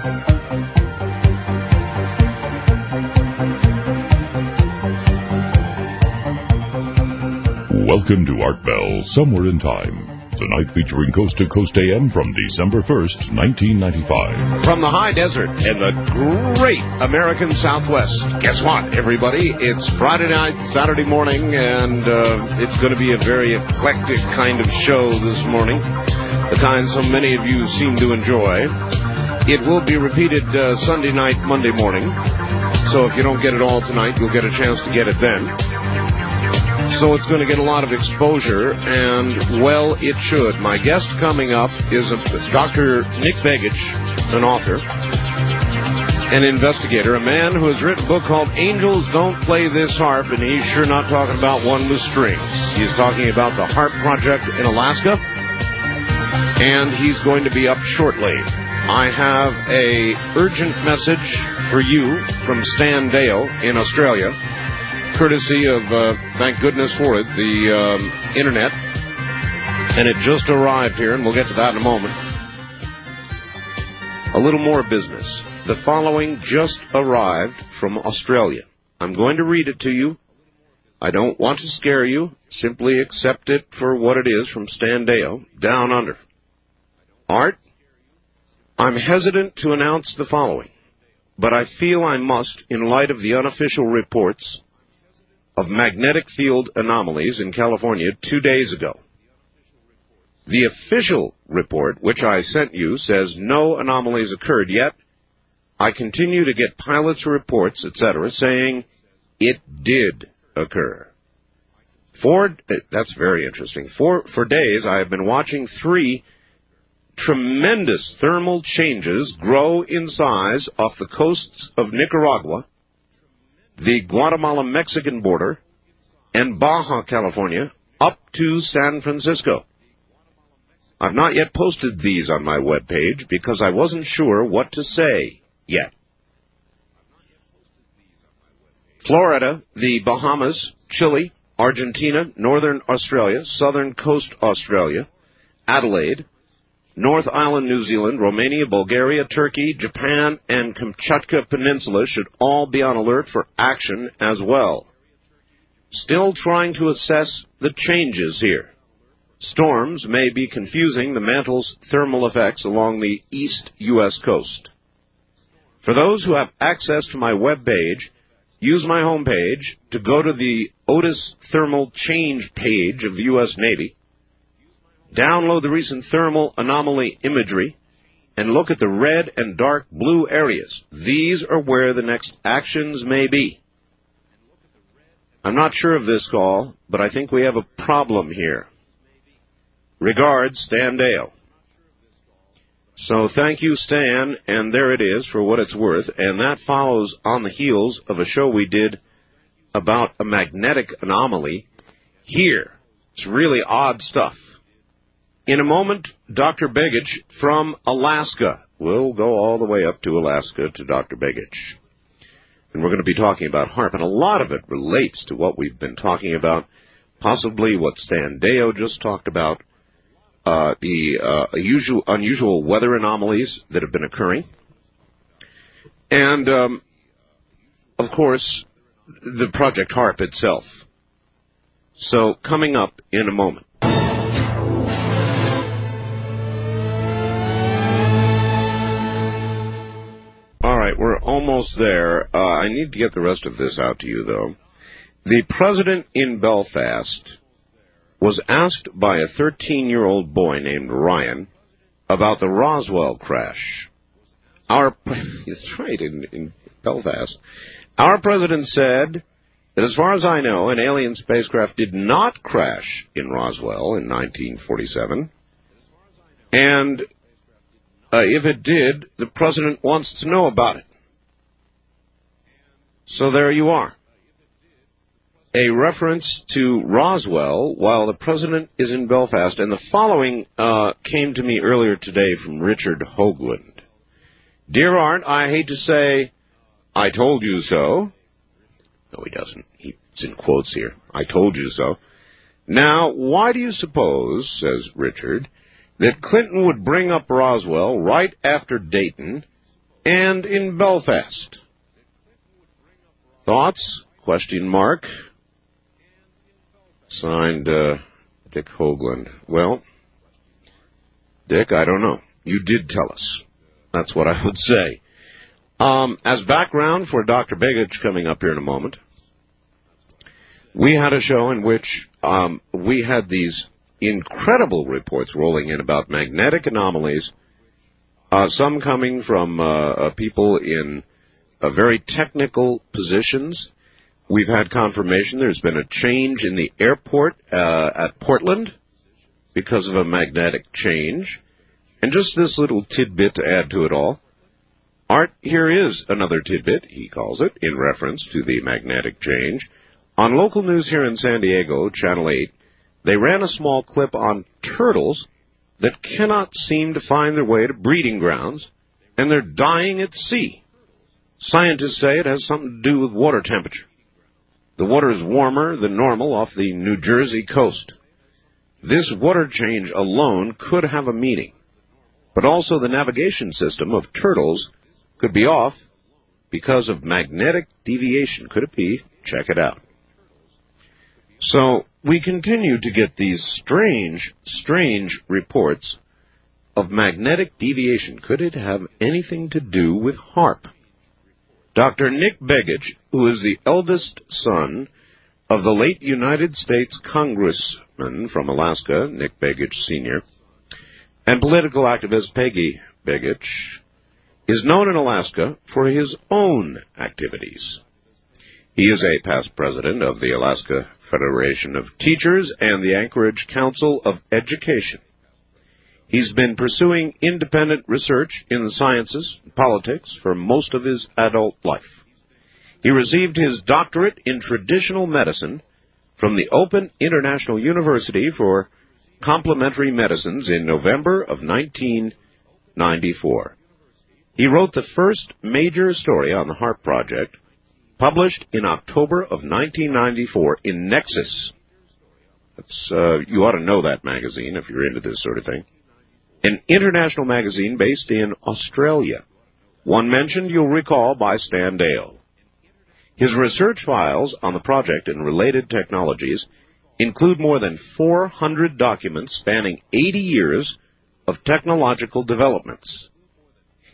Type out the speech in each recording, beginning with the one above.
Welcome to Art Bell, Somewhere in Time. Tonight featuring Coast to Coast AM from December 1st, 1995. From the high desert and the great American Southwest. Guess what, everybody? It's Friday night, Saturday morning, and uh, it's going to be a very eclectic kind of show this morning. The kind so many of you seem to enjoy. It will be repeated uh, Sunday night, Monday morning. So if you don't get it all tonight, you'll get a chance to get it then. So it's going to get a lot of exposure, and well, it should. My guest coming up is a, Dr. Nick Begich, an author, an investigator, a man who has written a book called Angels Don't Play This HAARP, and he's sure not talking about one with strings. He's talking about the HAARP project in Alaska, and he's going to be up shortly. I have a urgent message for you from Stan Deyo in Australia courtesy of, uh, thank goodness for it, the um, internet. And it just arrived here, and we'll get to that in a moment. A little more business. The following just arrived from Australia. I'm going to read it to you. I don't want to scare you. Simply accept it for what it is from Stan Deyo, down under. Art, I'm hesitant to announce the following, but I feel I must in light of the unofficial reports of magnetic field anomalies in California two days ago. The official report, which I sent you, says no anomalies occurred yet. I continue to get pilots' reports, etc., saying it did occur. For, eh, that's very interesting. For, for days, I have been watching three tremendous thermal changes grow in size off the coasts of Nicaragua, the Guatemala-Mexican border, and Baja California up to San Francisco. I've not yet posted these on my web page because I wasn't sure what to say yet. Florida, the Bahamas, Chile, Argentina, Northern Australia, Southern Coast Australia, Adelaide, North Island, New Zealand, Romania, Bulgaria, Turkey, Japan, and Kamchatka Peninsula should all be on alert for action as well. Still trying to assess the changes here. Storms may be confusing the mantle's thermal effects along the east U.S. coast. For those who have access to my web page, use my homepage to go to the Otis Thermal Change page of the U.S. Navy Download the recent thermal anomaly imagery and look at the red and dark blue areas. These are where the next actions may be. I'm not sure of this call, but I think we have a problem here. Regards, Stan Deyo. So thank you, Stan, and there it is for what it's worth, and that follows on the heels of a show we did about a magnetic anomaly here. It's really odd stuff. In a moment, Dr. Begich from Alaska. We'll go all the way up to Alaska to Dr. Begich. And we're going to be talking about HAARP, and a lot of it relates to what we've been talking about, possibly what Stan Deyo just talked about, uh, the uh, usual, unusual weather anomalies that have been occurring, and, um, of course, the Project HAARP itself. So, coming up in a moment. We're almost there. Uh, I need to get the rest of this out to you, though. The president in Belfast was asked by a 13-year-old boy named Ryan about the Roswell crash. Our, that's right, in, in Belfast. Our president said that as far as I know, an alien spacecraft did not crash in Roswell in 1947. And uh, if it did, the president wants to know about it. So there you are. A reference to Roswell while the president is in Belfast. And the following uh, came to me earlier today from Richard Hoagland. Dear Art, I hate to say, I told you so. No, he doesn't. He's in quotes here. I told you so. Now, why do you suppose, says Richard, that Clinton would bring up Roswell right after Dayton and in Belfast. Thoughts? Question mark. Signed uh, Dick Hoagland. Well, Dick, I don't know. You did tell us. That's what I would say. Um, as background for Dr. Begich coming up here in a moment, we had a show in which um, we had these incredible reports rolling in about magnetic anomalies, uh, some coming from uh, uh people in uh, very technical positions. We've had confirmation there's been a change in the airport uh, at Portland because of a magnetic change. And just this little tidbit to add to it all. Art, here is another tidbit, he calls it, in reference to the magnetic change. On local news here in San Diego, Channel 8, they ran a small clip on turtles that cannot seem to find their way to breeding grounds, and they're dying at sea. Scientists say it has something to do with water temperature. The water is warmer than normal off the New Jersey coast. This water change alone could have a meaning, but also the navigation system of turtles could be off because of magnetic deviation. Could it be? Check it out. So we continue to get these strange, strange reports of magnetic deviation. Could it have anything to do with HAARP? Dr. Nick Begich, who is the eldest son of the late United States Congressman from Alaska, Nick Begich Sr., and political activist Pegge Begich, is known in Alaska for his own activities. He is a past president of the Alaska Federation of Teachers and the Anchorage Council of Education. He's been pursuing independent research in the sciences and politics for most of his adult life. He received his doctorate in traditional medicine from the Open International University for Complementary Medicines in November of 1994. He wrote the first major story on the HAARP project, published in October of 1994 in Nexus. Uh, you ought to know that magazine if you're into this sort of thing. An international magazine based in Australia. One mentioned, you'll recall, by Stan Deyo. His research files on the project and related technologies include more than 400 documents spanning 80 years of technological developments.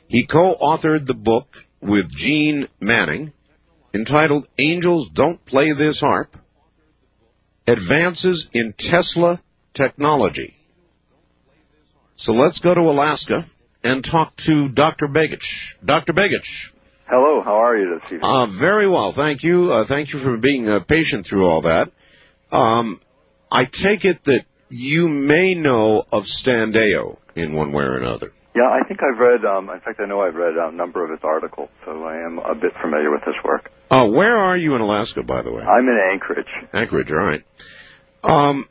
He co-authored the book with Jeane Manning entitled Angels Don't Play This HAARP, Advances in Tesla Technology. So let's go to Alaska and talk to Dr. Begich. Dr. Begich. Hello, how are you this evening? Uh, very well, thank you. Uh, thank you for being uh, patient through all that. Um, I take it that you may know of Stan Deyo in one way or another. Yeah, I think I've read. Um, in fact, I know I've read a number of his articles, so I am a bit familiar with his work. Oh, where are you in Alaska, by the way? I'm in Anchorage. Anchorage, all right. Um,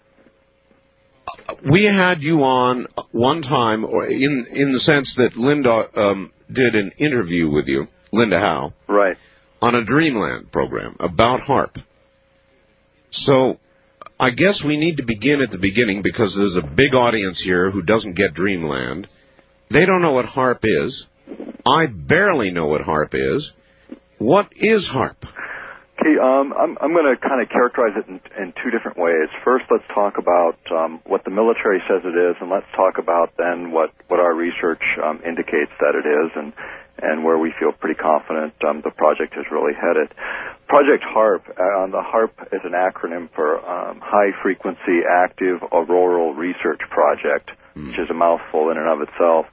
we had you on one time, or in in the sense that Linda um, did an interview with you, Linda Howe, right, on a Dreamland program about HAARP. So I guess we need to begin at the beginning because there's a big audience here who doesn't get Dreamland. They don't know what HAARP is. I barely know what HAARP is. What is HAARP? Okay, um, I'm, I'm going to kind of characterize it in, in, two different ways. First, let's talk about um, what the military says it is, and let's talk about then what, what our research um, indicates that it is, and, and where we feel pretty confident um, the project is really headed. Project HAARP. uh, the HAARP is an acronym for um, High Frequency Active Auroral Research Project mm. which is a mouthful in and of itself.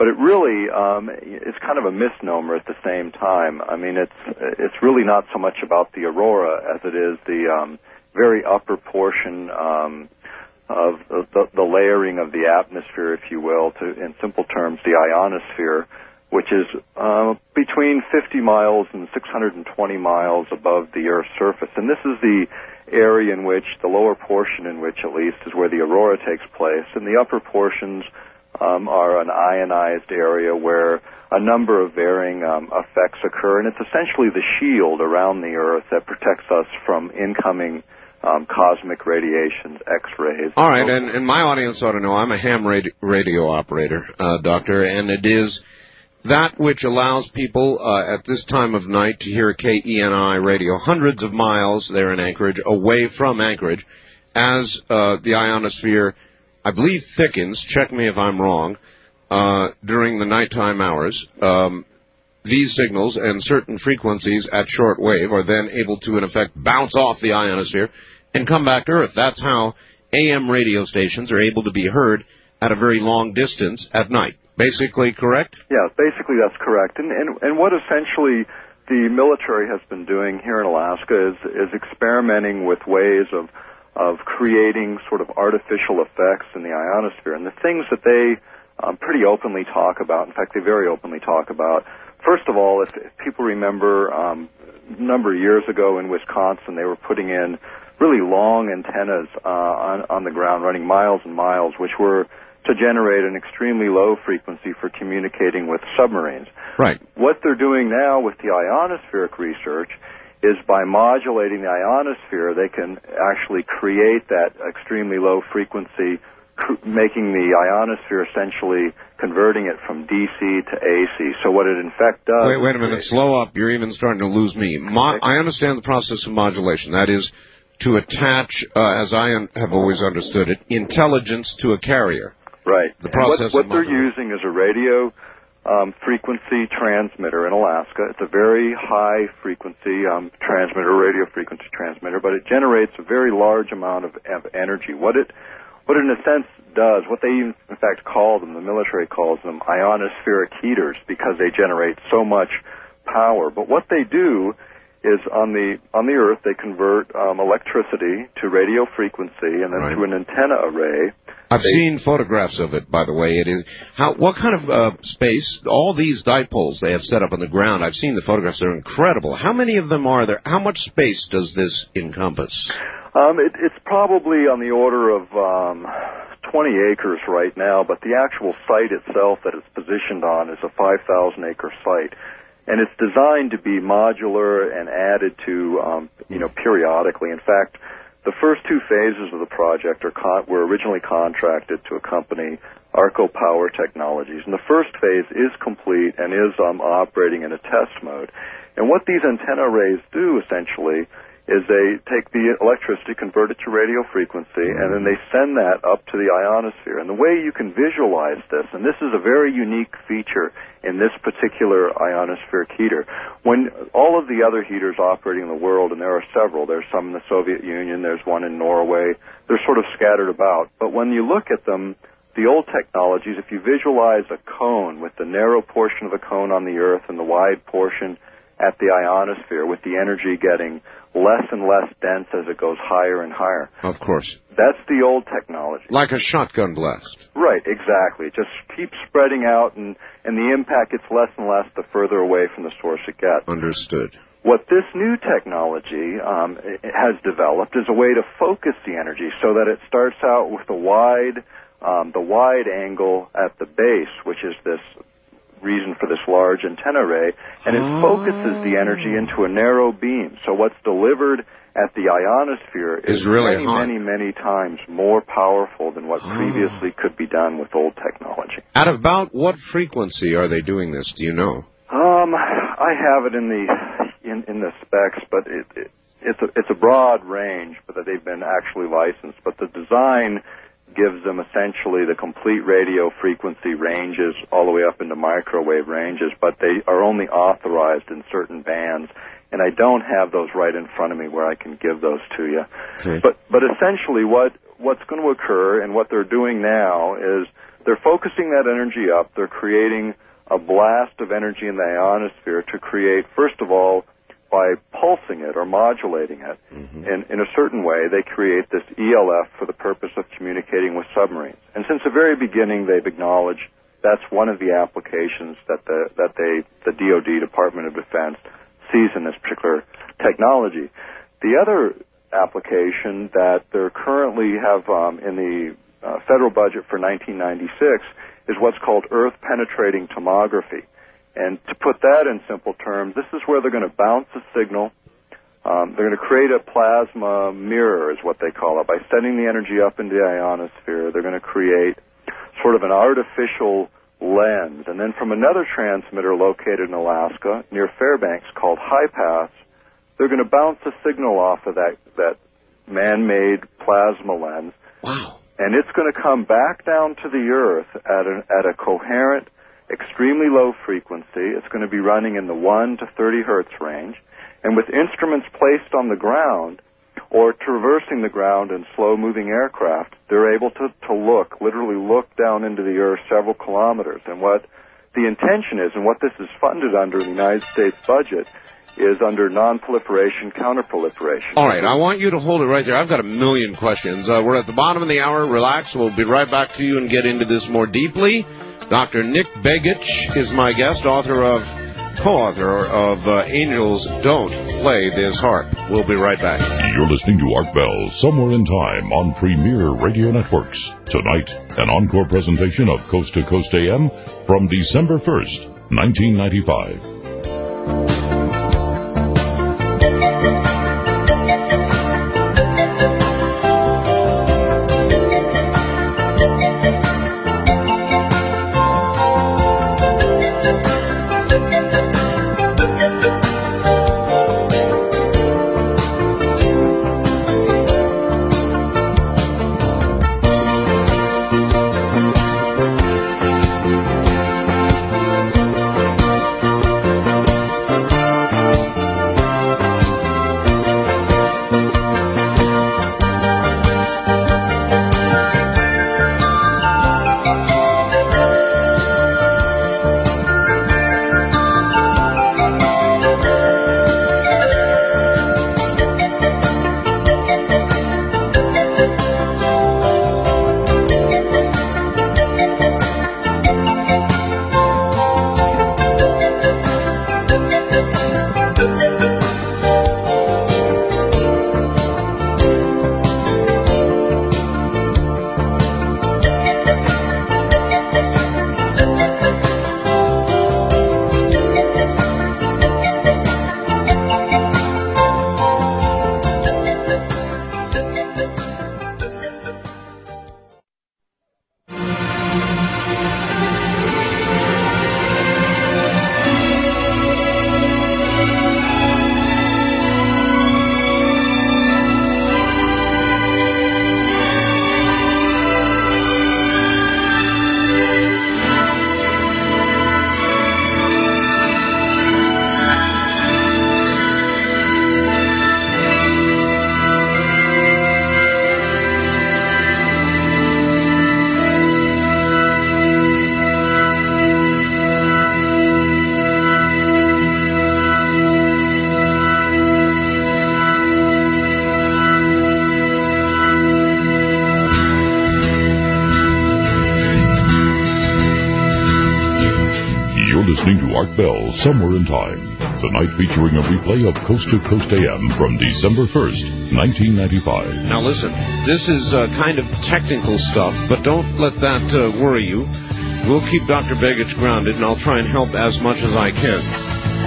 But it really um, is kind of a misnomer at the same time. I mean, it's it's really not so much about the aurora as it is the um, very upper portion um, of the, the layering of the atmosphere, if you will, to in simple terms, the ionosphere, which is uh, between 50 miles and 620 miles above the Earth's surface. And this is the area in which, the lower portion in which at least, is where the aurora takes place, and the upper portions um, are an ionized area where a number of varying um, effects occur, and it's essentially the shield around the Earth that protects us from incoming um, cosmic radiations, X-rays. All right, and, and my audience ought to know I'm a ham radio, radio operator, uh, doctor, and it is that which allows people uh, at this time of night to hear KENI radio hundreds of miles there in Anchorage, away from Anchorage, as uh, the ionosphere, I believe, thickens. Check me if I'm wrong. Uh, during the nighttime hours, um, these signals and certain frequencies at short wave are then able to, in effect, bounce off the ionosphere and come back to Earth. That's how AM radio stations are able to be heard at a very long distance at night. Basically correct? Yeah, basically that's correct. And, and, and what essentially the military has been doing here in Alaska is, is experimenting with ways of, of creating sort of artificial effects in the ionosphere. And the things that they um, pretty openly talk about, in fact, they very openly talk about, first of all, if, if people remember um, a number of years ago in Wisconsin, they were putting in really long antennas uh, on, on the ground, running miles and miles, which were to generate an extremely low frequency for communicating with submarines. Right. What they're doing now with the ionospheric research is by modulating the ionosphere, they can actually create that extremely low frequency, cr- making the ionosphere essentially converting it from DC to AC. So what it in fact does. Wait, wait a minute. Slow up. You're even starting to lose me. Mo- I understand the process of modulation. That is to attach, uh, as I un- have always understood it, intelligence to a carrier. Right. The process what, what they're using is a radio um, frequency transmitter in Alaska. It's a very high frequency um, transmitter, radio frequency transmitter, but it generates a very large amount of, of energy. What it, what it in a sense does, what they even, in fact call them, the military calls them ionospheric heaters because they generate so much power. But what they do is on the on the Earth they convert um, electricity to radio frequency and then Right. through an antenna array I've They- seen photographs of it, by the way. It is how what kind of uh, space? All these dipoles they have set up on the ground. I've seen the photographs. They're incredible. How many of them are there? How much space does this encompass? Um, it, it's probably on the order of um, 20 acres right now, but the actual site itself that it's positioned on is a 5,000 acre site, and it's designed to be modular and added to, um, you know, periodically. In fact, the first two phases of the project are con- were originally contracted to a company, Arco Power Technologies, and the first phase is complete and is um, operating in a test mode. And what these antenna arrays do essentially is they take the electricity, convert it to radio frequency, and then they send that up to the ionosphere. And the way you can visualize this, and this is a very unique feature in this particular ionospheric heater, when all of the other heaters operating in the world, and there are several, there's some in the Soviet Union, there's one in Norway, they're sort of scattered about. But when you look at them, the old technologies, if you visualize a cone with the narrow portion of the cone on the Earth and the wide portion at the ionosphere, with the energy getting less and less dense as it goes higher and higher. Of course, That's the old technology. like a shotgun blast. Right, exactly. It just keeps spreading out and, and the impact gets less and less the further away from the source it gets. Understood. What this new technology um, has developed is a way to focus the energy so that it starts out with the wide, um, the wide angle at the base, which is this reason for this large antenna array, and it focuses the energy into a narrow beam. So what's delivered at the ionosphere Is really many, hot. many, many times more powerful than what previously could be done with old technology. At about what frequency are they doing this? Do you know? Um, I have it in the in, in the specs, but it, it it's a it's a broad range, but that they've been actually licensed. But the design gives them essentially the complete radio frequency ranges all the way up into microwave ranges, but they are only authorized in certain bands. And I don't have those right in front of me where I can give those to you. Okay. But but essentially, what what's going to occur and what they're doing now is they're focusing that energy up. They're creating a blast of energy in the ionosphere to create, first of all, by pulsing it or modulating it in, in a certain way, they create this ELF for the purpose of communicating with submarines. And since the very beginning, they've acknowledged that's one of the applications that the that they the DoD Department of Defense sees in this particular technology. The other application that they're currently have um, in the uh, federal budget for 1996 is what's called Earth penetrating tomography. And to put that in simple terms, this is where they're going to bounce a signal. Um, they're going to create a plasma mirror, is what they call it. By sending the energy up into the ionosphere, they're going to create sort of an artificial lens. And then from another transmitter located in Alaska near Fairbanks called HIPAS, they're going to bounce a signal off of that, that man-made plasma lens. Wow. And it's going to come back down to the Earth at a, at a coherent, extremely low frequency. It's going to be running in the 1 to 30 hertz range. And with instruments placed on the ground, or traversing the ground in slow moving aircraft, they're able to, to look, literally look down into the earth several kilometers. And what the intention is, and what this is funded under in the United States budget, is under non-proliferation, counter-proliferation. All right, I want you to hold it right there. I've got a million questions. Uh, we're at the bottom of the hour. Relax. We'll be right back to you and get into this more deeply. Dr. Nick Begich is my guest, author of co-author of uh, Angels Don't Play This HAARP. We'll be right back. You're listening to Art Bell, Somewhere in Time on Premier Radio Networks. Tonight, an encore presentation of Coast to Coast AM from December 1st, 1995. Featuring a replay of Coast to Coast AM from December 1st, 1995. Now listen, this is uh, kind of technical stuff, but don't let that uh, worry you. We'll keep Dr. Begich grounded, and I'll try and help as much as I can.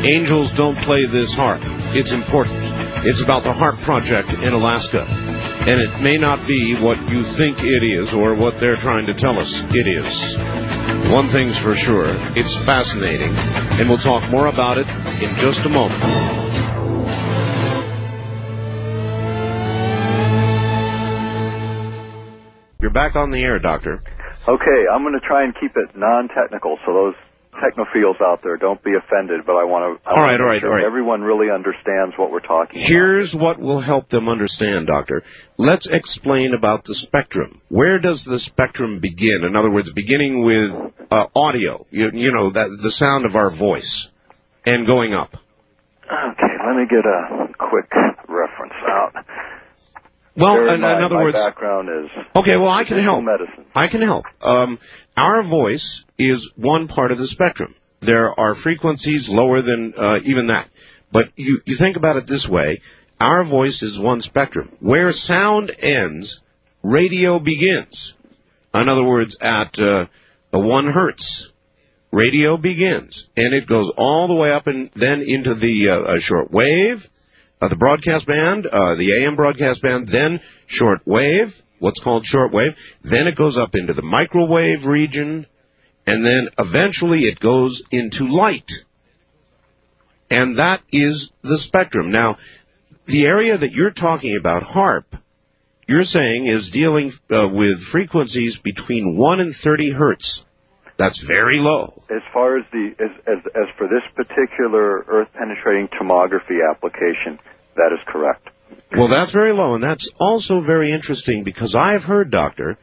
Angels don't play this HAARP. It's important. It's about the HAARP project in Alaska. And it may not be what you think it is or what they're trying to tell us it is. One thing's for sure, it's fascinating, and we'll talk more about it in just a moment. You're back on the air, Doctor. Okay, I'm going to try and keep it non-technical, so those technophiles out there don't be offended. But I want to. All right, all right, sure all right. Everyone really understands what we're talking Here's what will help them understand, Doctor. Let's explain about the spectrum. Where does the spectrum begin? In other words, beginning with uh, audio, you, you know, that, the sound of our voice, and going up. Okay, let me get a quick reference out. Well, in, mind, in other my words, background is okay. Well, I can help. medicine. I can help. Um, our voice is one part of the spectrum. There are frequencies lower than uh, even that. But you, you think about it this way our voice is one spectrum. Where sound ends, radio begins. In other words, at uh, a 1 hertz, radio begins. And it goes all the way up and then into the uh, short wave, uh, the broadcast band, uh, the AM broadcast band, then short wave, what's called short wave. Then it goes up into the microwave region, and then eventually it goes into light. And that is the spectrum. Now, the area that you're talking about, HAARP, you're saying is dealing uh, with frequencies between 1 and 30 hertz. That's very low. As far as the as as, as for this particular earth penetrating tomography application, that is correct. Well, that's very low, and that's also very interesting because I have heard, doctor,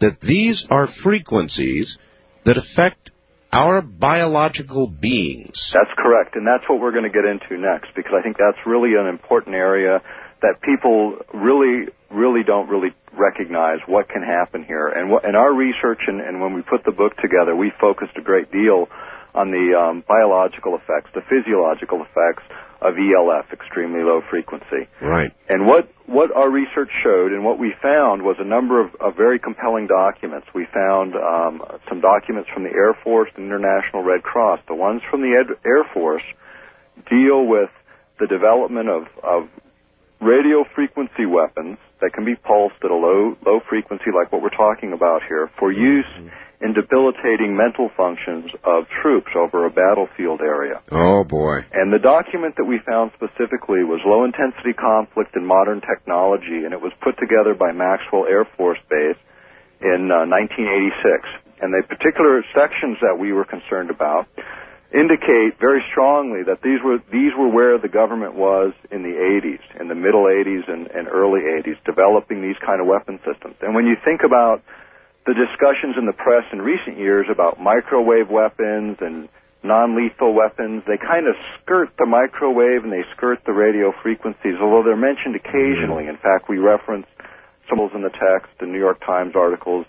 that these are frequencies that affect our biological beings. That's correct, and that's what we're going to get into next because I think that's really an important area that people really, really don't really recognize what can happen here. And what, in our research and, and when we put the book together, we focused a great deal on the um, biological effects, the physiological effects of ELF, extremely low frequency. Right. And what, what our research showed and what we found was a number of, of very compelling documents. We found um, some documents from the Air Force and International Red Cross. The ones from the Ed- Air Force deal with the development of, of radio frequency weapons that can be pulsed at a low low frequency like what we're talking about here for use in debilitating mental functions of troops over a battlefield area. Oh boy. And the document that we found specifically was low intensity conflict and modern technology and it was put together by Maxwell Air Force Base in uh, 1986. And the particular sections that we were concerned about indicate very strongly that these were these were where the government was in the 80s, in the middle 80s and, and early 80s, developing these kind of weapon systems. And when you think about the discussions in the press in recent years about microwave weapons and non-lethal weapons, they kind of skirt the microwave and they skirt the radio frequencies, although they're mentioned occasionally. Mm-hmm. In fact, we reference symbols in the text, the New York Times articles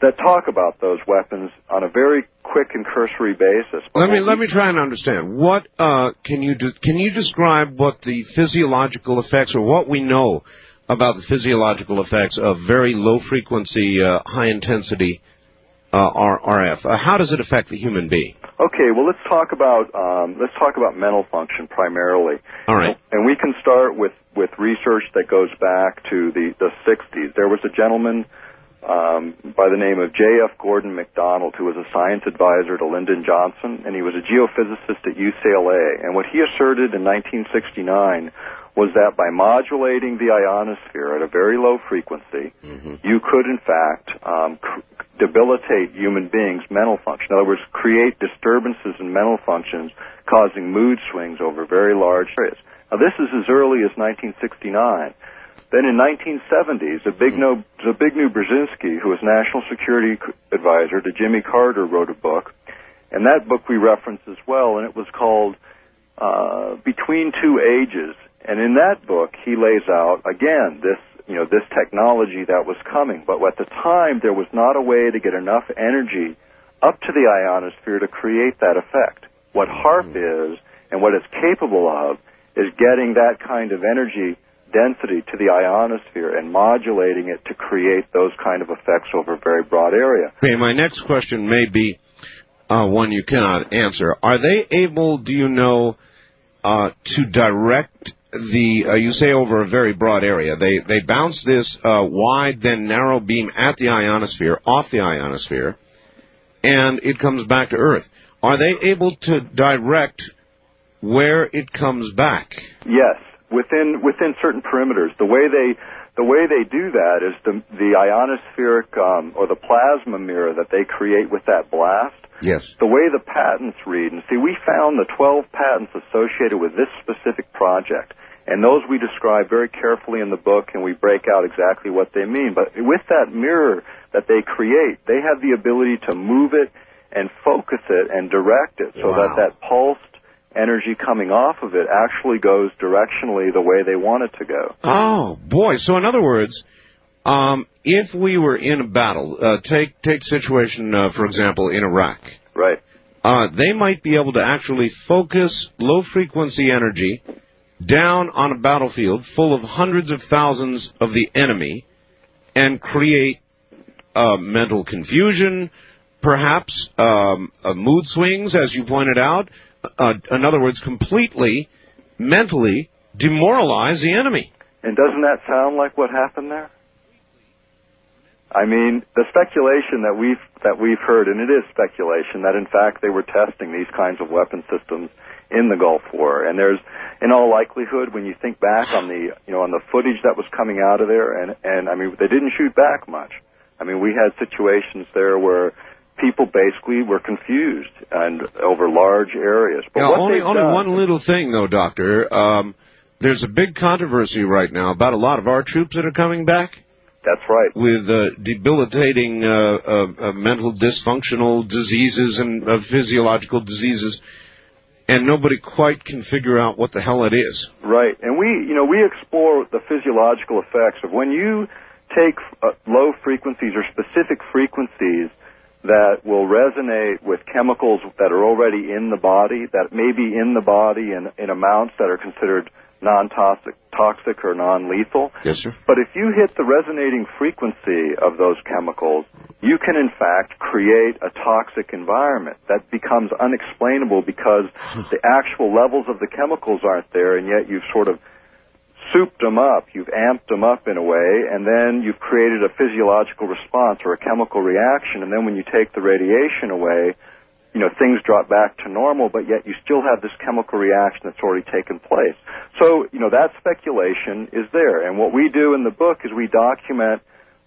that talk about those weapons on a very quick and cursory basis. Let me let me try and understand. What uh, can you do, can you describe what the physiological effects or what we know about the physiological effects of very low frequency, uh, high intensity uh, RF? Uh, how does it affect the human being? Okay, well let's talk about um, let's talk about mental function primarily. All right. And we can start with with research that goes back to the the 60s. There was a gentleman um, by the name of J.F. Gordon MacDonald, who was a science advisor to Lyndon Johnson, and he was a geophysicist at UCLA. And what he asserted in 1969 was that by modulating the ionosphere at a very low frequency, mm-hmm. you could, in fact, um, cr- debilitate human beings' mental function. In other words, create disturbances in mental functions, causing mood swings over very large areas. Now, this is as early as 1969. Then in 1970s, Zbigniew, Zbigniew Brzezinski, who was national security advisor to Jimmy Carter, wrote a book, and that book we reference as well, and it was called uh, Between Two Ages. And in that book, he lays out again this you know this technology that was coming, but at the time there was not a way to get enough energy up to the ionosphere to create that effect. What HAARP is and what it's capable of is getting that kind of energy density to the ionosphere and modulating it to create those kind of effects over a very broad area. Okay, my next question may be uh, one you cannot answer. Are they able, do you know, uh, to direct the, uh, you say over a very broad area, they, they bounce this uh, wide, then narrow beam at the ionosphere, off the ionosphere, and it comes back to Earth. Are they able to direct where it comes back? Yes within within certain perimeters. The way they the way they do that is the the ionospheric um, or the plasma mirror that they create with that blast. Yes. The way the patents read, and see, we found the 12 patents associated with this specific project, and those we describe very carefully in the book, and we break out exactly what they mean. But with that mirror that they create, they have the ability to move it and focus it and direct it so wow. that that pulse energy coming off of it actually goes directionally the way they want it to go. Oh boy! So in other words, um, if we were in a battle, uh, take take situation uh, for example in Iraq, right? Uh, they might be able to actually focus low frequency energy down on a battlefield full of hundreds of thousands of the enemy and create uh, mental confusion, perhaps um, uh, mood swings, as you pointed out uh, in other words, completely mentally demoralize the enemy. And doesn't that sound like what happened there? I mean, the speculation that we've that we've heard, and it is speculation, that in fact they were testing these kinds of weapon systems in the Gulf War. And there's, in all likelihood, when you think back on the you know on the footage that was coming out of there, and and I mean they didn't shoot back much. I mean we had situations there where people basically were confused and over large areas. But yeah, only only done, one little thing though, Doctor. Um, there's a big controversy right now about a lot of our troops that are coming back. That's right. With uh, debilitating uh, uh, uh mental dysfunctional diseases and uh, physiological diseases, and nobody quite can figure out what the hell it is. Right, and we, you know, we explore the physiological effects of when you take uh, low frequencies or specific frequencies that will resonate with chemicals that are already in the body, that may be in the body in, in amounts that are considered non-toxic toxic or non-lethal. Yes, sir. But if you hit the resonating frequency of those chemicals, you can in fact create a toxic environment that becomes unexplainable because the actual levels of the chemicals aren't there and yet you've sort of souped them up, you've amped them up in a way, and then you've created a physiological response or a chemical reaction, and then when you take the radiation away, you know, things drop back to normal, but yet you still have this chemical reaction that's already taken place. So, you know, that speculation is there. And what we do in the book is we document,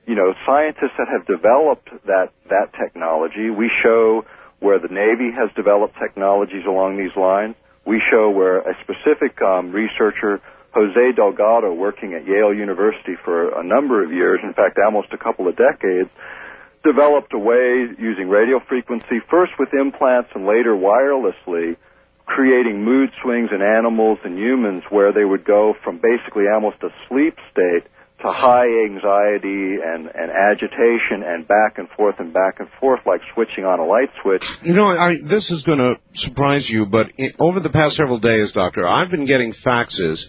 you know, scientists that have developed that, that technology. We show where the Navy has developed technologies along these lines. We show where a specific um, researcher, Jose Delgado, working at Yale University for a number of years, in fact, almost a couple of decades, developed a way using radio frequency, first with implants and later wirelessly, creating mood swings in animals and humans where they would go from basically almost a sleep state to high anxiety and, and agitation and back and forth and back and forth like switching on a light switch. You know, I, this is going to surprise you, but in, over the past several days, Doctor, I've been getting faxes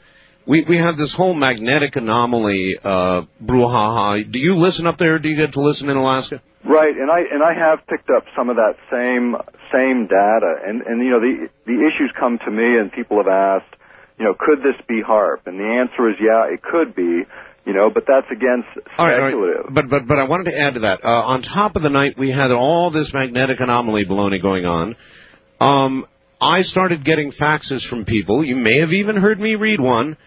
we we have this whole magnetic anomaly uh, brouhaha. Do you listen up there? Do you get to listen in Alaska? Right, and I and I have picked up some of that same same data, and and you know the the issues come to me, and people have asked, you know, could this be HAARP? And the answer is yeah, it could be. You know, but that's against speculative. All right, all right. But but but I wanted to add to that. Uh, on top of the night, we had all this magnetic anomaly baloney going on. Um, I started getting faxes from people. You may have even heard me read one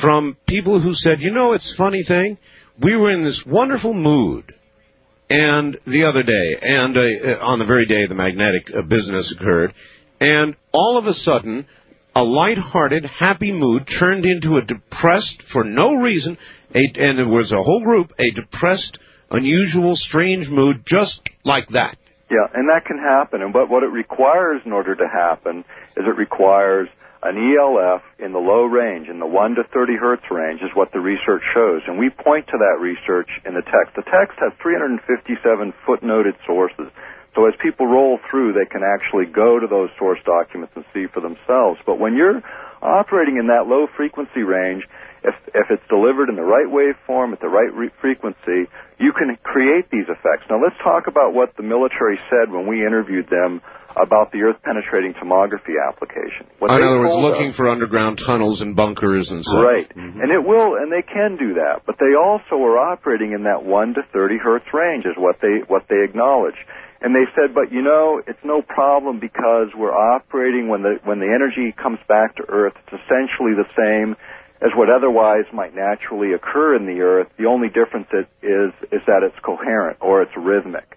from people who said, you know, it's a funny thing. We were in this wonderful mood, and the other day, and uh, uh, on the very day the magnetic uh, business occurred, and all of a sudden, a light-hearted, happy mood turned into a depressed, for no reason, a, and there was a whole group, a depressed, unusual, strange mood, just like that. Yeah, and that can happen. And what it requires in order to happen is it requires an ELF in the low range, in the 1 to 30 hertz range, is what the research shows. And we point to that research in the text. The text has 357 footnoted sources. So as people roll through, they can actually go to those source documents and see for themselves. But when you're operating in that low frequency range, if, if it's delivered in the right waveform at the right re- frequency, you can create these effects. Now let's talk about what the military said when we interviewed them about the earth penetrating tomography application. What in other words, looking us, for underground tunnels and bunkers and so. Right, mm-hmm. and it will, and they can do that, but they also are operating in that one to thirty hertz range, is what they what they acknowledge. And they said, but you know, it's no problem because we're operating when the when the energy comes back to Earth, it's essentially the same as what otherwise might naturally occur in the Earth. The only difference is is that it's coherent or it's rhythmic.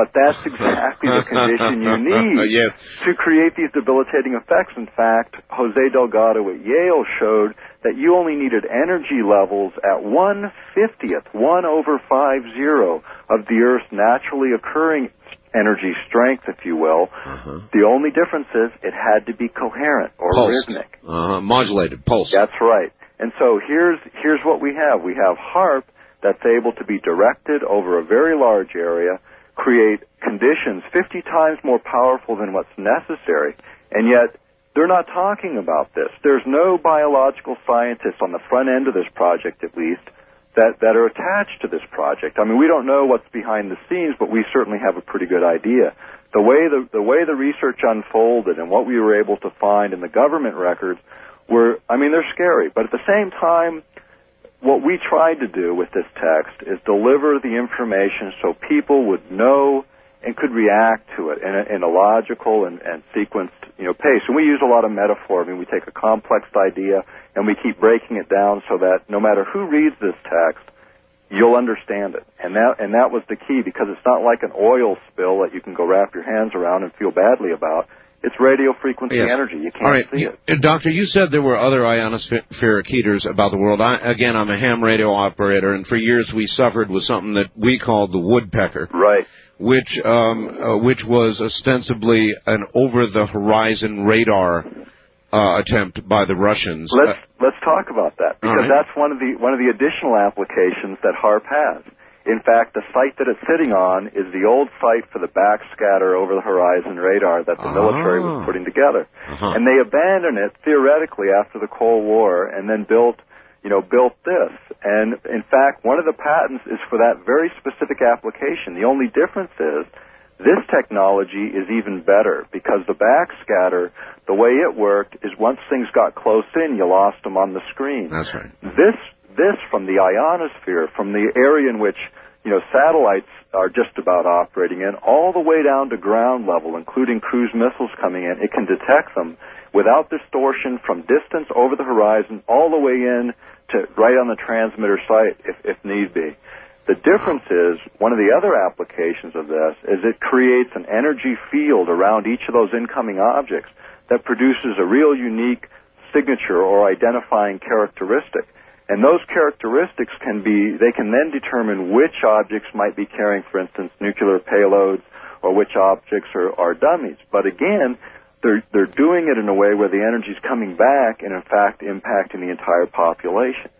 But that's exactly the condition you need yes. to create these debilitating effects. In fact, Jose Delgado at Yale showed that you only needed energy levels at one fiftieth, one over five zero of the Earth's naturally occurring energy strength, if you will. Uh-huh. The only difference is it had to be coherent or Pulsed. rhythmic, uh-huh. modulated, pulse. That's right. And so here's here's what we have. We have HAARP that's able to be directed over a very large area create conditions 50 times more powerful than what's necessary, and yet they're not talking about this. There's no biological scientists on the front end of this project, at least, that, that are attached to this project. I mean, we don't know what's behind the scenes, but we certainly have a pretty good idea. The way the, the way the research unfolded and what we were able to find in the government records were, I mean, they're scary, but at the same time, what we tried to do with this text is deliver the information so people would know and could react to it in a, in a logical and, and sequenced, you know, pace. And we use a lot of metaphor. I mean, we take a complex idea and we keep breaking it down so that no matter who reads this text, you'll understand it. And that and that was the key because it's not like an oil spill that you can go wrap your hands around and feel badly about. It's radio frequency Yes. energy. You can't All right, see it. uh, Doctor, you said there were other ionospheric heaters about the world. I, again, I'm a ham radio operator, and for years we suffered with something that we called the woodpecker, Right. which um, uh, which was ostensibly an over-the-horizon radar uh, attempt by the Russians. Let's let's talk about that because right. that's one of the one of the additional applications that HAARP has. In fact, the site that it's sitting on is the old site for the backscatter over the horizon radar that the military Ah. was putting together. Uh-huh. And they abandoned it theoretically after the Cold War and then built, you know, built this. And in fact, one of the patents is for that very specific application. The only difference is this technology is even better because the backscatter, the way it worked is once things got close in, you lost them on the screen. That's right. This this from the ionosphere, from the area in which you know satellites are just about operating in, all the way down to ground level, including cruise missiles coming in, it can detect them without distortion from distance over the horizon, all the way in to right on the transmitter site if, if need be. The difference is one of the other applications of this is it creates an energy field around each of those incoming objects that produces a real unique signature or identifying characteristic. And those characteristics can be, they can then determine which objects might be carrying, for instance, nuclear payloads or which objects are, are dummies. But again, they're, they're doing it in a way where the energy is coming back and in fact impacting the entire population.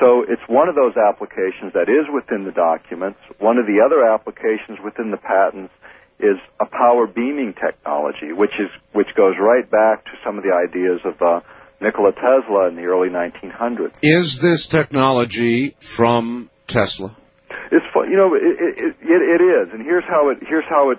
So it's one of those applications that is within the documents. One of the other applications within the patents is a power beaming technology, which is which goes right back to some of the ideas of uh, Nikola Tesla in the early 1900s. Is this technology from Tesla? It's you know, it, it, it, it is, and here's how it here's how it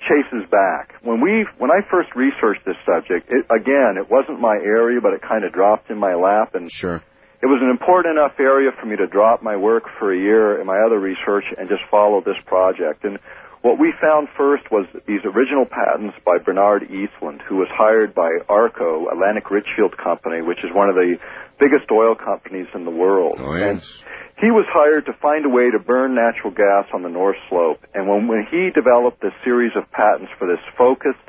chases back. When we when I first researched this subject, it, again, it wasn't my area, but it kind of dropped in my lap, and Sure. it was an important enough area for me to drop my work for a year in my other research and just follow this project. And what we found first was these original patents by Bernard Eastlund, who was hired by ARCO, Atlantic Richfield Company, which is one of the biggest oil companies in the world. Oh, And yes. he was hired to find a way to burn natural gas on the North Slope. And when, when he developed this series of patents for this focused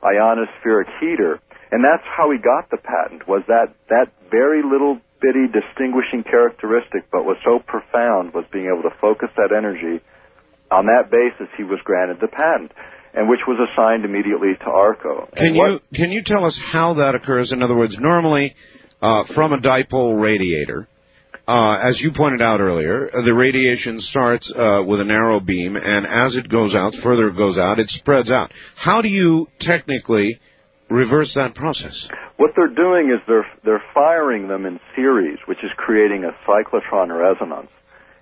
ionospheric heater, and that's how he got the patent, was that, that very little bitty distinguishing characteristic, but was so profound, was being able to focus that energy. On that basis, he was granted the patent, and which was assigned immediately to ARCO. And Can what- you can you tell us how that occurs? In other words, normally uh, from a dipole radiator, uh, as you pointed out earlier, the radiation starts uh, with a narrow beam, and as it goes out, further it goes out, it spreads out. How do you technically reverse that process? What they're doing is they're they're firing them in series, which is creating a cyclotron resonance.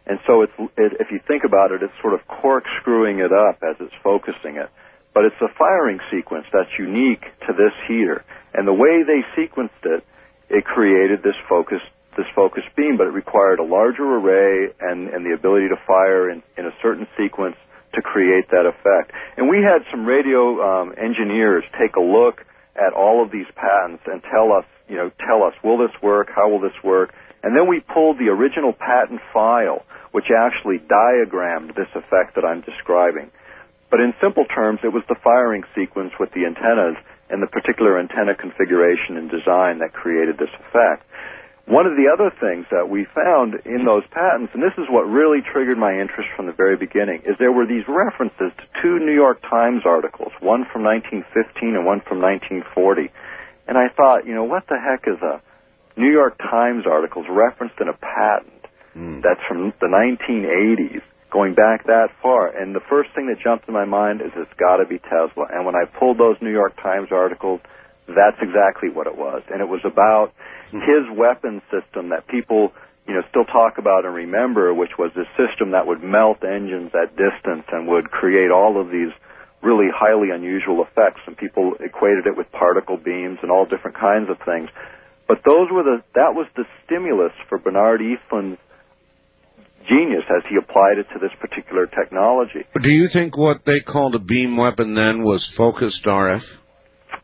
And so it's it, if you think about it, it's sort of corkscrewing it up as it's focusing it. But it's a firing sequence that's unique to this heater. And the way they sequenced it, it created this focus this focused beam, but it required a larger array and, and the ability to fire in, in a certain sequence to create that effect. And we had some radio um, engineers take a look at all of these patents and tell us, you know, tell us, will this work? How will this work? And then we pulled the original patent file, which actually diagrammed this effect that I'm describing. But in simple terms, it was the firing sequence with the antennas and the particular antenna configuration and design that created this effect. One of the other things that we found in those patents, and this is what really triggered my interest from the very beginning, is there were these references to two New York Times articles, one from 1915 and one from 1940. And I thought, you know, what the heck is a New York Times articles referenced in a patent hmm. that's from the 1980s, going back that far? And the first thing that jumped in my mind is it's got to be Tesla. And when I pulled those New York Times articles, that's exactly what it was. And it was about hmm. his weapon system that people, you know, still talk about and remember, which was this system that would melt engines at distance and would create all of these really highly unusual effects. And people equated it with particle beams and all different kinds of things. But those were the that was the stimulus for Bernard Eastlund's genius as he applied it to this particular technology. Do you think what they called a beam weapon then was focused RF?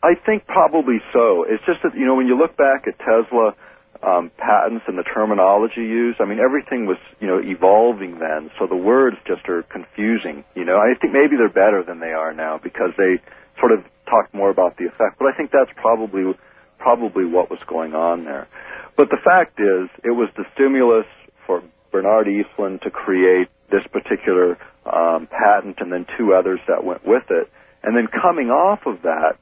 I think probably so. It's just that you know when you look back at Tesla um, patents and the terminology used, I mean everything was you know evolving then, so the words just are confusing. You know, I think maybe they're better than they are now because they sort of talk more about the effect. But I think that's probably probably what was going on there. But the fact is, it was the stimulus for Bernard Eastlund to create this particular um, patent and then two others that went with it. And then coming off of that,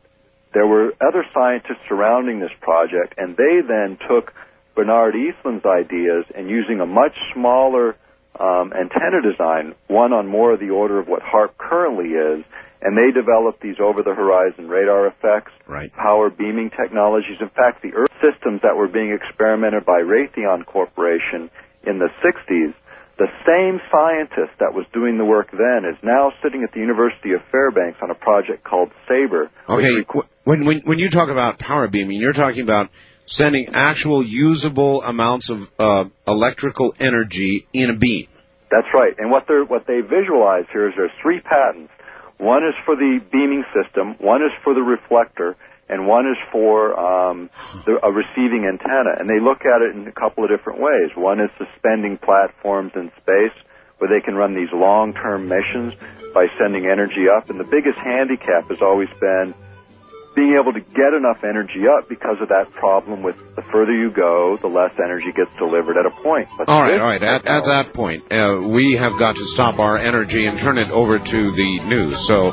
there were other scientists surrounding this project, and they then took Bernard Eastlund's ideas and using a much smaller um, antenna design, one on more of the order of what HAARP currently is, and they developed these over-the-horizon radar effects, right. power beaming technologies. In fact, the Earth systems that were being experimented by Raytheon Corporation in the 60s, the same scientist that was doing the work then is now sitting at the University of Fairbanks on a project called SABRE. Okay, when, when, when you talk about power beaming, you're talking about sending actual usable amounts of uh, electrical energy in a beam. That's right. And what they what they visualize here is there's three patents. One is for the beaming system, one is for the reflector, and one is for um, the, a receiving antenna. And they look at it in a couple of different ways. One is suspending platforms in space where they can run these long-term missions by sending energy up. And the biggest handicap has always been being able to get enough energy up because of that problem with the further you go, the less energy gets delivered at a point. But all right, all right. At, at that point, uh, we have got to stop our energy and turn it over to the news. So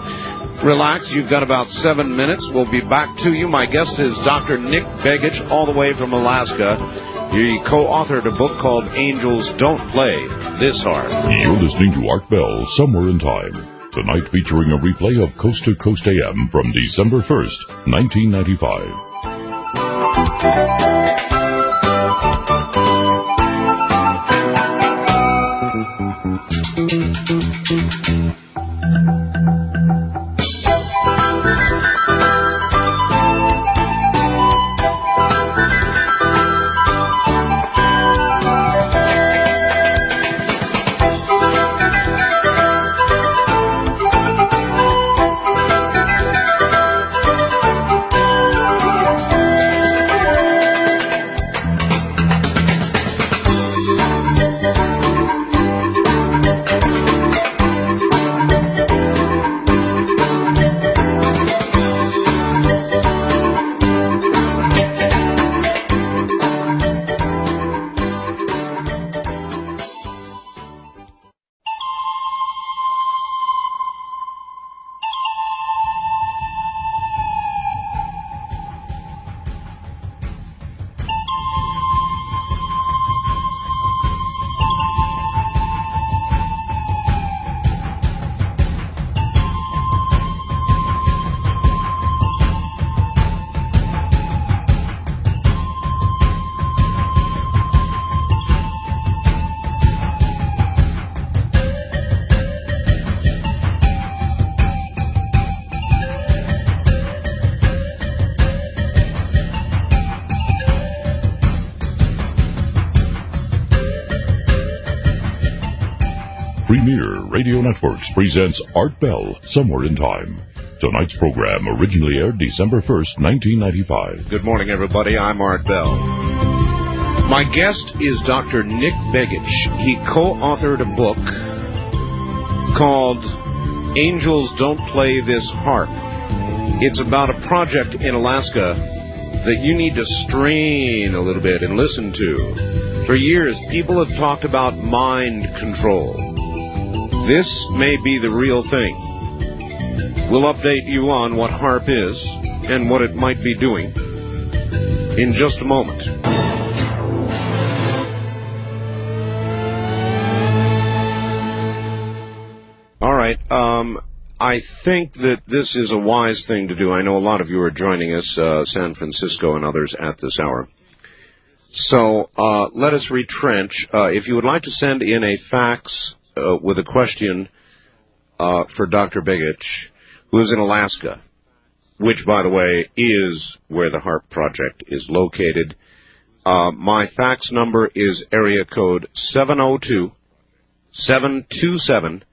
relax. You've got about seven minutes. We'll be back to you. My guest is Dr. Nick Begich, all the way from Alaska. He co-authored a book called Angels Don't Play This Hard. You're listening to Art Bell, Somewhere in Time. Tonight featuring a replay of Coast to Coast AM from December 1st, 1995. Networks presents Art Bell, Somewhere in Time. Tonight's program originally aired December 1st, 1995. Good morning, everybody. I'm Art Bell. My guest is Dr. Nick Begich. He co-authored a book called Angels Don't Play This HAARP. It's about a project in Alaska that you need to strain a little bit and listen to. For years, people have talked about mind control. This may be the real thing. We'll update you on what HAARP is and what it might be doing in just a moment. All right. Um, I think that this is a wise thing to do. I know a lot of you are joining us, uh, San Francisco and others, at this hour. So uh, let us retrench. Uh, if you would like to send in a fax uh, with a question uh, for Dr. Begich, who is in Alaska, which, by the way, is where the HAARP project is located. Uh, my fax number is area code 702 727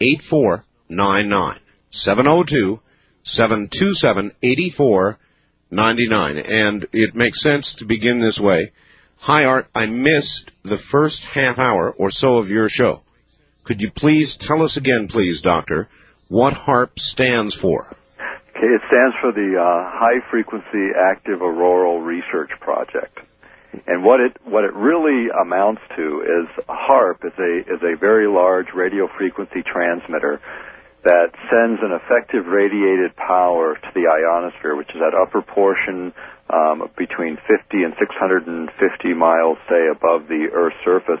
8499. 702 727 8499. And it makes sense to begin this way. Hi, Art. I missed the first half hour or so of your show. Could you please tell us again, please, Doctor, what HAARP stands for? Okay, it stands for the uh, High Frequency Active Auroral Research Project. And what it what it really amounts to is HAARP is a is a very large radio frequency transmitter that sends an effective radiated power to the ionosphere, which is that upper portion um, between 50 and 650 miles, say, above the Earth's surface.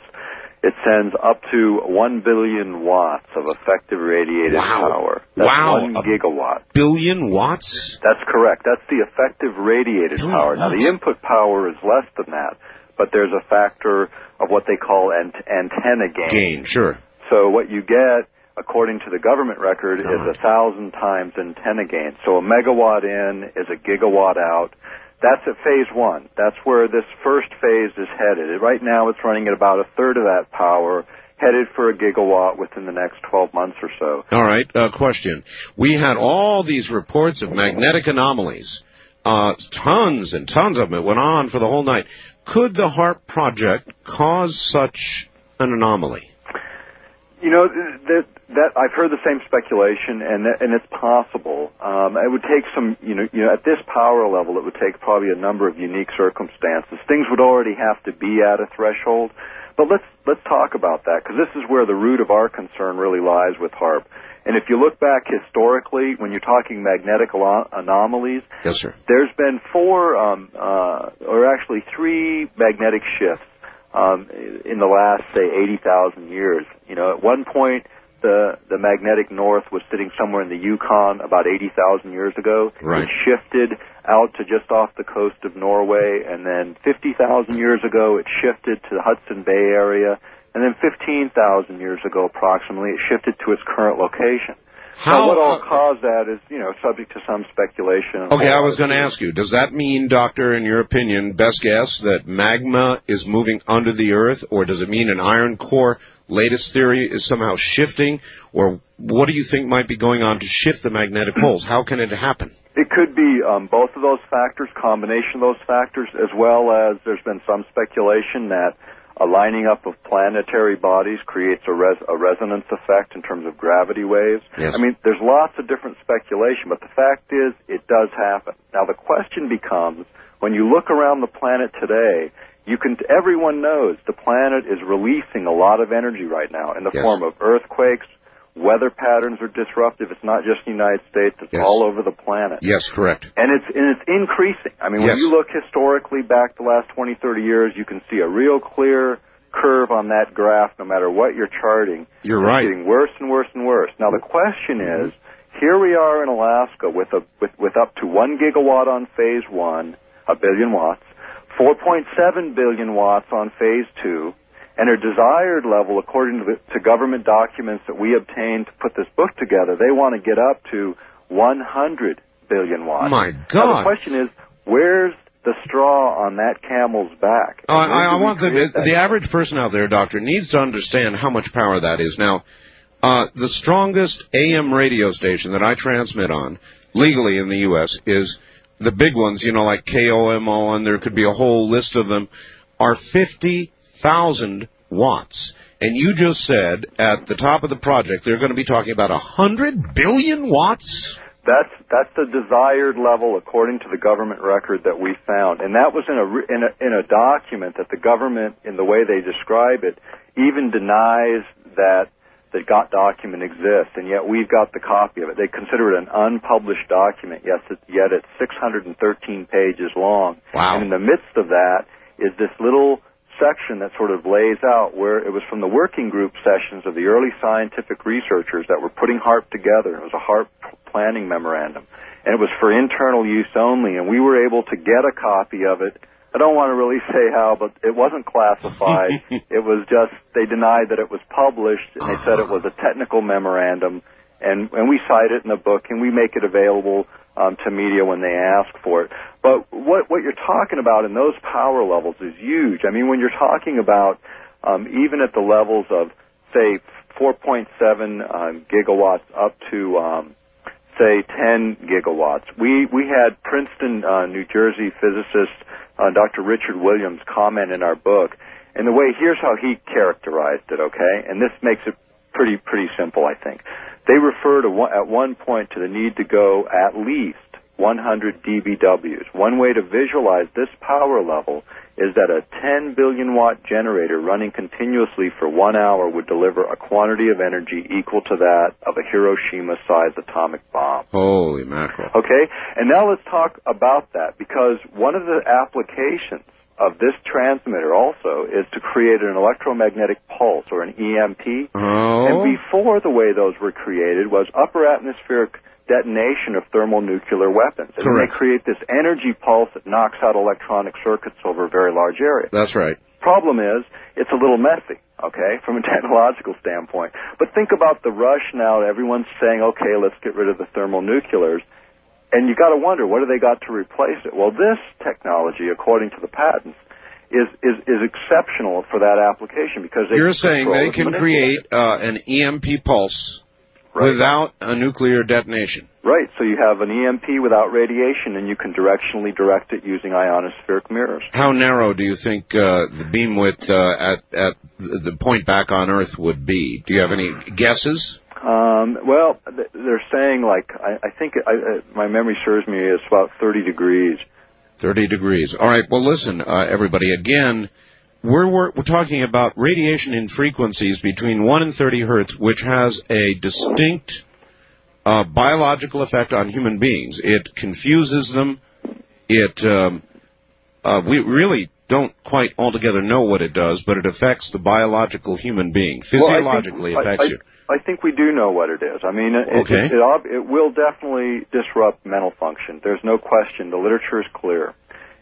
It sends up to 1 billion watts of effective radiated wow. power. That's wow. 1 gigawatt. Billion watts? That's correct. That's the effective radiated billion power. Now, the input power is less than that, but there's a factor of what they call ant- antenna gain. Gain, sure. So what you get, according to the government record, is uh-huh. a thousand times antenna gain. So a megawatt in is a gigawatt out. That's at phase one. That's where this first phase is headed. Right now it's running at about a third of that power, headed for a gigawatt within the next 12 months or so. All right, uh, question. We had all these reports of magnetic anomalies. Uh, tons and tons of them. It went on for the whole night. Could the HAARP project cause such an anomaly? You know that that I've heard the same speculation, and that, and it's possible. Um, it would take some, you know, you know, at this power level, it would take probably a number of unique circumstances. Things would already have to be at a threshold, but let's let's talk about that because this is where the root of our concern really lies with HAARP. And if you look back historically, when you're talking magnetic anomalies, Yes, sir. there's been four, um, uh, or actually three magnetic shifts um, in the last, say, 80,000 years. You know, at one point, the the magnetic north was sitting somewhere in the Yukon about 80,000 years ago. Right. It shifted out to just off the coast of Norway, and then 50,000 years ago, it shifted to the Hudson Bay area, and then 15,000 years ago, approximately, it shifted to its current location. How? now, what all caused that is, you know, subject to some speculation. Okay, I was going to ask you. Does that mean, Doctor, in your opinion, best guess, that magma is moving under the Earth, or does it mean an iron core? Latest theory is somehow shifting, or what do you think might be going on to shift the magnetic poles? How can it happen? It could be um, both of those factors, combination of those factors, as well as there's been some speculation that a lining up of planetary bodies creates a, res- a resonance effect in terms of gravity waves. Yes. I mean, there's lots of different speculation, but the fact is, it does happen. Now, the question becomes, when you look around the planet today, you can. Everyone knows the planet is releasing a lot of energy right now in the Yes. form of earthquakes. Weather patterns are disruptive. It's not just the United States; it's Yes. all over the planet. Yes, correct. And it's and it's increasing. I mean, Yes. when you look historically back the last 20, 30 years, you can see a real clear curve on that graph. No matter what you're charting, You're it's right. getting worse and worse and worse. Now the question mm-hmm. is, here we are in Alaska with a with, with up to one gigawatt on phase one, a billion watts, 4.7 billion watts on phase two, and a desired level, according to, the, to government documents that we obtained to put this book together, they want to get up to 100 billion watts. My Now, God. the question is, where's the straw on that camel's back? Uh, I, I want the, the average person out there, doctor, needs to understand how much power that is. Now, uh, the strongest AM radio station that I transmit on legally in the U.S. is the big ones, you know, like KOMO, and there could be a whole list of them, are 50,000 watts. And you just said at the top of the project they're going to be talking about 100 billion watts? That's that's the desired level according to the government record that we found, and that was in a in a in a document that the government, in the way they describe it, even denies that the got document exists, and yet we've got the copy of it. They consider it an unpublished document, yes, it, yet it's 613 pages long. Wow. And in the midst of that is this little section that sort of lays out where it was from the working group sessions of the early scientific researchers that were putting HAARP together. It was a HAARP planning memorandum. And it was for internal use only, and we were able to get a copy of it. I don't want to really say how, but it wasn't classified. it was just, they denied that it was published, and they said it was a technical memorandum. And, and we cite it in the book, and we make it available um, to media when they ask for it. But what what you're talking about in those power levels is huge. I mean, when you're talking about um, even at the levels of say 4.7 um, gigawatts up to um, say 10 gigawatts. We we had Princeton, uh, New Jersey physicist uh, Dr. Richard Williams comment in our book, and the way here's how he characterized it. Okay, and this makes it pretty pretty simple, I think. They refer to one, at one point to the need to go at least 100 dBWs. One way to visualize this power level is that a 10 billion watt generator running continuously for one hour would deliver a quantity of energy equal to that of a Hiroshima sized atomic bomb. Holy mackerel. Okay? And now let's talk about that because one of the applications of this transmitter also is to create an electromagnetic pulse or an EMP. Oh. And before the way those were created was upper atmospheric detonation of thermonuclear weapons. And Correct. they create this energy pulse that knocks out electronic circuits over a very large area. That's right. Problem is, it's a little messy, okay, from a technological standpoint. But think about the rush now. Everyone's saying, okay, let's get rid of the thermonuclears. And you got to wonder, what do they got to replace it? Well, this technology, according to the patents, is, is, is exceptional for that application because they You're saying they can create uh, an EMP pulse Right. without a nuclear detonation. Right, so you have an EMP without radiation, and you can directionally direct it using ionospheric mirrors. How narrow do you think uh, the beam width uh, at at the point back on Earth would be? Do you have any guesses? Um, well, they're saying like I, I think I, uh, my memory serves me it's about 30 degrees. 30 degrees. All right. Well, listen, uh, everybody. Again, we're, we're we're talking about radiation in frequencies between 1 and 30 hertz, which has a distinct uh, biological effect on human beings. It confuses them. It um, uh, we really don't quite altogether know what it does, but it affects the biological human being. Well, I think- Physiologically I- affects I, you. I think we do know what it is. I mean, it, Okay. it, it, ob- it will definitely disrupt mental function. There's no question. The literature is clear.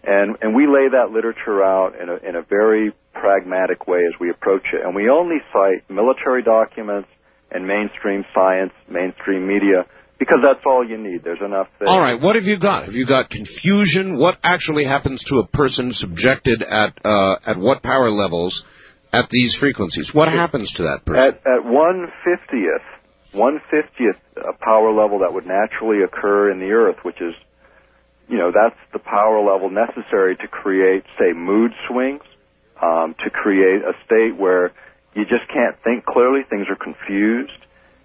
And, and we lay that literature out in a, in a very pragmatic way as we approach it. And we only cite military documents and mainstream science, mainstream media, because that's all you need. There's enough there. All right, what have you got? Have you got confusion? What actually happens to a person subjected at uh, at what power levels at these frequencies? What happens to that person? At at one fiftieth, one fiftieth uh, power level that would naturally occur in the Earth, which is, you know, that's the power level necessary to create, say, mood swings, um, to create a state where you just can't think clearly, things are confused.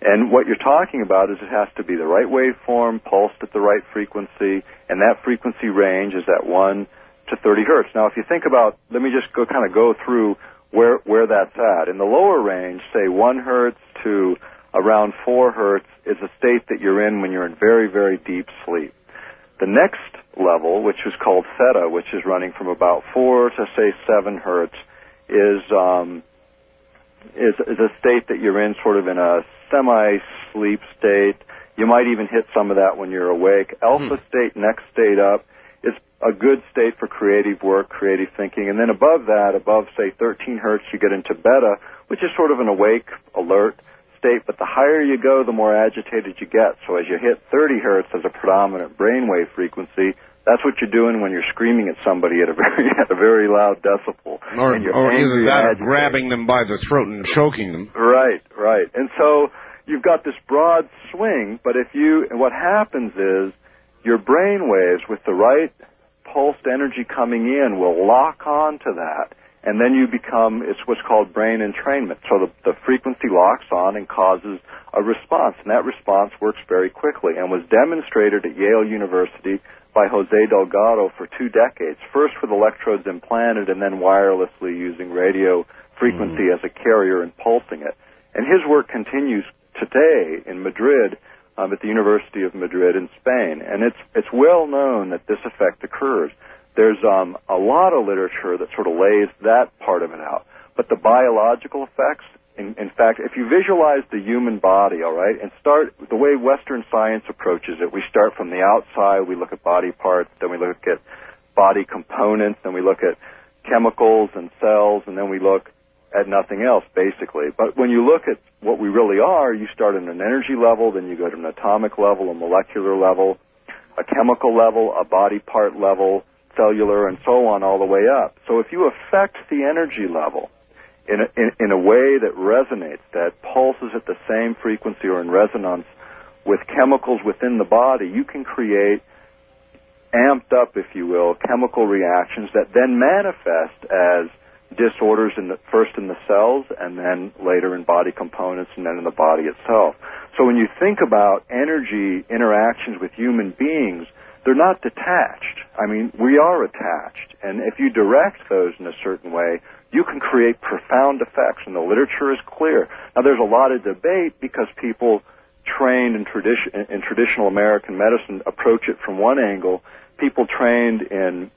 And what you're talking about is it has to be the right waveform, pulsed at the right frequency, and that frequency range is at 1 to 30 hertz. Now, if you think about, let me just go kind of go through where, where that's at. In the lower range, say 1 hertz to around 4 hertz is a state that you're in when you're in very, very deep sleep. The next level, which is called theta, which is running from about 4 to say 7 hertz, is, um, is, is a state that you're in sort of in a semi-sleep state. You might even hit some of that when you're awake. Alpha state, next state up, is a good state for creative work, creative thinking. And then above that, above say 13 hertz, you get into beta, which is sort of an awake, alert state. But the higher you go, the more agitated you get. So as you hit 30 hertz as a predominant brainwave frequency, that's what you're doing when you're screaming at somebody at a very at a very loud decibel. or and you're or either that and or grabbing them by the throat and choking them. Right, right. And so you've got this broad swing, but if you, and what happens is your brain waves with the right pulsed energy coming in will lock on to that. And then you become, it's what's called brain entrainment. So the, the frequency locks on and causes a response. And that response works very quickly and was demonstrated at Yale University by Jose Delgado for two decades. First with electrodes implanted and then wirelessly using radio frequency mm. as a carrier and pulsing it. And his work continues today in Madrid, um, at the University of Madrid in Spain. And it's, it's well known that this effect occurs. There's um, a lot of literature that sort of lays that part of it out. But the biological effects, in, in fact, if you visualize the human body, all right, and start the way Western science approaches it, we start from the outside, we look at body parts, then we look at body components, then we look at chemicals and cells, and then we look at nothing else, basically. But when you look at what we really are, you start at an energy level, then you go to an atomic level, a molecular level, a chemical level, a body part level, cellular, and so on all the way up. So if you affect the energy level in a, in, in a way that resonates, that pulses at the same frequency or in resonance with chemicals within the body, you can create amped up, if you will, chemical reactions that then manifest as disorders in the, first in the cells and then later in body components and then in the body itself. So when you think about energy interactions with human beings, they're not detached. I mean, we are attached. And if you direct those in a certain way, you can create profound effects, and the literature is clear. Now, there's a lot of debate because people trained in, in traditional American medicine approach it from one angle. People trained in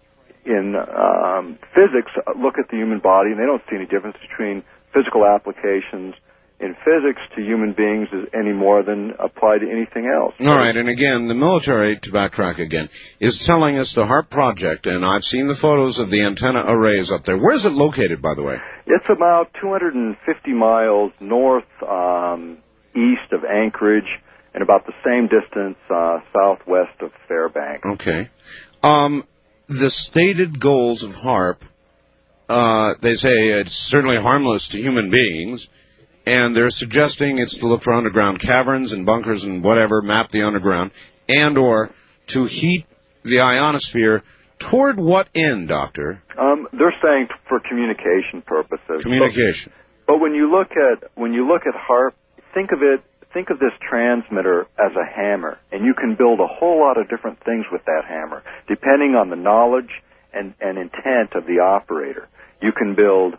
in um, physics look at the human body and they don't see any difference between physical applications in physics to human beings any more than apply to anything else. All right, and again, the military, to backtrack again, is telling us the HAARP project, and I've seen the photos of the antenna arrays up there. Where is it located, by the way? It's about 250 miles north um, east of Anchorage and about the same distance uh, southwest of Fairbanks. Okay. Um, the stated goals of HAARP, uh, they say it's certainly harmless to human beings, and they're suggesting it's to look for underground caverns and bunkers and whatever, map the underground, and or to heat the ionosphere toward what end, Doctor? Um, they're saying for communication purposes. Communication. But, but when you look at when you look at HAARP, think of it think of this transmitter as a hammer, and you can build a whole lot of different things with that hammer, depending on the knowledge and, and intent of the operator. You can build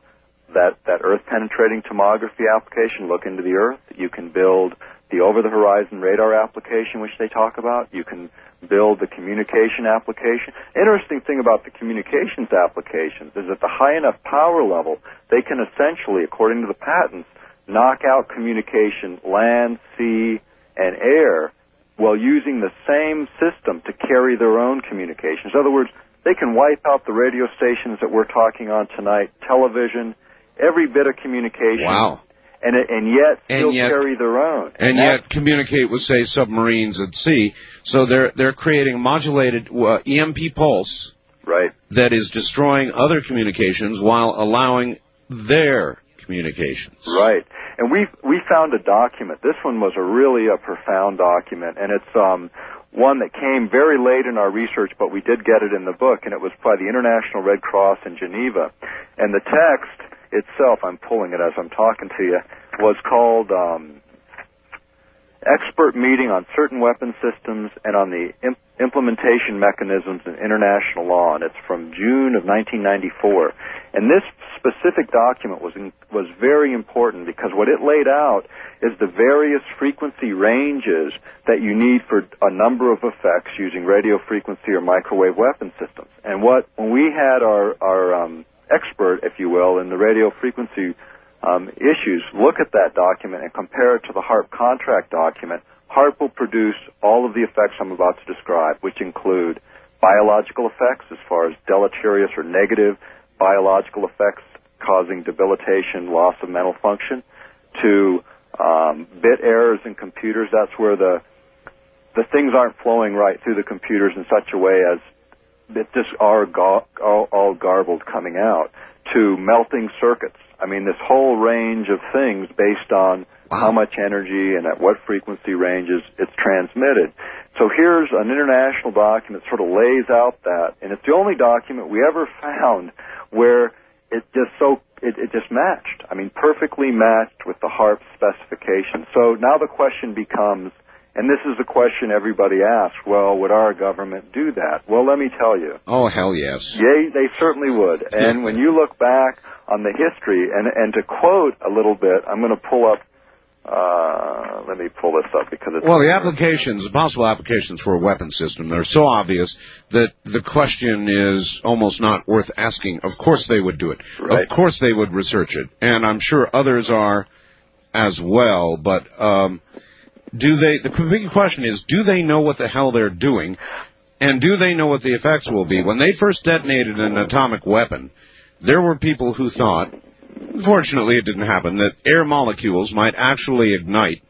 that, that earth penetrating tomography application, look into the earth. You can build the over the horizon radar application, which they talk about. You can build the communication application. Interesting thing about the communications applications is at the high enough power level, they can essentially, according to the patents, knock out communication land, sea, and air while using the same system to carry their own communications. In other words, they can wipe out the radio stations that we're talking on tonight, television, every bit of communication. Wow. And, and yet still and yet, carry their own. And, and yet communicate with, say, submarines at sea. So they're they're creating a modulated uh, EMP pulse. Right. That is destroying other communications while allowing their communications. Right. And we we found a document. This one was a really a profound document, and it's um, one that came very late in our research, but we did get it in the book, and it was by the International Red Cross in Geneva. And the text itself, I'm pulling it as I'm talking to you, was called um, expert meeting on certain weapon systems and on the imp- implementation mechanisms in international law, and it's from June of 1994. And this specific document was in, was very important because what it laid out is the various frequency ranges that you need for a number of effects using radio frequency or microwave weapon systems. And what when we had our our um, expert, if you will, in the radio frequency um, issues, look at that document and compare it to the HAARP contract document, HAARP will produce all of the effects I'm about to describe, which include biological effects as far as deleterious or negative biological effects causing debilitation, loss of mental function, to um, bit errors in computers. That's where the the things aren't flowing right through the computers in such a way as that just are all, all garbled coming out. To melting circuits, I mean, this whole range of things based on wow. how much energy and at what frequency ranges it's transmitted. So here's an international document that sort of lays out that, and it's the only document we ever found where it just so it, it just matched. I mean, perfectly matched with the HAARP specification. So now the question becomes, and this is the question everybody asks, well, would our government do that? Well, let me tell you. Oh, hell yes. Yay, they certainly would. And when you look back on the history, and, and to quote a little bit, I'm going to pull up uh, let me pull this up because it's well, the applications, the possible applications for a weapon system, they're so obvious that the question is almost not worth asking. Of course, they would do it. Right. Of course, they would research it, and I'm sure others are as well. But um, do they? The big question is, do they know what the hell they're doing, and do they know what the effects will be when they first detonated an atomic weapon? There were people who thought Fortunately, it didn't happen. That air molecules might actually ignite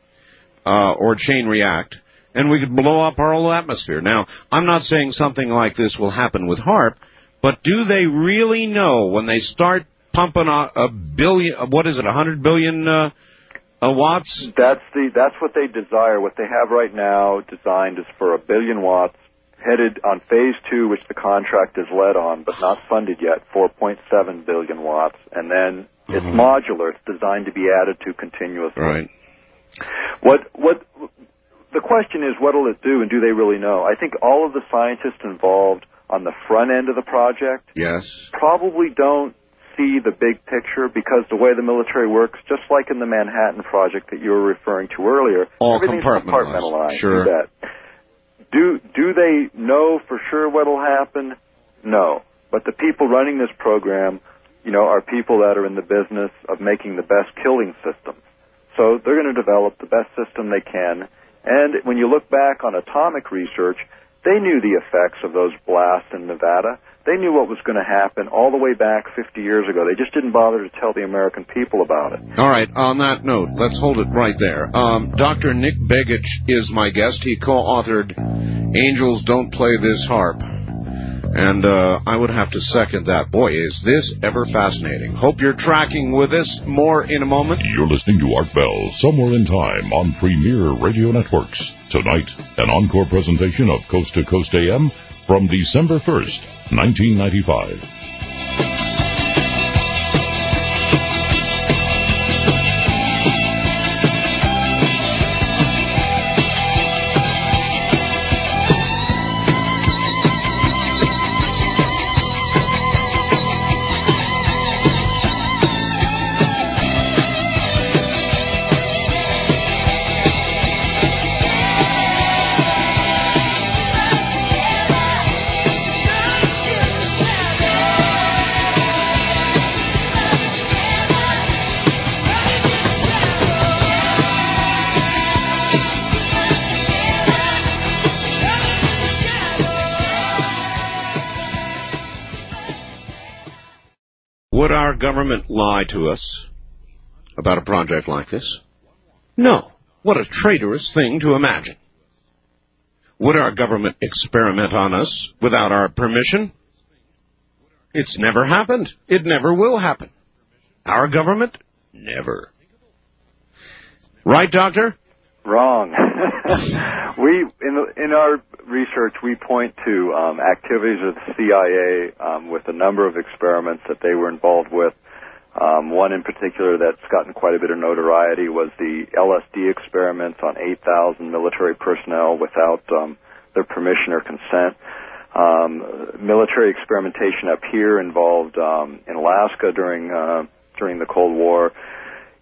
uh, or chain react and we could blow up our whole atmosphere. Now, I'm not saying something like this will happen with HAARP, but do they really know when they start pumping a, a billion, what is it, a hundred billion uh, uh, watts? That's the that's what they desire. What they have right now designed is for a billion watts, headed on phase two, which the contract is led on, but not funded yet, 4.7 billion watts, and then it's Mhm. modular. It's designed to be added to continuously. Right. What what the question is, what will it do, and do they really know? I think all of the scientists involved on the front end of the project Yes. probably don't see the big picture because the way the military works, just like in the Manhattan Project that you were referring to earlier, All everything's compartmentalized. compartmentalized. Sure. Do do they know for sure what'll happen? No. But the people running this program, you know, are people that are in the business of making the best killing systems. So they're going to develop the best system they can. And when you look back on atomic research, they knew the effects of those blasts in Nevada. They knew what was going to happen all the way back 50 years ago. They just didn't bother to tell the American people about it. All right. On that note, let's hold it right there. Um, Dr. Nick Begich is my guest. He co-authored "Angels Don't Play This HAARP," and uh, I would have to second that. Boy, is this ever fascinating! Hope you're tracking with us. More in a moment. You're listening to Art Bell, Somewhere in Time on Premier Radio Networks. Tonight, an encore presentation of Coast to Coast AM from December 1st, 1995. Our government lie to us about a project like this? No. What a traitorous thing to imagine. Would our government experiment on us without our permission? It's never happened. It never will happen. Our government? Never. Right, Doctor? Wrong. we in the, in our research we point to um, activities of the CIA um, with a number of experiments that they were involved with. Um, one in particular that's gotten quite a bit of notoriety was the LSD experiments on 8,000 military personnel without um, their permission or consent. Um, military experimentation up here involved um, in Alaska during uh, during the Cold War,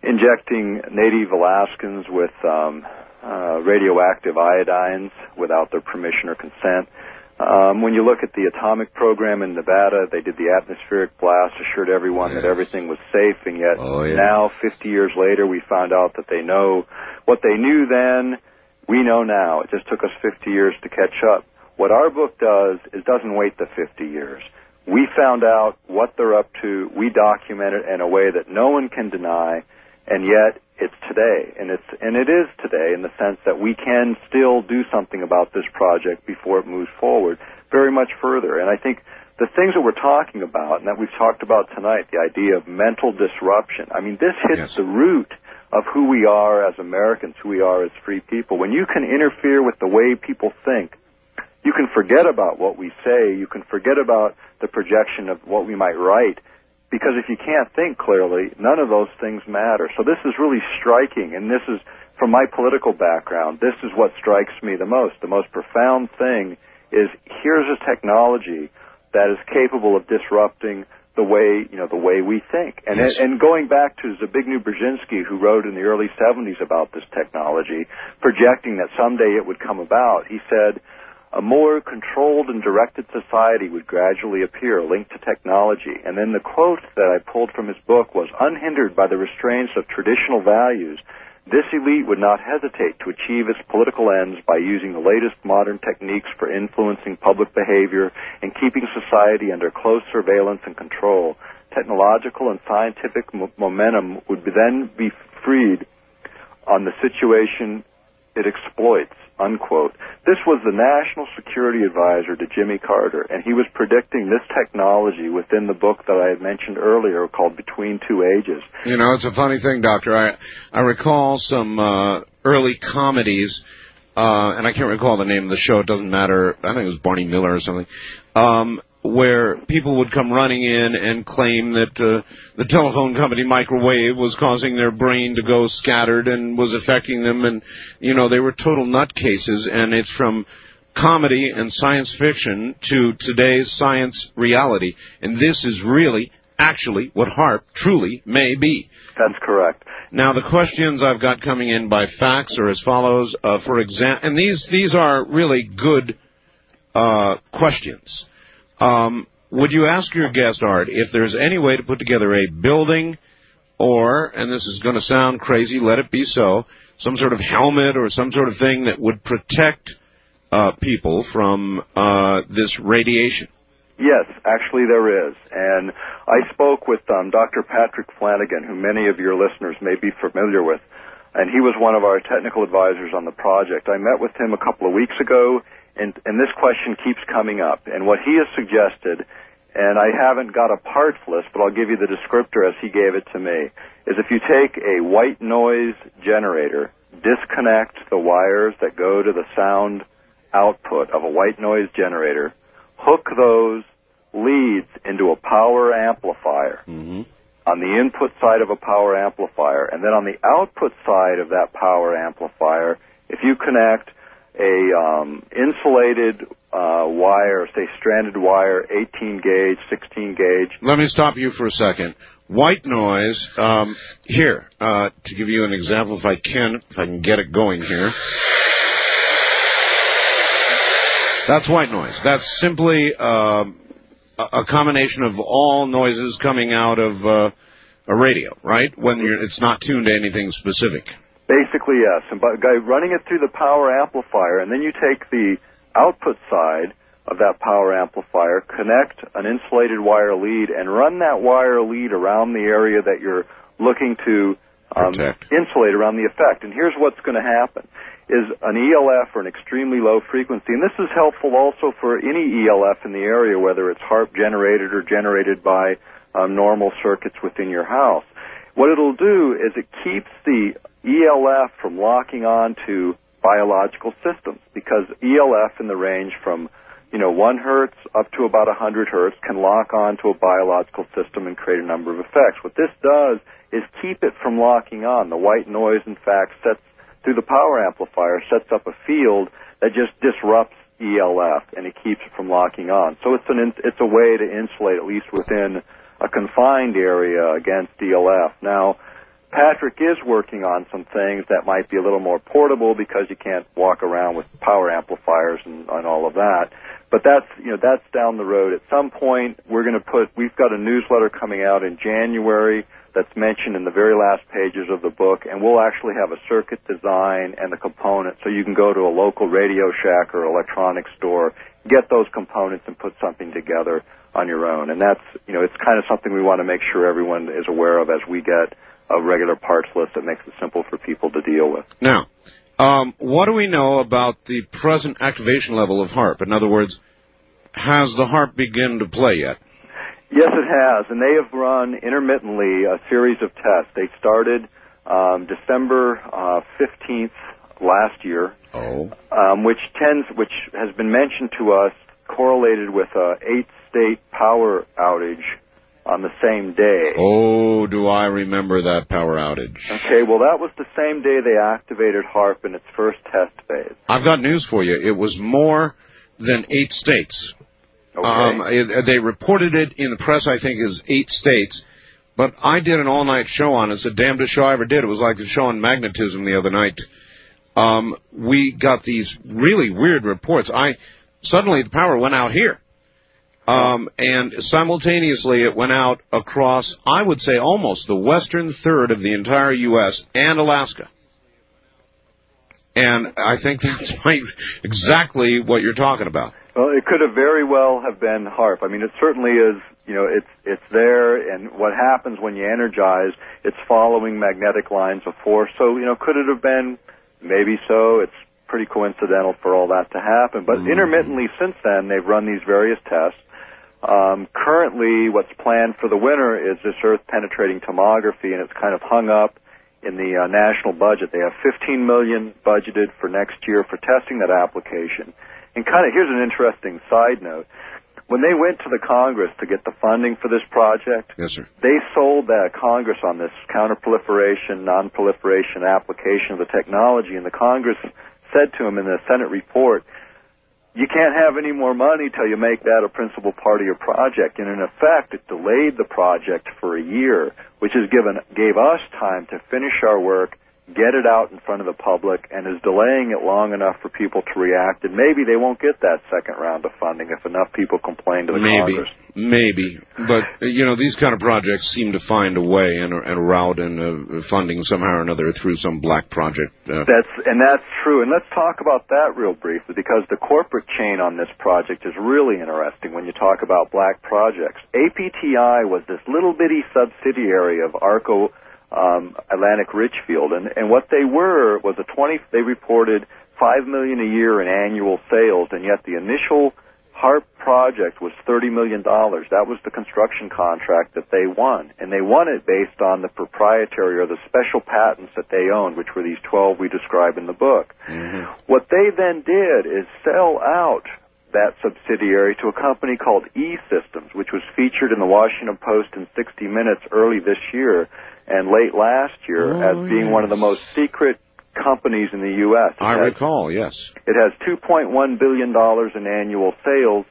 injecting native Alaskans with um, uh, radioactive iodines without their permission or consent. Um, when you look at the atomic program in Nevada, they did the atmospheric blast, assured everyone that everything was safe, and yet Oh, yeah. now, 50 years later, we found out that they know what they knew then. We know now. It just took us 50 years to catch up. What our book does is doesn't wait the 50 years. We found out what they're up to. We document it in a way that no one can deny, and yet it's today, and it's and it is today in the sense that we can still do something about this project before it moves forward very much further. And I think the things that we're talking about and that we've talked about tonight, the idea of mental disruption. I mean, this hits Yes. the root of who we are as Americans, who we are as free people. When you can interfere with the way people think, you can forget about what we say. You can forget about the projection of what we might write. Because if you can't think clearly, none of those things matter. So this is really striking, and this is, from my political background, this is what strikes me the most. The most profound thing is here's a technology that is capable of disrupting the way, you know, the way we think. And, Yes. and going back to Zbigniew Brzezinski, who wrote in the early 70s about this technology, projecting that someday it would come about, he said, a more controlled and directed society would gradually appear linked to technology. And then the quote that I pulled from his book was, unhindered by the restraints of traditional values, this elite would not hesitate to achieve its political ends by using the latest modern techniques for influencing public behavior and keeping society under close surveillance and control. Technological and scientific mo- momentum would then be freed on the situation it exploits, unquote. This was the national security advisor to Jimmy Carter, and he was predicting this technology within the book that I had mentioned earlier called Between Two Ages. You know, it's a funny thing, Doctor. I, I recall some uh, early comedies, uh, and I can't recall the name of the show. It doesn't matter. I think it was Barney Miller or something. Um, where people would come running in and claim that uh, the telephone company microwave was causing their brain to go scattered and was affecting them. And you know they were total nutcases. And it's from comedy and science fiction to today's science reality. And this is really actually what HAARP truly may be. That's correct. Now the questions I've got coming in by fax are as follows. Uh, for example and these these are really good uh, questions um, would you ask your guest, Art, if there's any way to put together a building or, and this is going to sound crazy, let it be so, some sort of helmet or some sort of thing that would protect uh, people from uh, this radiation? Yes, actually there is. And I spoke with um, Dr. Patrick Flanagan, who many of your listeners may be familiar with, and he was one of our technical advisors on the project. I met with him a couple of weeks ago and, and this question keeps coming up. And what he has suggested, and I haven't got a parts list, but I'll give you the descriptor as he gave it to me, is if you take a white noise generator, disconnect the wires that go to the sound output of a white noise generator, hook those leads into a power amplifier mm-hmm. on the input side of a power amplifier, and then on the output side of that power amplifier, if you connect a um, insulated uh, wire, say stranded wire, 18 gauge, 16 gauge. Let me stop you for a second. White noise. Um, here, uh, to give you an example, if I can, if I can get it going here. That's white noise. That's simply uh, a combination of all noises coming out of uh, a radio, right? When it's not tuned to anything specific. Basically, yes. And by, running it through the power amplifier, and then you take the output side of that power amplifier, connect an insulated wire lead, and run that wire lead around the area that you're looking to um, insulate around the effect. And here's what's going to happen is an ELF or an extremely low frequency, and this is helpful also for any ELF in the area, whether it's HAARP generated or generated by um, normal circuits within your house. What it'll do is it keeps the ELF from locking on to biological systems because ELF in the range from you know, 1 hertz up to about a 100 hertz can lock on to a biological system and create a number of effects. What this does is keep it from locking on. The white noise, in fact, sets through the power amplifier, sets up a field that just disrupts ELF and it keeps it from locking on. So it's an it's a way to insulate at least within a confined area against ELF. Now, Patrick is working on some things that might be a little more portable because you can't walk around with power amplifiers and, and all of that. But that's you know that's down the road. At some point, we're going to put. We've got a newsletter coming out in January that's mentioned in the very last pages of the book, and we'll actually have a circuit design and the components, so you can go to a local Radio Shack or electronics store, get those components, and put something together on your own. And that's you know it's kind of something we want to make sure everyone is aware of as we get a regular parts list that makes it simple for people to deal with. Now, um, what do we know about the present activation level of HAARP? In other words, has the HAARP begun to play yet? Yes, it has, and they have run intermittently a series of tests. They started um, December uh, fifteenth last year, oh. um, which tends, which has been mentioned to us, correlated with a eight-state power outage on the same day. Oh, do I remember that power outage? Okay, well, that was the same day they activated HAARP in its first test phase. I've got news for you. It was more than eight states. Okay. Um, it, they reported it in the press, I think, as eight states. But I did an all-night show on it. It's the damnedest show I ever did. It was like the show on magnetism the other night. Um, we got these really weird reports. I suddenly the power went out here. Um, and simultaneously, it went out across, I would say, almost the western third of the entire U.S. and Alaska. And I think that's exactly what you're talking about. Well, it could have very well have been HAARP. I mean, it certainly is. You know, it's it's there, and what happens when you energize? It's following magnetic lines of force. So, you know, could it have been Maybe so. It's pretty coincidental for all that to happen. But mm. intermittently since then, they've run these various tests. Um, currently, what's planned for the winter is this Earth penetrating tomography, and it's kind of hung up in the uh, national budget. They have 15 million budgeted for next year for testing that application. And kind of here's an interesting side note. When they went to the Congress to get the funding for this project, yes, sir. they sold that Congress on this counterproliferation, non-proliferation application of the technology, and the Congress said to him in the Senate report, you can't have any more money till you make that a principal part of your project. And in effect, it delayed the project for a year, which has given gave us time to finish our work get it out in front of the public and is delaying it long enough for people to react and maybe they won't get that second round of funding if enough people complain to the maybe, Congress. Maybe, but you know these kind of projects seem to find a way and, and a route and uh, funding somehow or another through some black project. Uh. That's and that's true. And let's talk about that real briefly because the corporate chain on this project is really interesting when you talk about black projects. APTI was this little bitty subsidiary of Arco um, Atlantic Richfield, and and what they were was a twenty. They reported five million a year in annual sales, and yet the initial HARP project was thirty million dollars. That was the construction contract that they won, and they won it based on the proprietary or the special patents that they owned, which were these twelve we describe in the book. Mm-hmm. What they then did is sell out that subsidiary to a company called E-Systems, which was featured in the Washington Post in 60 Minutes early this year and late last year oh, as being yes. one of the most secret companies in the U.S. It I has, recall, yes. It has $2.1 billion in annual sales,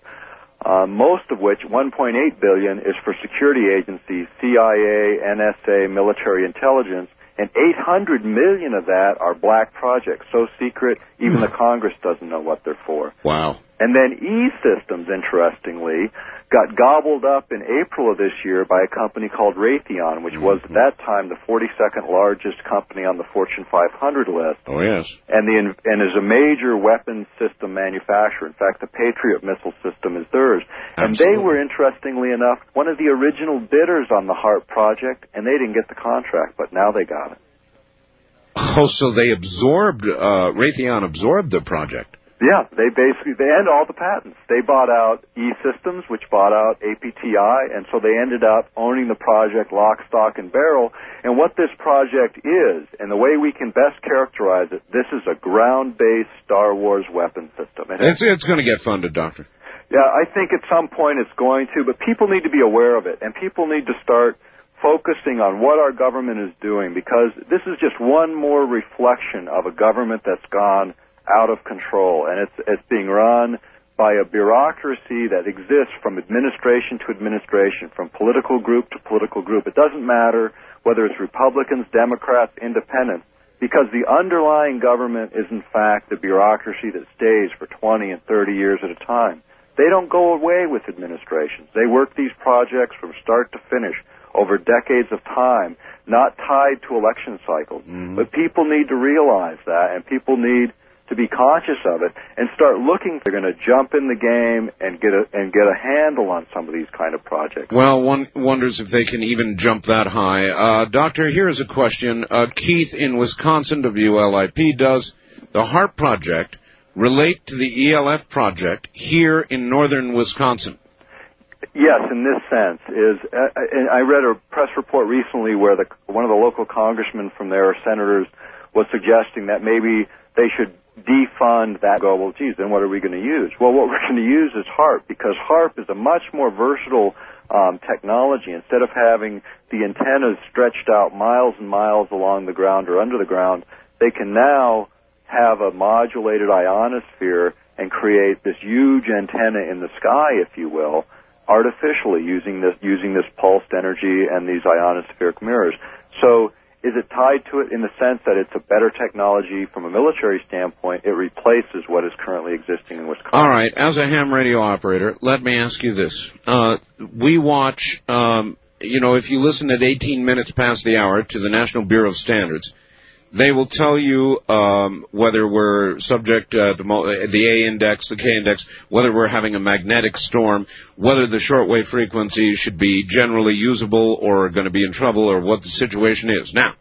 uh, most of which, 1.8 billion, is for security agencies, CIA, NSA, military intelligence, and 800 million of that are black projects, so secret even the Congress doesn't know what they're for. Wow. And then E-Systems, interestingly, got gobbled up in April of this year by a company called Raytheon, which was at that time the 42nd largest company on the Fortune 500 list. Oh yes. And the and is a major weapons system manufacturer. In fact, the Patriot missile system is theirs. Absolutely. And they were interestingly enough one of the original bidders on the HAARP project, and they didn't get the contract, but now they got it. Oh, so they absorbed uh, Raytheon absorbed the project. Yeah, they basically they had all the patents. They bought out E-Systems, which bought out APTI, and so they ended up owning the project lock, stock, and barrel. And what this project is, and the way we can best characterize it, this is a ground-based Star Wars weapon system. And it's it's going to get funded, Doctor. Yeah, I think at some point it's going to, but people need to be aware of it, and people need to start focusing on what our government is doing because this is just one more reflection of a government that's gone out of control, and it's it's being run by a bureaucracy that exists from administration to administration, from political group to political group. It doesn't matter whether it's Republicans, Democrats, Independents, because the underlying government is in fact the bureaucracy that stays for 20 and 30 years at a time. They don't go away with administrations. They work these projects from start to finish over decades of time, not tied to election cycles. Mm-hmm. But people need to realize that, and people need to be conscious of it and start looking. They're going to jump in the game and get a and get a handle on some of these kind of projects. Well, one wonders if they can even jump that high. Uh, doctor, here is a question. Uh, Keith in Wisconsin, WLIP, does the HAARP project relate to the ELF project here in northern Wisconsin? Yes, in this sense, is uh, I read a press report recently where the one of the local congressmen from there, senators, was suggesting that maybe they should defund that go, well, geez, then what are we going to use? Well, what we're going to use is HAARP because HAARP is a much more versatile um, technology. Instead of having the antennas stretched out miles and miles along the ground or under the ground, they can now have a modulated ionosphere and create this huge antenna in the sky, if you will, artificially using this using this pulsed energy and these ionospheric mirrors. So is it tied to it in the sense that it's a better technology from a military standpoint? It replaces what is currently existing in Wisconsin. All right. As a ham radio operator, let me ask you this: uh, We watch, um, you know, if you listen at 18 minutes past the hour to the National Bureau of Standards, they will tell you um, whether we're subject uh, the, the A index, the K index, whether we're having a magnetic storm, whether the shortwave frequency should be generally usable or going to be in trouble, or what the situation is. Now,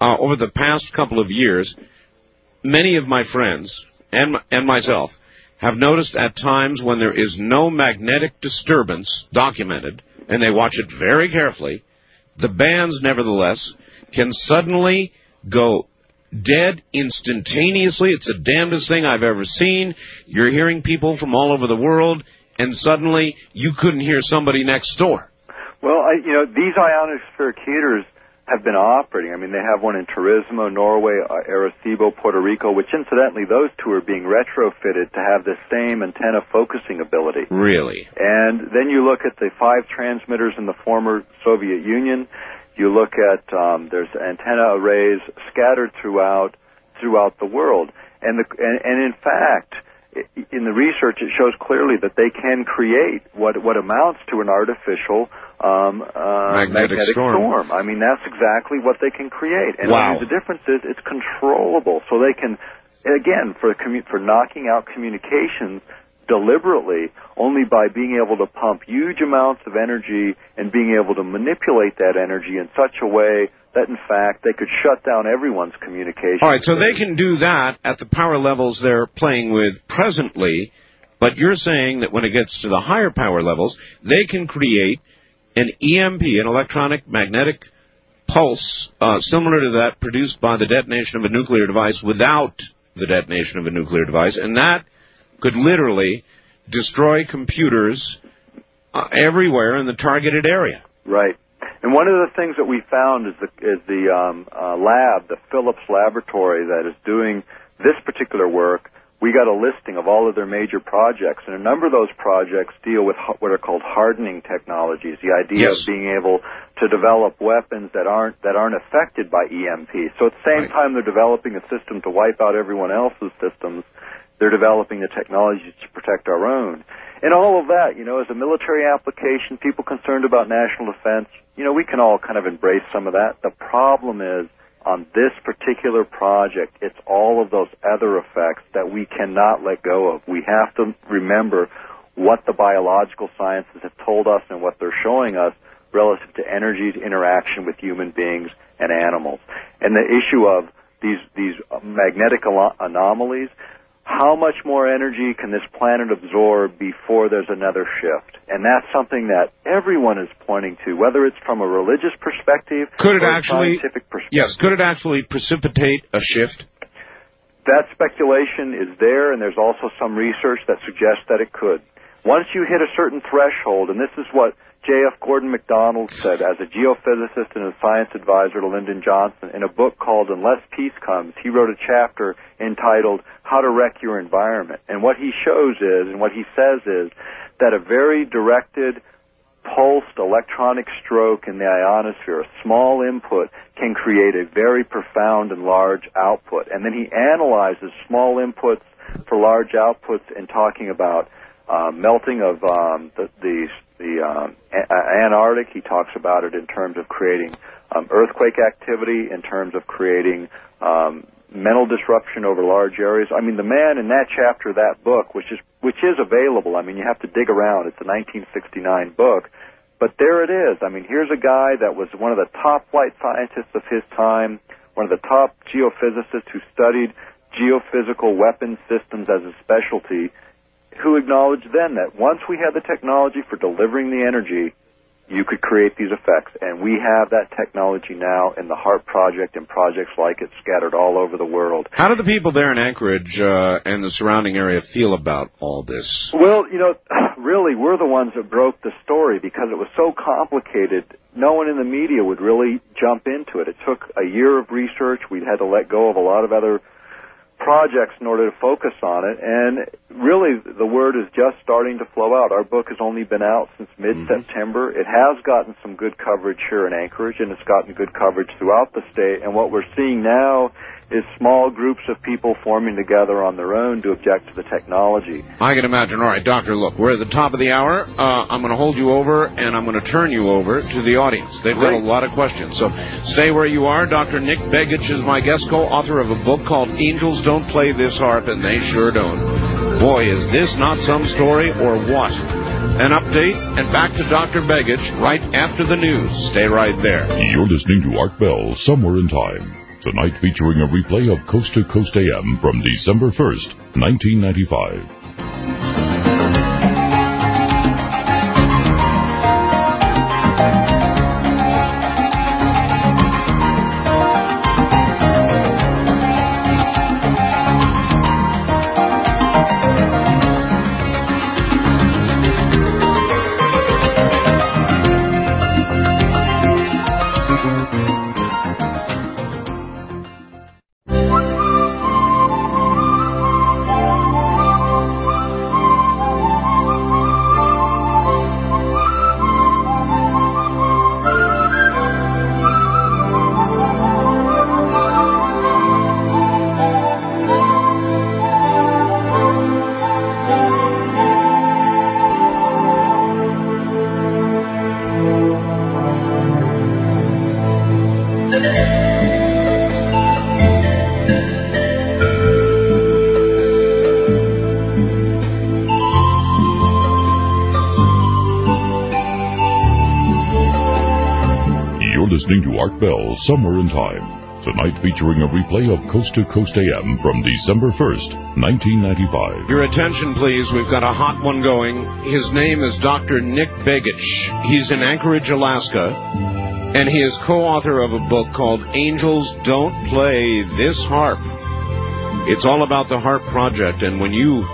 uh, over the past couple of years, many of my friends and and myself have noticed at times when there is no magnetic disturbance documented, and they watch it very carefully, the bands nevertheless can suddenly go dead instantaneously. It's the damnedest thing I've ever seen. You're hearing people from all over the world, and suddenly you couldn't hear somebody next door. Well, I, you know, these ionospheric heaters have been operating. I mean, they have one in Tromso, Norway, uh, Arecibo, Puerto Rico, which incidentally, those two are being retrofitted to have the same antenna focusing ability. Really? And then you look at the five transmitters in the former Soviet Union. You look at um, there's antenna arrays scattered throughout throughout the world, and the and, and in fact, in the research, it shows clearly that they can create what what amounts to an artificial um, uh, magnetic, magnetic storm. storm. I mean, that's exactly what they can create. And Wow. The difference is it's controllable, so they can again for commu- for knocking out communications deliberately only by being able to pump huge amounts of energy and being able to manipulate that energy in such a way that in fact they could shut down everyone's communication. All right, so they can do that at the power levels they're playing with presently, but you're saying that when it gets to the higher power levels, they can create an EMP, an electronic magnetic pulse, uh, similar to that produced by the detonation of a nuclear device without the detonation of a nuclear device, and that could literally destroy computers uh, everywhere in the targeted area. Right. And one of the things that we found is the is the um, uh, lab, the Phillips laboratory that is doing this particular work. We got a listing of all of their major projects, and a number of those projects deal with what are called hardening technologies. The idea Yes. of being able to develop weapons that aren't that aren't affected by EMP. So at the same Right. time they're developing a system to wipe out everyone else's systems, they're developing the technology to protect our own. And all of that, you know, as a military application, people concerned about national defense, you know, we can all kind of embrace some of that. The problem is on this particular project, it's all of those other effects that we cannot let go of. We have to remember what the biological sciences have told us and what they're showing us relative to energy's interaction with human beings and animals. And the issue of these these magnetic anomalies, how much more energy can this planet absorb before there's another shift? And that's something that everyone is pointing to, whether it's from a religious perspective Could it or a actually- scientific perspective. Yes, could it actually precipitate a shift? that speculation is there, and there's also some research that suggests that it could. Once you hit a certain threshold, and this is what J.F. Gordon MacDonald said as a geophysicist and a science advisor to Lyndon Johnson in a book called Unless Peace Comes, he wrote a chapter entitled How to Wreck Your Environment. And what he shows is, and what he says is, that a very directed pulsed electronic stroke in the ionosphere, a small input, can create a very profound and large output. And then he analyzes small inputs for large outputs in talking about uh, melting of um, the the, the um, a- Antarctic. He talks about it in terms of creating um, earthquake activity, in terms of creating um, mental disruption over large areas. I mean, the man in that chapter, that book, which is which is available. I mean, you have to dig around. It's a 1969 book, but there it is. I mean, here's a guy that was one of the top flight scientists of his time, one of the top geophysicists who studied geophysical weapon systems as a specialty, who acknowledged then that once we had the technology for delivering the energy, you could create these effects. And we have that technology now in the HAARP project and projects like it scattered all over the world. How do the people there in Anchorage uh, and the surrounding area feel about all this? Well, you know, really, we're the ones that broke the story because it was so complicated. No one in the media would really jump into it. It took a year of research. We had to let go of a lot of other projects in order to focus on it. And really, the word is just starting to flow out. Our book has only been out since mm-hmm. mid-September. It has gotten some good coverage here in Anchorage, and it's gotten good coverage throughout the state. And what we're seeing now is small groups of people forming together on their own to object to the technology. I can imagine. All right, Doctor, look, we're at the top of the hour. Uh, I'm going to hold you over, and I'm going to turn you over to the audience. They've got a lot of questions. So stay where you are. Dr. Nick Begich is my guest co-author of a book called Angels Don't Play This Harp, and They Sure Don't. Boy, is this not some story or what? An update, and back to Dr. Begich right after the news. Stay right there. You're listening to Art Bell Somewhere in Time. Tonight featuring a replay of Coast to Coast AM from December 1st, 1995. Somewhere in Time. Tonight featuring a replay of Coast to Coast AM from December 1st, 1995. Your attention, please. We've got a hot one going. His name is Dr. Nick Begich. He's in Anchorage, Alaska, and he is co-author of a book called Angels Don't Play This Harp. It's all about the HAARP Project, and when you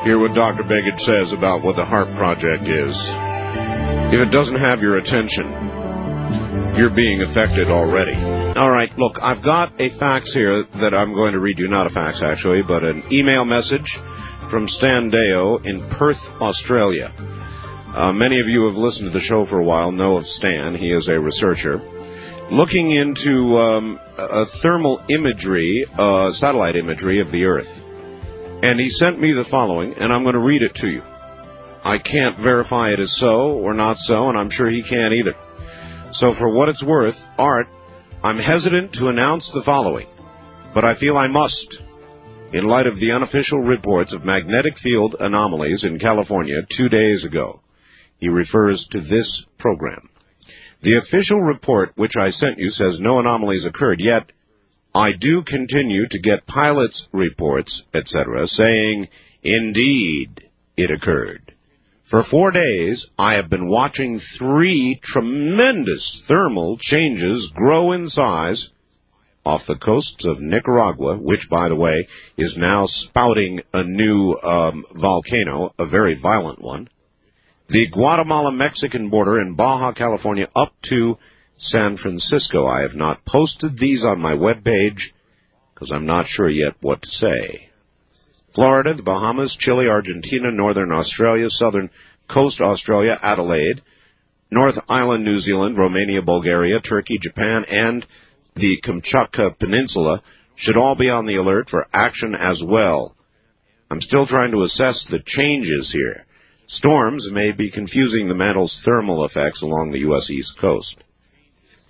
hear what Dr. Begich says about what the HAARP Project is, if it doesn't have your attention, you're being affected already. All right, look, I've got a fax here that I'm going to read you. Not a fax, actually, but an email message from Stan Deyo in Perth, Australia. Uh, many of you have listened to the show for a while, know of Stan. He is a researcher. Looking into um, a thermal imagery, uh, satellite imagery of the Earth. And he sent me the following, and I'm going to read it to you. I can't verify it is so or not so, and I'm sure he can't either. So, for what it's worth, Art, I'm hesitant to announce the following, but I feel I must. In light of the unofficial reports of magnetic field anomalies in California two days ago, he refers to this program. The official report which I sent you says no anomalies occurred, yet I do continue to get pilots' reports, etc., saying, indeed, it occurred. For four days, I have been watching three tremendous thermal changes grow in size off the coasts of Nicaragua, which, by the way, is now spouting a new um, volcano, a very violent one, the Guatemala-Mexican border in Baja California up to San Francisco. I have not posted these on my webpage because I'm not sure yet what to say. Florida, the Bahamas, Chile, Argentina, Northern Australia, Southern Coast Australia, Adelaide, North Island, New Zealand, Romania, Bulgaria, Turkey, Japan, and the Kamchatka Peninsula should all be on the alert for action as well. I'm still trying to assess the changes here. Storms may be confusing the mantle's thermal effects along the U.S. East Coast.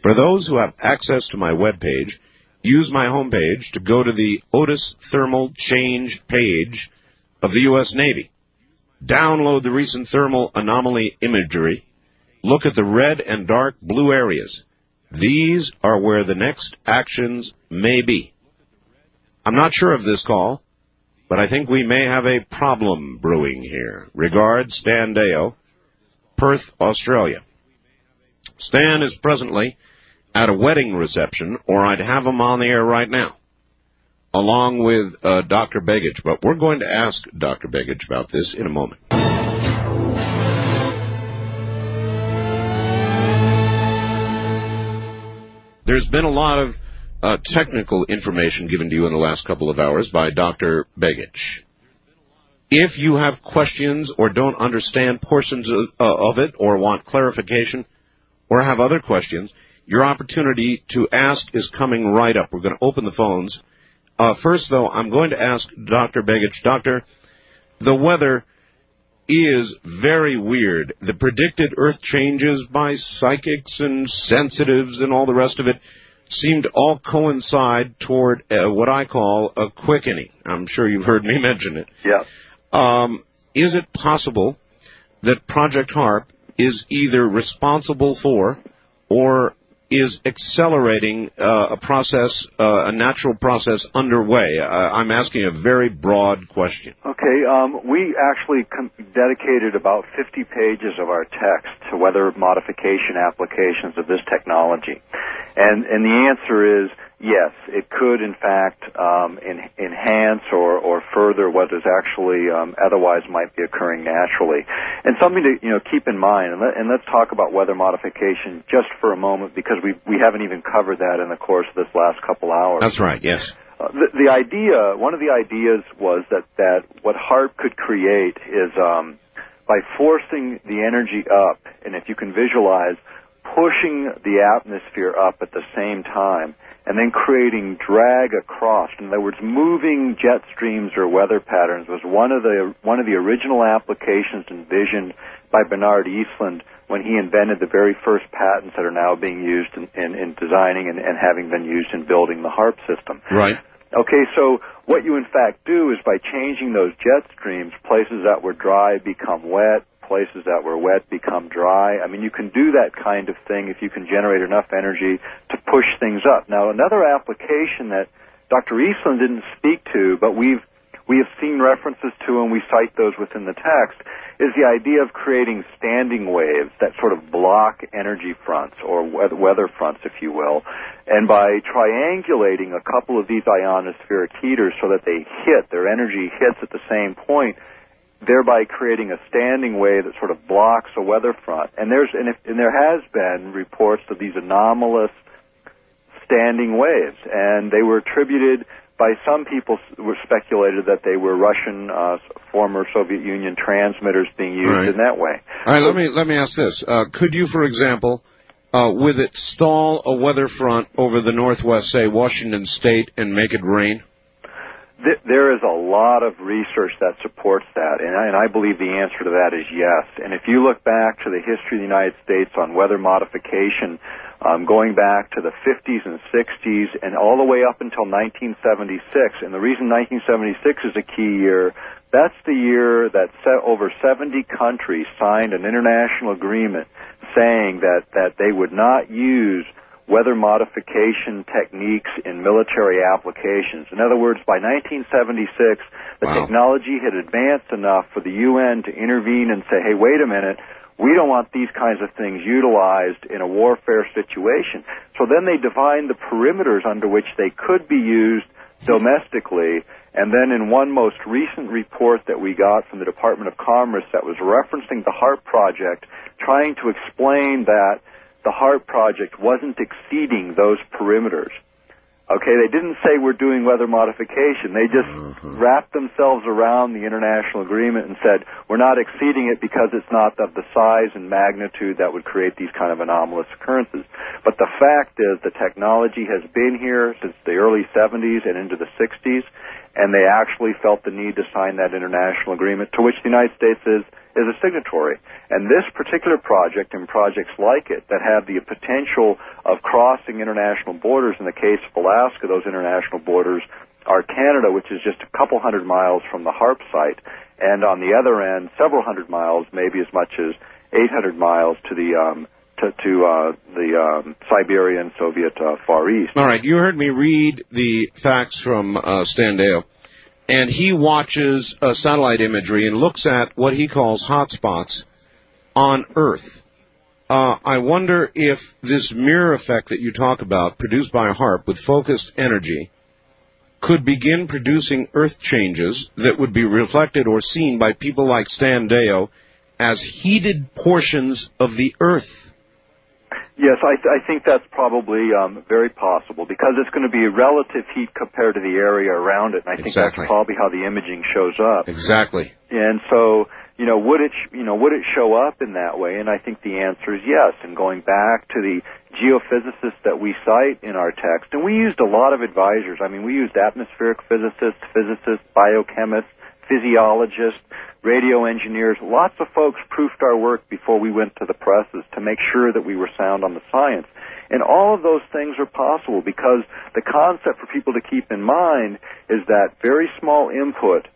For those who have access to my webpage, use my homepage to go to the Otis Thermal Change page of the U.S. Navy. Download the recent thermal anomaly imagery. Look at the red and dark blue areas. These are where the next actions may be. I'm not sure of this call, but I think we may have a problem brewing here. Regards, Stan Deyo, Perth, Australia. Stan is presently at a wedding reception, or I'd have him on the air right now, along with uh, Dr. Begich. But we're going to ask Dr. Begich about this in a moment. There's been a lot of uh, technical information given to you in the last couple of hours by Dr. Begich. If you have questions or don't understand portions of, uh, of it or want clarification or have other questions, your opportunity to ask is coming right up. We're going to open the phones. Uh, first, though, I'm going to ask Dr. Begich. Doctor, the weather is very weird. The predicted Earth changes by psychics and sensitives and all the rest of it seem to all coincide toward uh, what I call a quickening. I'm sure you've heard me mention it. Yeah. Um, is it possible that Project HAARP is either responsible for or is accelerating uh, a process, uh, a natural process underway? Uh, I'm asking a very broad question. Okay, um, we actually com- dedicated about 50 pages of our text to weather modification applications of this technology, and and the answer is yes, it could in fact um, in, enhance or, or further what is actually um, otherwise might be occurring naturally. And something to you know keep in mind, and, let, and let's talk about weather modification just for a moment because we we haven't even covered that in the course of this last couple hours. That's right. Yes. Uh, the, the idea, one of the ideas was that that what HAARP could create is um, by forcing the energy up, and if you can visualize, pushing the atmosphere up at the same time and then creating drag across. In other words, moving jet streams or weather patterns was one of the one of the original applications envisioned by Bernard Eastlund when he invented the very first patents that are now being used in, in, in designing and, and having been used in building the HAARP system. Right. Okay, so what you in fact do is by changing those jet streams, places that were dry become wet, places that were wet become dry. I mean, you can do that kind of thing if you can generate enough energy to push things up. Now, another application that Dr. Eastlund didn't speak to, but we've we have seen references to and we cite those within the text is the idea of creating standing waves that sort of block energy fronts or weather fronts, if you will. And by triangulating a couple of these ionospheric heaters so that they hit, their energy hits at the same point, thereby creating a standing wave that sort of blocks a weather front. And there's and, if, and there has been reports of these anomalous standing waves, and they were attributed by some people were speculated that they were Russian uh, former Soviet Union transmitters being used right. in that way. All right, let me let me ask this: uh, Could you, for example, uh, with it stall a weather front over the northwest, say Washington State, and make it rain? There is a lot of research that supports that, and I, and I believe the answer to that is yes. And if you look back to the history of the United States on weather modification, um, going back to the 50s and 60s and all the way up until 1976, and the reason 1976 is a key year, that's the year that over 70 countries signed an international agreement saying that, that they would not use weather modification techniques in military applications. In other words, by 1976, the wow. technology had advanced enough for the UN to intervene and say, hey, wait a minute, we don't want these kinds of things utilized in a warfare situation. So then they defined the perimeters under which they could be used domestically. And then in one most recent report that we got from the Department of Commerce that was referencing the HAARP project, trying to explain that the HAARP project wasn't exceeding those perimeters. Okay, they didn't say we're doing weather modification. They just mm-hmm. wrapped themselves around the international agreement and said we're not exceeding it because it's not of the size and magnitude that would create these kind of anomalous occurrences. But the fact is the technology has been here since the early 70s and into the 60s, and they actually felt the need to sign that international agreement to which the United States is is a signatory. And this particular project and projects like it that have the potential of crossing international borders, in the case of Alaska, those international borders are Canada, which is just a couple hundred miles from the HAARP site, and on the other end, several hundred miles, maybe as much as 800 miles to the um, to, to uh, the um, Siberian Soviet uh, Far East. All right, you heard me read the fax from uh, Stan Deyo and he watches satellite imagery and looks at what he calls hotspots on Earth. Uh, I wonder if this mirror effect that you talk about, produced by HAARP with focused energy, could begin producing Earth changes that would be reflected or seen by people like Stan Deyo as heated portions of the Earth Yes, I, th- I think that's probably um, very possible because it's going to be relative heat compared to the area around it, and I think exactly. that's probably how the imaging shows up. Exactly. And so, you know, would it, sh- you know, would it show up in that way? And I think the answer is yes. And going back to the geophysicists that we cite in our text, and we used a lot of advisors. I mean, we used atmospheric physicists, physicists, biochemists, physiologists radio engineers, lots of folks proofed our work before we went to the presses to make sure that we were sound on the science. And all of those things are possible because the concept for people to keep in mind is that very small input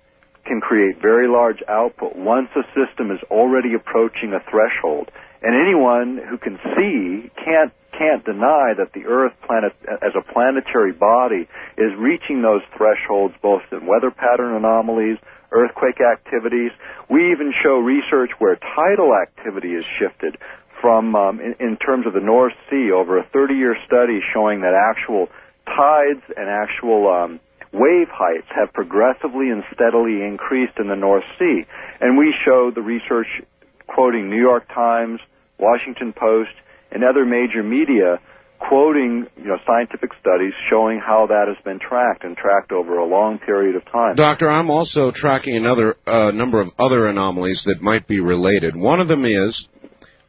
can create very large output once a system is already approaching a threshold. And anyone who can see can't can't deny that the Earth planet, as a planetary body, is reaching those thresholds both in weather pattern anomalies, earthquake activities. We even show research where tidal activity is shifted from, um, in, in terms of the North Sea, over a 30-year study showing that actual tides and actual um, wave heights have progressively and steadily increased in the North Sea. And we show the research quoting New York Times, Washington Post, and other major media quoting you know scientific studies showing how that has been tracked and tracked over a long period of time. Doctor, I'm also tracking another uh, number of other anomalies that might be related. One of them is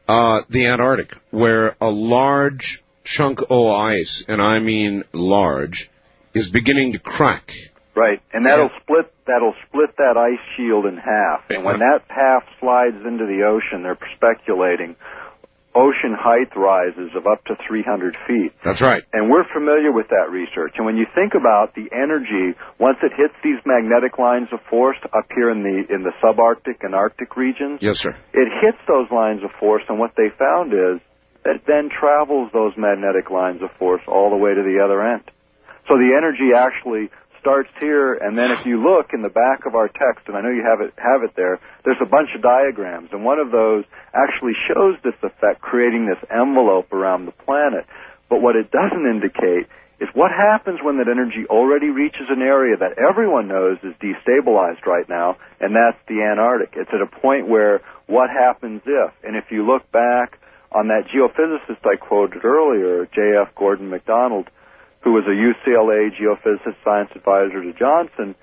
uh, the Antarctic, where a large chunk of ice, and I mean large, is beginning to crack. Right, and that'll split that'll split that ice shield in half. And when that half slides into the ocean, they're speculating ocean height rises of up to 300 feet. That's right. And we're familiar with that research. And when you think about the energy, once it hits these magnetic lines of force up here in the, in the subarctic and arctic regions. Yes, sir. It hits those lines of force and what they found is that it then travels those magnetic lines of force all the way to the other end. So the energy actually starts here, and then if you look in the back of our text, and I know you have it have it there, there's a bunch of diagrams, and one of those actually shows this effect, creating this envelope around the planet. But what it doesn't indicate is what happens when that energy already reaches an area that everyone knows is destabilized right now, and that's the Antarctic. It's at a point where what happens if, and if you look back on that geophysicist I quoted earlier, J.F. Gordon MacDonald, who was a UCLA geophysicist science advisor to Johnson,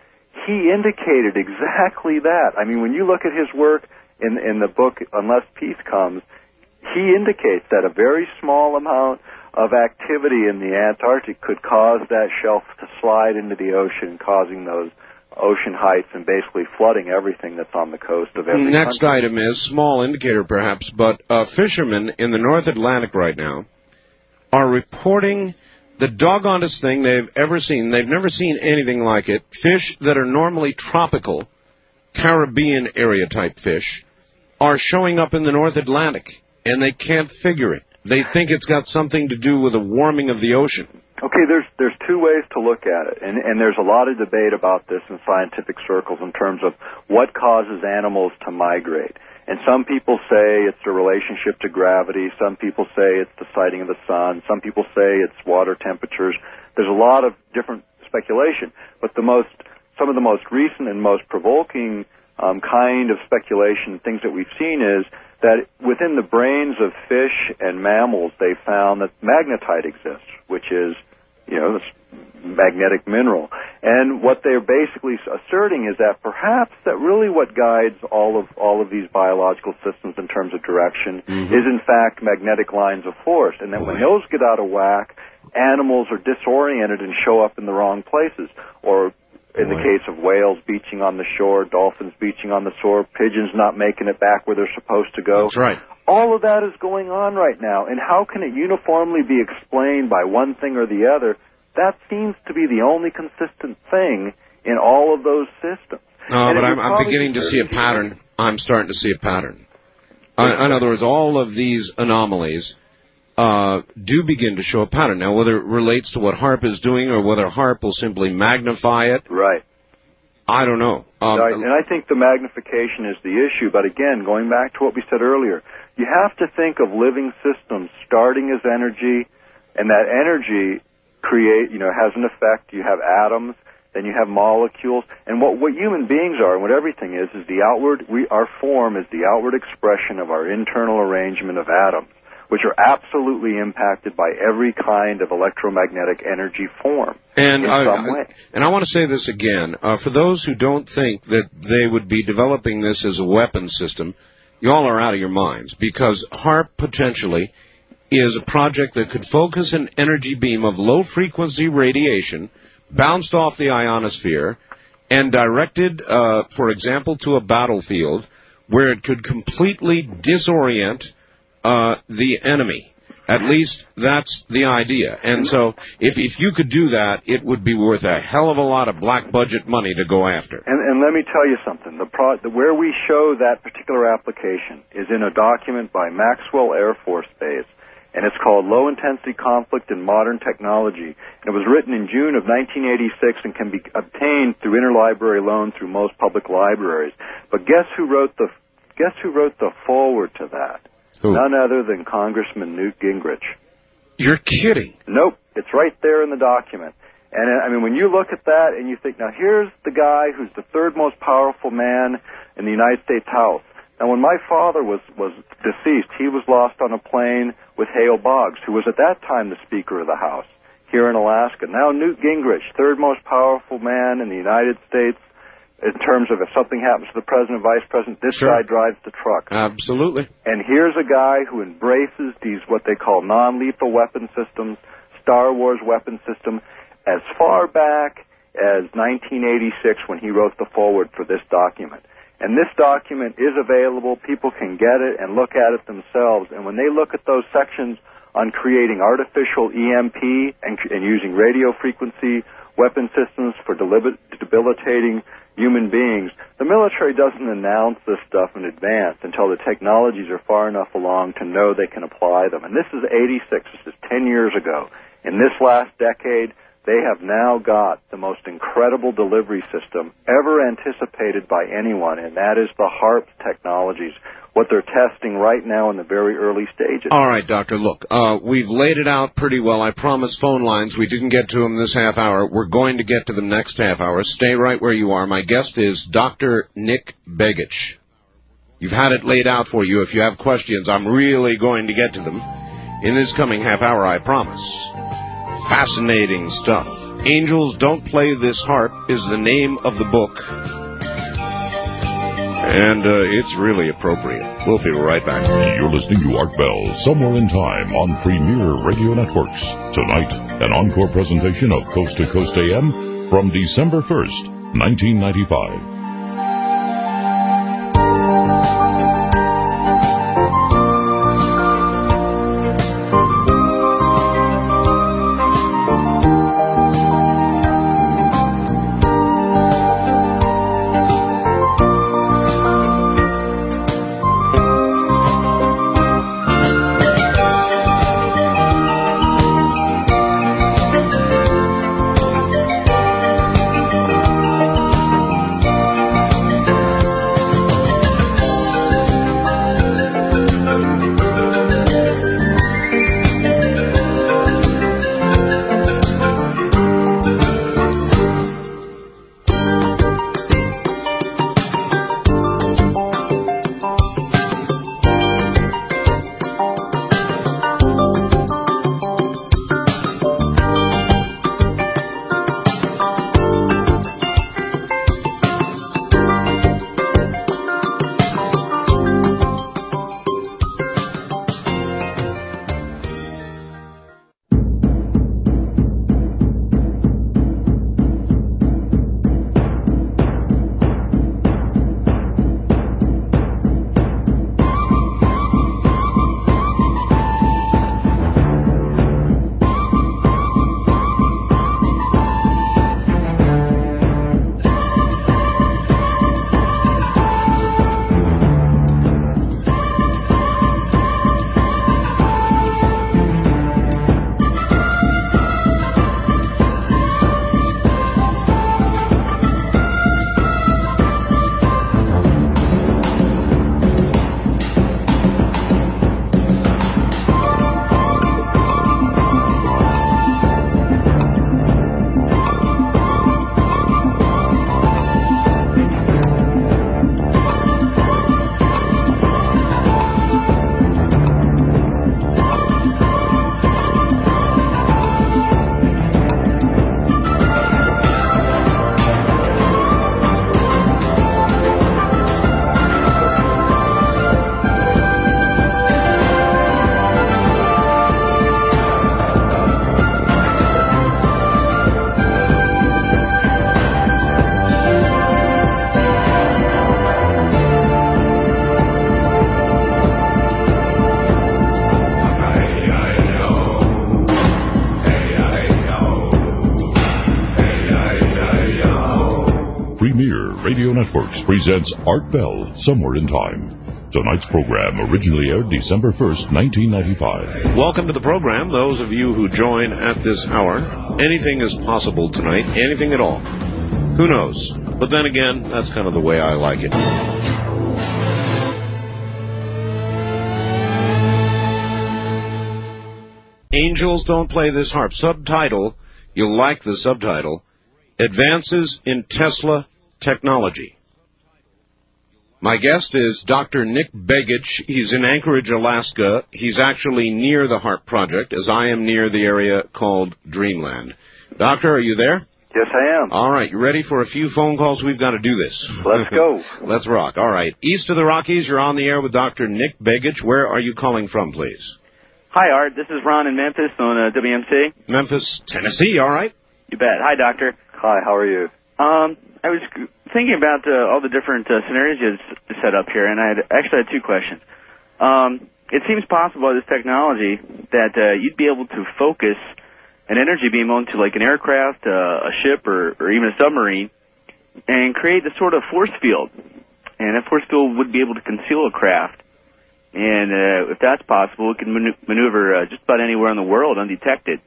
he indicated exactly that. I mean, when you look at his work in in the book Unless Peace Comes, he indicates that a very small amount of activity in the Antarctic could cause that shelf to slide into the ocean, causing those ocean heights and basically flooding everything that's on the coast of every Next country. item is small indicator perhaps, but uh, fishermen in the North Atlantic right now are reporting the doggonest thing they've ever seen. They've never seen anything like it. Fish that are normally tropical, Caribbean area type fish, are showing up in the North Atlantic, and they can't figure it. They think it's got something to do with the warming of the ocean. Okay, there's there's two ways to look at it, and and there's a lot of debate about this in scientific circles in terms of what causes animals to migrate. And some people say it's the relationship to gravity. Some people say it's the sighting of the sun. Some people say it's water temperatures. There's a lot of different speculation, but the most some of the most recent and most provoking um, kind of speculation, things that we've seen is that within the brains of fish and mammals, they found that magnetite exists, which is, you know, this magnetic mineral. And what they're basically asserting is that perhaps that really what guides all of all of these biological systems in terms of direction Mm-hmm. is in fact magnetic lines of force, and that when those get out of whack, animals are disoriented and show up in the wrong places, or in the case of whales beaching on the shore, dolphins beaching on the shore, pigeons not making it back where they're supposed to go. That's right. All of that is going on right now, and how can it uniformly be explained by one thing or the other? That seems to be the only consistent thing in all of those systems. No, And but I'm, I'm beginning to see a pattern. I'm starting to see a pattern. In other words, all of these anomalies uh, do begin to show a pattern. Now, whether it relates to what HAARP is doing or whether HAARP will simply magnify it, Right. I don't know. Um, Right, and I think the magnification is the issue. But again, going back to what we said earlier, you have to think of living systems starting as energy, and that energy create, you know, has an effect. You have atoms, then you have molecules, and what what human beings are, and what everything is, is the outward. We our form is the outward expression of our internal arrangement of atoms, which are absolutely impacted by every kind of electromagnetic energy form And in I, some way. and I want to say this again. Uh, for those who don't think that they would be developing this as a weapon system, you all are out of your minds because HAARP potentially is a project that could focus an energy beam of low frequency radiation bounced off the ionosphere and directed, uh, for example, to a battlefield where it could completely disorient uh, the enemy. At least that's the idea. And so, if if you could do that, it would be worth a hell of a lot of black budget money to go after. And, and let me tell you something. The pro, the, where we show that particular application is in a document by Maxwell Air Force Base, and it's called Low Intensity Conflict in Modern Technology. And it was written in June of 1986 and can be obtained through interlibrary loan through most public libraries. But guess who wrote the guess who wrote the foreword to that? Who? None other than Congressman Newt Gingrich. You're kidding. Nope, it's right there in the document. And uh, I mean, when you look at that and you think, now here's the guy who's the third most powerful man in the United States House. Now, when my father was was deceased, he was lost on a plane with Hale Boggs, who was at that time the Speaker of the House here in Alaska. Now, Newt Gingrich, third most powerful man in the United States in terms of if something happens to the president, vice president, this Sure. guy drives the truck. Absolutely. And here's a guy who embraces these what they call non-lethal weapon systems, Star Wars weapon system, as far back as 1986 when he wrote the foreword for this document. And this document is available. People can get it and look at it themselves. And when they look at those sections on creating artificial EMP and, and using radio frequency weapon systems for debilitating human beings, the military doesn't announce this stuff in advance until the technologies are far enough along to know they can apply them. And this is 86. This is 10 years ago. In this last decade, they have now got the most incredible delivery system ever anticipated by anyone, and that is the HAARP technologies, what they're testing right now in the very early stages. All right, Doctor. Look, uh, we've laid it out pretty well. I promise phone lines. We didn't get to them this half hour. We're going to get to them next half hour. Stay right where you are. My guest is Dr. Nick Begich. You've had it laid out for you. If you have questions, I'm really going to get to them in this coming half hour. I promise. Fascinating stuff. Angels Don't Play This HAARP is the name of the book. And uh, it's really appropriate. We'll be right back. You're listening to Art Bell, Somewhere in Time on Premier Radio Networks. Tonight, an encore presentation of Coast to Coast AM from December 1st, 1995. Presents Art Bell, Somewhere in Time. Tonight's program originally aired December 1st, 1995. Welcome to the program, those of you who join at this hour. Anything is possible tonight, anything at all. Who knows? But then again, that's kind of the way I like it. Angels don't play this HAARP. Subtitle, you'll like the subtitle, Advances in Tesla Technology. My guest is Dr. Nick Begich. He's in Anchorage, Alaska. He's actually near the HAARP project, as I am near the area called Dreamland. Doctor, are you there? Yes, I am. All right, you ready for a few phone calls? We've got to do this. Let's go. Let's rock. All right. East of the Rockies, you're on the air with Dr. Nick Begich. Where are you calling from, please? Hi, Art. This is Ron in Memphis on uh, WMC. Memphis, Tennessee. All right. You bet. Hi, Doctor. Hi, how are you? Um, I was thinking about uh, all the different uh, scenarios you set up here, and I had, actually had two questions. Um, it seems possible with this technology that uh, you'd be able to focus an energy beam onto like an aircraft, uh, a ship, or, or even a submarine, and create a sort of force field. And that force field would be able to conceal a craft. And uh, if that's possible, it can man- maneuver uh, just about anywhere in the world undetected.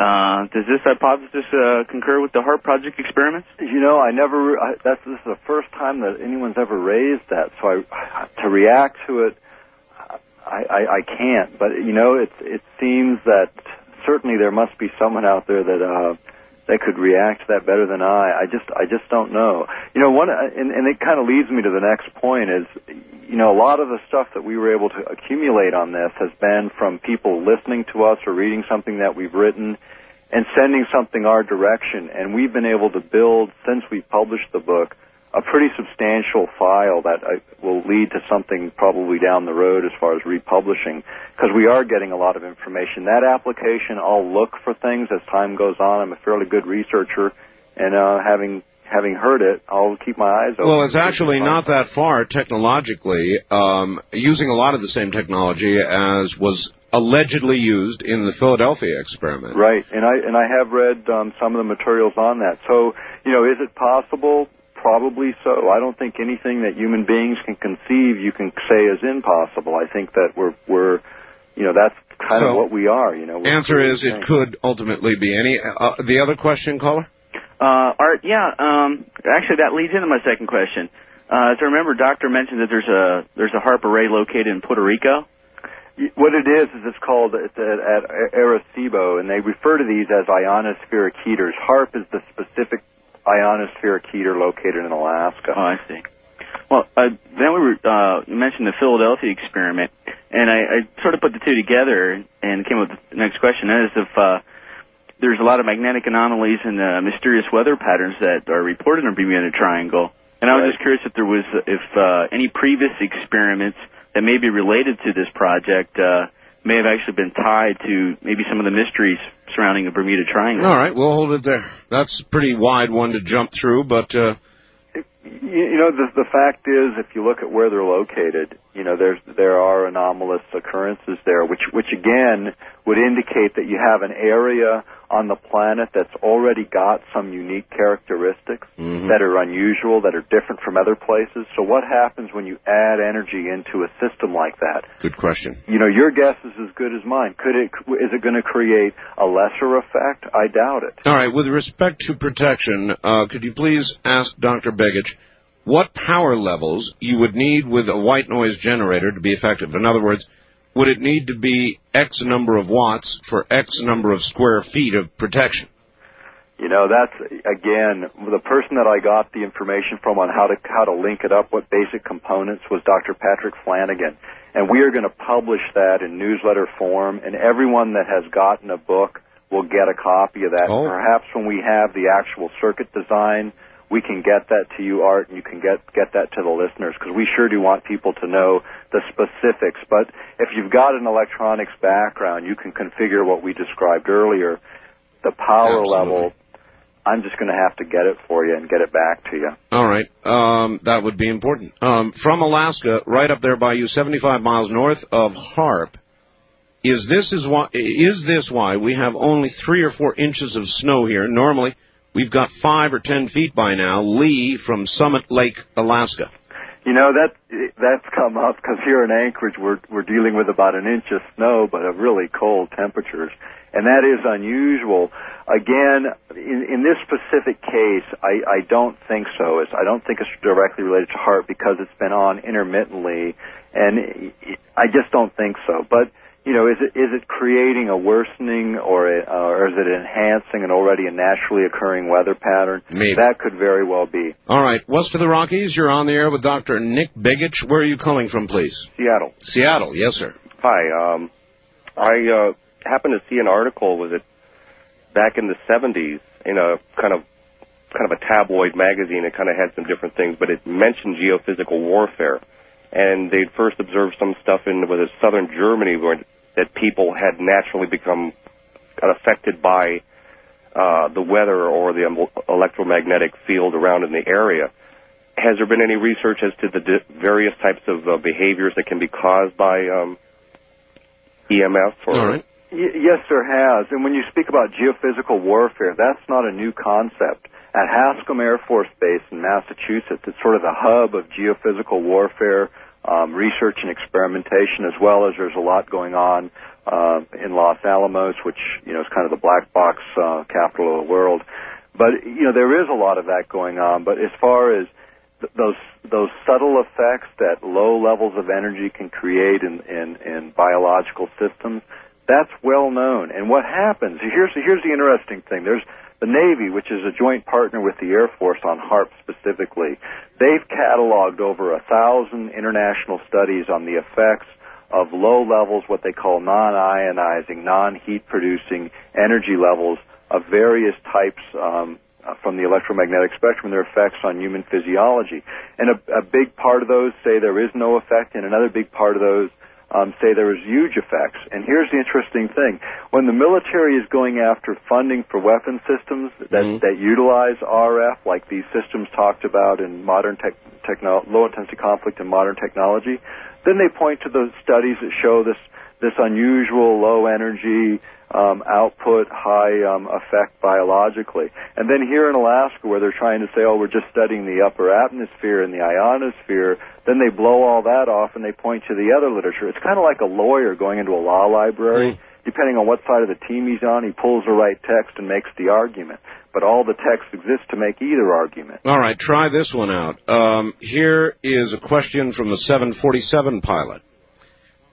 Uh, does this hypothesis uh, concur with the HAARP project experiments? You know, I never. I, that's this is the first time that anyone's ever raised that. So I, to react to it, I, I, I can't. But you know, it it seems that certainly there must be someone out there that uh, that could react to that better than I. I just I just don't know. You know, one and, and it kind of leads me to the next point is, you know, a lot of the stuff that we were able to accumulate on this has been from people listening to us or reading something that we've written and sending something our direction. And we've been able to build since we published the book a pretty substantial file that uh, will lead to something probably down the road as far as republishing because we are getting a lot of information. That application, I'll look for things as time goes on. I'm a fairly good researcher, and uh, having having heard it, I'll keep my eyes open. Well, it's actually not that far technologically, um, using a lot of the same technology as was allegedly used in the Philadelphia experiment. Right, and I and I have read um, some of the materials on that. So, you know, is it possible? Probably so. I don't think anything that human beings can conceive you can say is impossible. I think that we're we're, you know, that's kind So, of what we are. You know. Answer is it could ultimately be any. Uh, the other question, caller? Uh, Art, yeah. Um, actually, that leads into my second question. Uh, as I remember, Doctor mentioned that there's a there's a HAARP array located in Puerto Rico. What it is is it's called it's at, at Arecibo, and they refer to these as ionospheric heaters. HAARP is the specific ionospheric heater located in Alaska. Oh, I see. Well, uh, then we were uh, mentioned the Philadelphia experiment, and I, I sort of put the two together and came up with the next question. That is, if uh, there's a lot of magnetic anomalies and uh, mysterious weather patterns that are reported in the Bermuda Triangle, and I was Right. just curious if there was if uh, any previous experiments that may be related to this project uh, may have actually been tied to maybe some of the mysteries surrounding the Bermuda Triangle. All right, we'll hold it there. That's a pretty wide one to jump through, but uh, You, you know, the, the fact is, if you look at where they're located, you know, there's there are anomalous occurrences there, which which again would indicate that you have an area on the planet that's already got some unique characteristics Mhm. that are unusual, that are different from other places. So what happens when you add energy into a system like that? good question. You know, your guess is as good as mine. Could it is it going to create a lesser effect? I doubt it. All right, with respect to protection, uh, could you please ask Dr. Begich what power levels you would need with a white noise generator to be effective? In other words, would it need to be X number of watts for X number of square feet of protection? You know, that's again the person that I got the information from on how to how to link it up, what basic components was Dr. Patrick Flanagan, and we are going to publish that in newsletter form, and everyone that has gotten a book will get a copy of that. Oh. Perhaps when we have the actual circuit design, we can get that to you, Art, and you can get get that to the listeners because we sure do want people to know the specifics. But if you've got an electronics background, you can configure what we described earlier. The power Absolutely. level I'm just going to have to get it for you and get it back to you. All right, um, that would be important. Um, from Alaska, right up there by you, 75 miles north of HAARP. Is this is why is this why we have only three or four inches of snow here? Normally, we've got five or ten feet by now. Lee from Summit Lake, Alaska. You know that that's come up because here in Anchorage we're we're dealing with about an inch of snow, but of really cold temperatures, and that is unusual. Again, in, in this specific case, I, I don't think so. It's, I don't think it's directly related to HAARP because it's been on intermittently, and I just don't think so. But you know, is it is it creating a worsening or a, uh, or is it enhancing an already a naturally occurring weather pattern? Maybe. That could very well be. All right, west of the Rockies, you're on the air with Dr. Nick Begich. Where are you calling from, please? Seattle. Seattle, yes, sir. Hi. Um, I uh, happened to see an article. Was it back in the 70s in a kind of kind of a tabloid magazine? It kind of had some different things, but it mentioned geophysical warfare and they'd first observed some stuff in was it southern Germany where that people had naturally become affected by uh, the weather or the electromagnetic field around in the area. Has there been any research as to the di- various types of uh, behaviors that can be caused by um, EMF? Or All right. Y- yes, there has. And when you speak about geophysical warfare, that's not a new concept at Hanscom Air Force Base in Massachusetts. It's sort of the hub of geophysical warfare um, research and experimentation, as well as there's a lot going on uh, in Los Alamos, which you know is kind of the black box uh, capital of the world. But you know there is a lot of that going on. But as far as th- those those subtle effects that low levels of energy can create in, in, in biological systems, that's well known. And what happens? Here's here's the interesting thing. There's the Navy, which is a joint partner with the Air Force on HAARP specifically, they've cataloged over a thousand international studies on the effects of low levels, what they call non-ionizing, non-heat producing energy levels of various types um, from the electromagnetic spectrum, their effects on human physiology. And a, a big part of those say there is no effect, and another big part of those um, say there is huge effects. And here's the interesting thing: when the military is going after funding for weapon systems that Mhm. that utilize RF, like these systems talked about in modern tech, techno, low intensity conflict and modern technology, then they point to the studies that show this this unusual low energy um, output, high um, effect biologically. And then here in Alaska, where they're trying to say, oh, we're just studying the upper atmosphere and the ionosphere, then they blow all that off and they point to the other literature. It's kind of like a lawyer going into a law library. Mm. Depending on what side of the team he's on, he pulls the right text and makes the argument. But all the text exists to make either argument. All right, try this one out. Um, here is a question from the 747 pilot.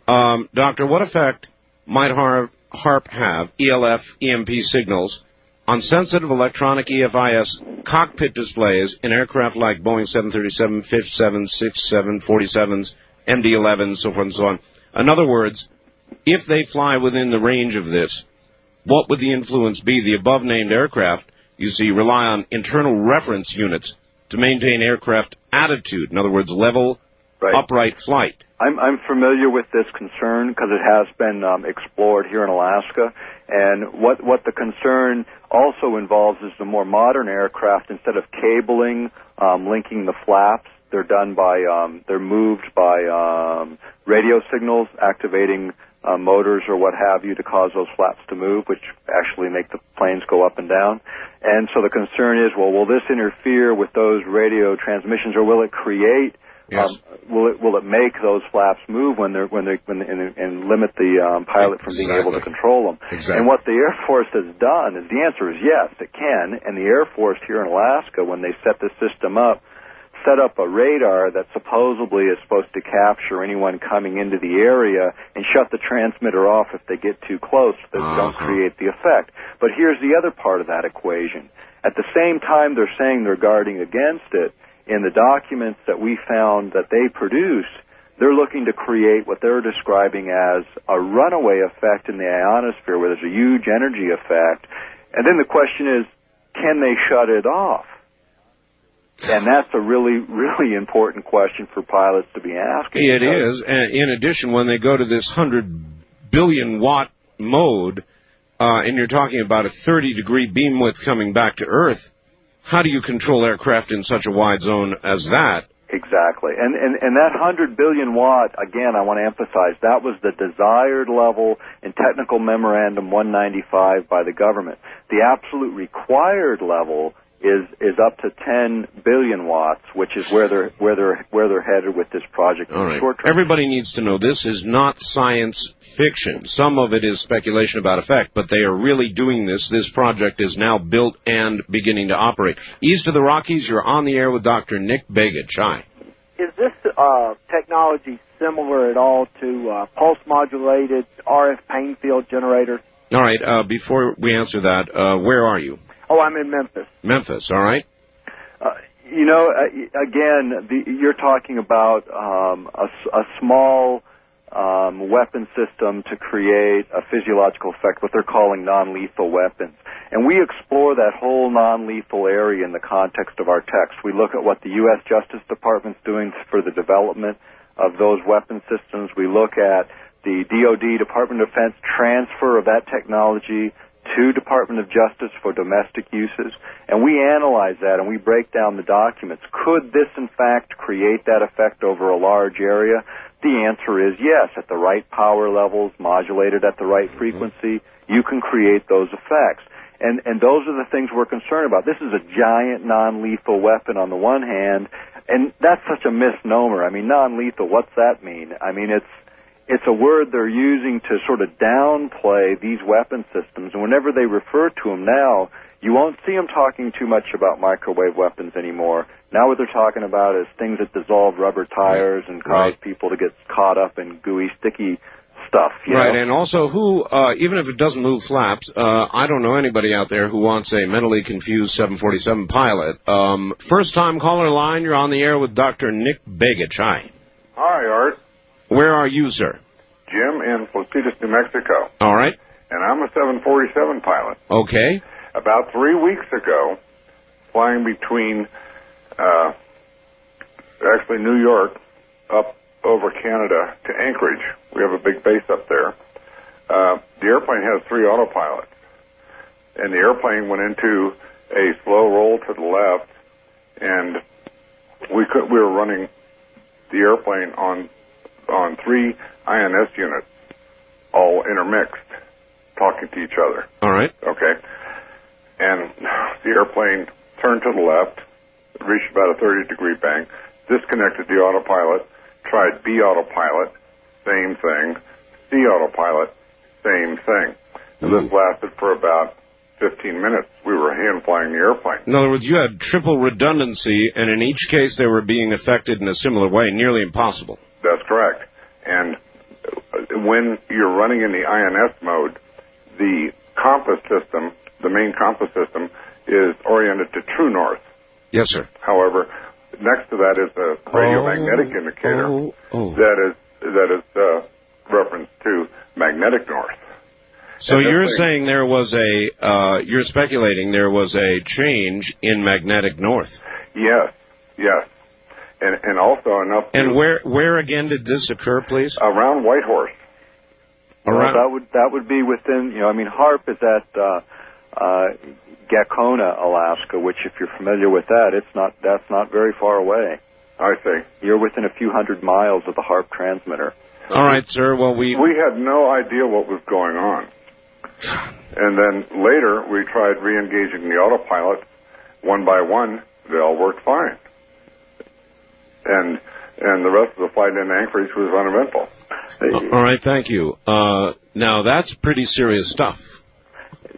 Um, doctor, what effect might HAARP, HAARP have, ELF, EMP signals, on sensitive electronic EFIS cockpit displays in aircraft like Boeing 737, 57, 67, 47s, MD-11s, so forth and so on? In other words, if they fly within the range of this, what would the influence be? The above named aircraft, you see, rely on internal reference units to maintain aircraft attitude. In other words, level, Right. upright flight. I'm, I'm familiar with this concern because it has been um, explored here in Alaska. And what, what the concern also involves is the more modern aircraft, instead of cabling, um, linking the flaps, they're done by, um, they're moved by um, radio signals activating uh, motors or what have you to cause those flaps to move, which actually make the planes go up and down. And so the concern is, well, will this interfere with those radio transmissions, or will it create Yes. um, will it will it make those flaps move when they're when they when and, and limit the um, pilot from being able to control them? Exactly. And what the Air Force has done is the answer is yes, it can. And the Air Force here in Alaska, when they set the system up, set up a radar that supposedly is supposed to capture anyone coming into the area and shut the transmitter off if they get too close so don't Uh-huh. create the effect. But here's the other part of that equation. At the same time they're saying they're guarding against it, in the documents that we found that they produce, they're looking to create what they're describing as a runaway effect in the ionosphere where there's a huge energy effect. And then the question is, can they shut it off? And that's a really, really important question for pilots to be asking. It is. And in addition, when they go to this 100 billion watt mode, uh, and you're talking about a 30 degree beam width coming back to Earth, how do you control aircraft in such a wide zone as that? Exactly. And, and, and that 100 billion watt, again, I want to emphasize, that was the desired level in Technical Memorandum 195 by the government. The absolute required level is is up to 10 billion watts, which is where they're where they're where they're headed with this project All in right. the short term. Everybody needs to know this is not science fiction. Some of it is speculation about effect, but they are really doing this. This project is now built and beginning to operate. East of the Rockies, you're on the air with Dr. Nick Begich. Hi. Is this uh, technology similar at all to uh, pulse modulated RF pain field generators? All right. Uh, before we answer that, uh, where are you? Oh, I'm in Memphis. Memphis. All right. Uh, you know, uh, again, the, you're talking about um, a, a small um, weapon system to create a physiological effect, what they're calling non-lethal weapons. And we explore that whole non-lethal area in the context of our text. We look at what the U.S. Justice Department's doing for the development of those weapon systems. We look at the DoD, Department of Defense, transfer of that technology to Department of Justice for domestic uses, and we analyze that and we break down the documents. Could this in fact create that effect over a large area? The answer is yes. At the right power levels, modulated at the right mm-hmm. frequency, you can create those effects. And, and those are the things we're concerned about. This is a giant non-lethal weapon on the one hand, and that's such a misnomer. I mean, non-lethal, what's that mean? I mean, it's, it's a word they're using to sort of downplay these weapon systems. And whenever they refer to them now, you won't see them talking too much about microwave weapons anymore. Now what they're talking about is things that dissolve rubber tires and cause Right. people to get caught up in gooey, sticky stuff. You Right, know? and also who, uh, even if it doesn't move flaps, uh, I don't know anybody out there who wants a mentally confused 747 pilot. Um, first time caller line, you're on the air with Dr. Nick Begich. Hi. Hi, Art. Where are you, sir? Jim in Placitas, New Mexico. All right. And I'm a 747 pilot. Okay. About three weeks ago, flying between, uh, actually New York up over Canada to Anchorage. We have a big base up there. Uh, the airplane has three autopilots. And the airplane went into a slow roll to the left, and we could, we were running the airplane on on three INS units, all intermixed, talking to each other. All right. Okay. And the airplane turned to the left, reached about a 30 degree bank, disconnected the autopilot, tried B autopilot, same thing, C autopilot, same thing. And this mm-hmm. lasted for about 15 minutes. We were hand flying the airplane. In other words, you had triple redundancy, and in each case they were being affected in a similar way, nearly impossible. That's correct. And when you're running in the INS mode, the compass system, the main compass system, is oriented to true north. Yes, sir. However, next to that is a radiomagnetic Oh, indicator oh, oh. that is that is uh, reference to magnetic north. So you're thing- saying there was a, uh, you're speculating there was a change in magnetic north. Yes, yes, and and also enough. to- And where, where again did this occur, please? around Whitehorse. Well, Around- that would that would be within you know I mean HAARP is at uh, uh, Gakona, Alaska, which if you're familiar with that, it's not that's not very far away. I see. You're within a few hundred miles of the HAARP transmitter. All right, sir. Well, we, We had no idea what was going on. And then later, we tried re-engaging the autopilot one by one. They all worked fine. And and the rest of the flight in Anchorage was uneventful. all right, thank you. Uh, now that's pretty serious stuff.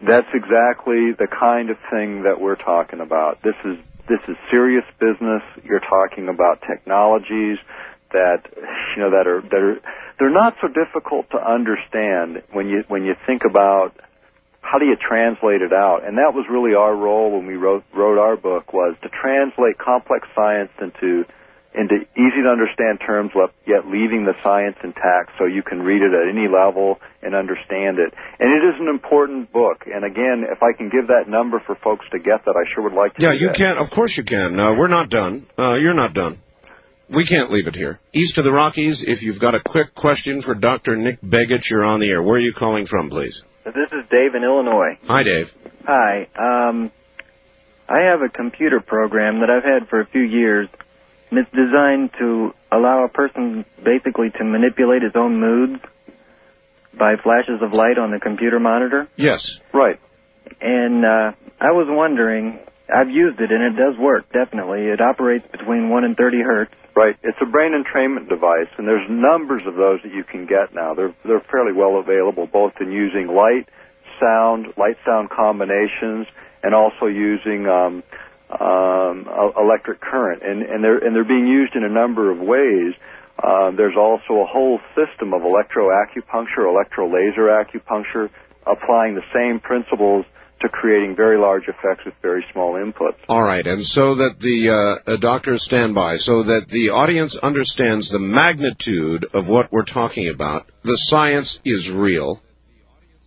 That's exactly the kind of thing that we're talking about. This is this is serious business. You're talking about technologies that you know that are that are they're not so difficult to understand when you when you think about how do you translate it out. And that was really our role when we wrote wrote our book was to translate complex science into into easy to understand terms yet leaving the science intact so you can read it at any level and understand it. And it is an important book. And again, if I can give that number for folks to get that, I sure would like to. Yeah, you that. can. Of course you can. Uh, we're not done. Uh, you're not done. We can't leave it here. East of the Rockies, if you've got a quick question for Dr. Nick Begich, you're on the air. Where are you calling from, please? This is Dave in Illinois. Hi, Dave. Hi. Um, I have a computer program that I've had for a few years, and it's designed to allow a person basically to manipulate his own moods by flashes of light on the computer monitor. Yes. Right. And uh, I was wondering, I've used it and it does work. Definitely, it operates between one and thirty hertz. Right. It's a brain entrainment device, and there's numbers of those that you can get now. They're they're fairly well available, both in using light, sound, light sound combinations, and also using um, um, electric current. And and they're and they're being used in a number of ways. Uh, there's also a whole system of electroacupuncture, electrolaser acupuncture, applying the same principles to creating very large effects with very small inputs. All right, and so that the uh, doctors stand by, so that the audience understands the magnitude of what we're talking about. The science is real.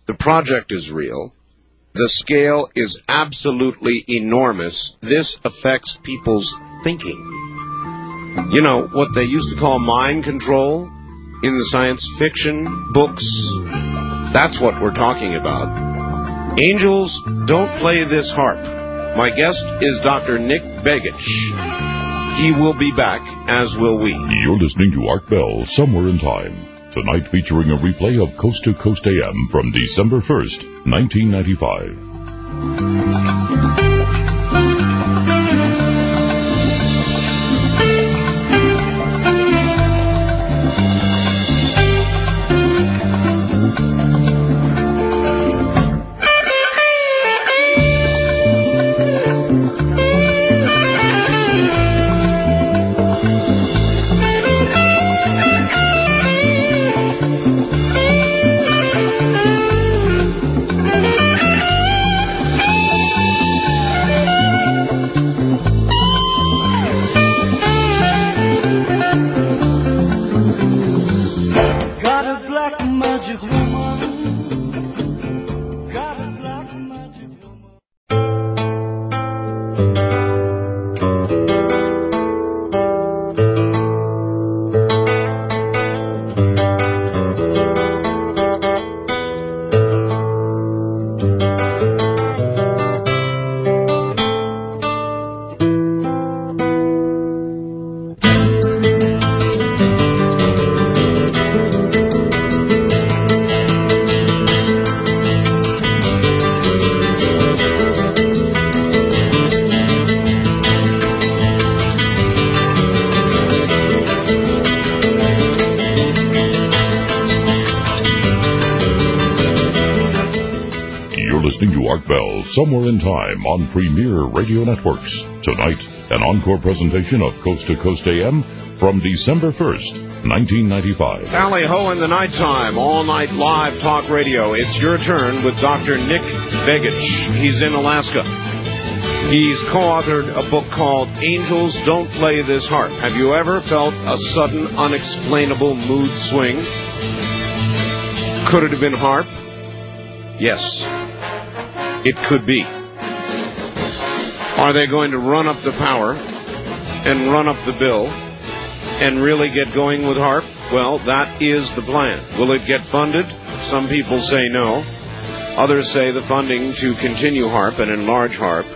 The project is real. The scale is absolutely enormous. This affects people's thinking. You know, what they used to call mind control in the science fiction books, that's what we're talking about. Angels don't play this HAARP. My guest is Dr. Nick Begich. He will be back, as will we. You're listening to Art Bell, Somewhere in Time. Tonight featuring a replay of Coast to Coast AM from December 1st, 1995. Somewhere in Time on Premier Radio Networks. Tonight, an encore presentation of Coast to Coast AM from December 1st, 1995. Tally ho in the nighttime, all night live talk radio. It's your turn with Dr. Nick Begich. He's in Alaska. He's co-authored a book called Angels Don't Play This HAARP. Have you ever felt a sudden, unexplainable mood swing? Could it have been HAARP? Yes. It could be. Are they going to run up the power and run up the bill and really get going with HAARP? Well, that is the plan. Will it get funded? Some people say no. Others say the funding to continue HAARP and enlarge HAARP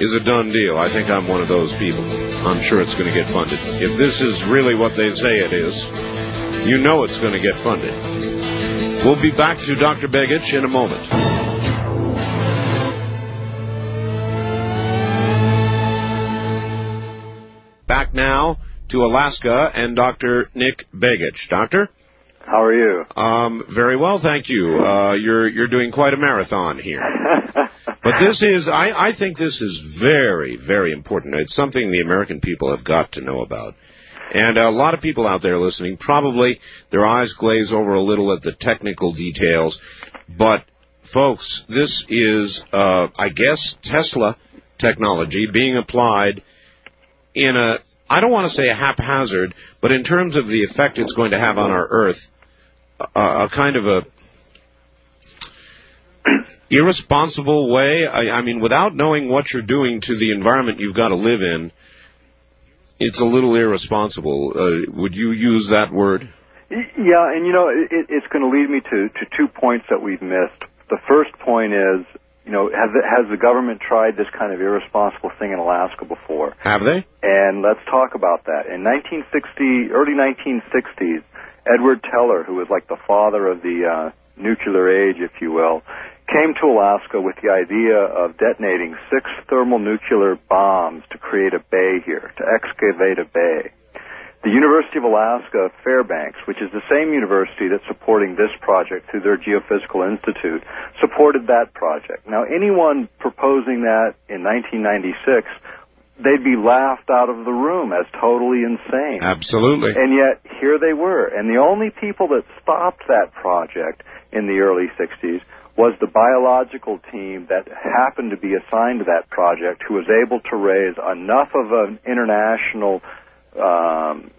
is a done deal. I think I'm one of those people. I'm sure it's going to get funded. If this is really what they say it is, you know it's going to get funded. We'll be back to Dr. Begich in a moment. Now to Alaska and Dr. Nick Begich. Doctor? How are you? Um, very well, thank you. Uh, you're you're doing quite a marathon here. but this is, I, I think this is very, very important. It's something the American people have got to know about. And a lot of people out there listening, probably their eyes glaze over a little at the technical details. But, folks, this is, uh, I guess, Tesla technology being applied in a, I don't want to say a haphazard, but in terms of the effect it's going to have on our Earth, a, a kind of a irresponsible way. I, I mean, without knowing what you're doing to the environment you've got to live in, it's a little irresponsible. Uh, would you use that word? Yeah, and you know, it, it's going to lead me to, to two points that we've missed. The first point is you know, has the, has the government tried this kind of irresponsible thing in Alaska before? Have they? And let's talk about that. In 1960, early 1960s, Edward Teller, who was like the father of the uh, nuclear age, if you will, came to Alaska with the idea of detonating six thermonuclear bombs to create a bay here, to excavate a bay. The University of Alaska Fairbanks, which is the same university that's supporting this project through their Geophysical Institute, supported that project. Now, anyone proposing that in 1996 they'd be laughed out of the room as totally insane. Absolutely. And yet, here they were. And the only people that stopped that project in the early 60s was the biological team that happened to be assigned to that project who was able to raise enough of an international um,